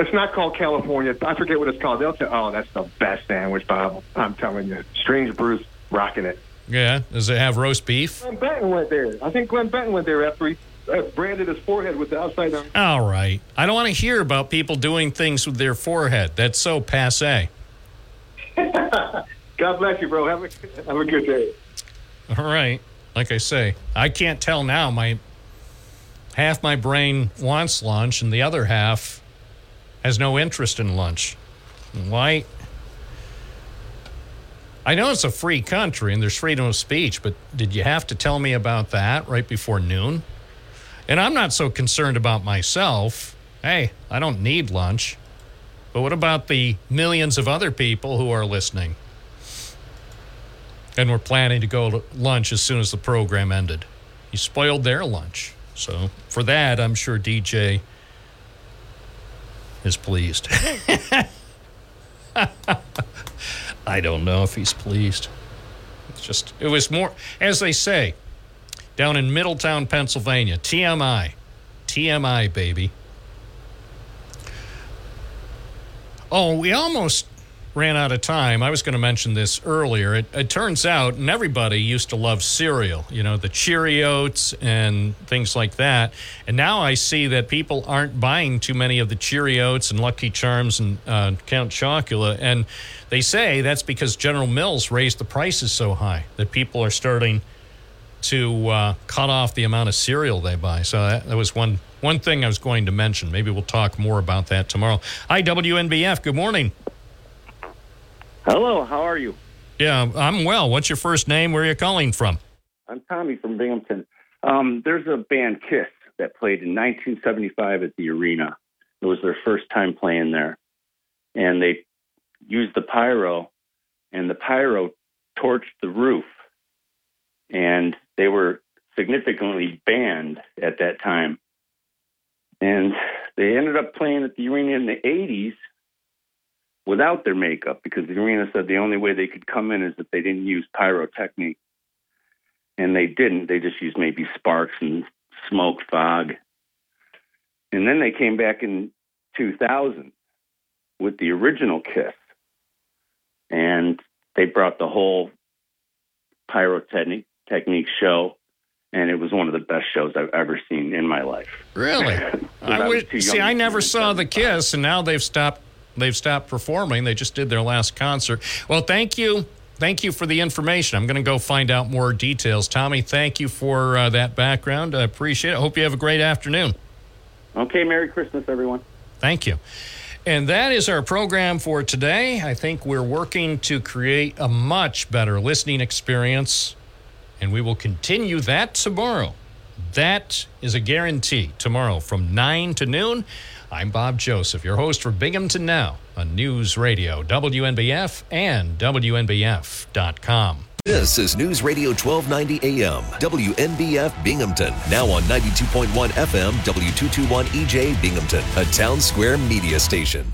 It's not called California. I forget what it's called. They'll say, "Oh, that's the best sandwich, Bob." I'm telling you, Strange Brew's rocking it. Yeah. Does it have roast beef? Glenn Benton went there. I think Glenn Benton went there after he branded his forehead with the upside down. All right. I don't want to hear about people doing things with their forehead. That's so passe. God bless you, bro. Have a have a good day. All right. Like I say, I can't tell now. My half my brain wants lunch, and the other half has no interest in lunch. Why? I know it's a free country and there's freedom of speech, but did you have to tell me about that right before noon? And I'm not so concerned about myself. Hey, I don't need lunch. But what about the millions of other people who are listening? And were planning to go to lunch as soon as the program ended. You spoiled their lunch. So for that, I'm sure DJ is pleased. I don't know if he's pleased. It's just, it was more, as they say, down in Middletown, Pennsylvania, TMI. TMI, baby. Oh, we almost ran out of time. I was going to mention this earlier. It, it turns out, and everybody used to love cereal, you know, the Cheerios and things like that. And now I see that people aren't buying too many of the Cheerios and Lucky Charms and uh, Count Chocula. And they say that's because General Mills raised the prices so high that people are starting to uh, cut off the amount of cereal they buy. So that, that was one one thing I was going to mention. Maybe we'll talk more about that tomorrow. Hi, WNBF. Good morning. Hello, how are you? Yeah, I'm well. What's your first name? Where are you calling from? I'm Tommy from Binghamton. Um, there's a band Kiss that played in 1975 at the arena. It was their first time playing there, and they used the pyro, and the pyro torched the roof, and they were significantly banned at that time. And they ended up playing at the arena in the 80s without their makeup because the arena said the only way they could come in is if they didn't use pyrotechnic. And they didn't. They just used maybe sparks and smoke fog. And then they came back in 2000 with the original Kiss. And they brought the whole pyrotechnic technique show. And it was one of the best shows I've ever seen in my life. Really? I I was see, I never saw the Kiss, and now they've stopped. They've stopped performing. They just did their last concert. Well, thank you, thank you for the information. I'm going to go find out more details. Tommy, thank you for uh, that background. I appreciate it. I hope you have a great afternoon. Okay, Merry Christmas, everyone. Thank you. And that is our program for today. I think we're working to create a much better listening experience, and we will continue that tomorrow. That is a guarantee. Tomorrow from 9 to noon. I'm Bob Joseph, your host for Binghamton Now on News Radio, WNBF, and WNBF.com. This is News Radio 1290 AM, WNBF Binghamton. Now on 92.1 FM, W221 EJ Binghamton, a Townsquare Media station.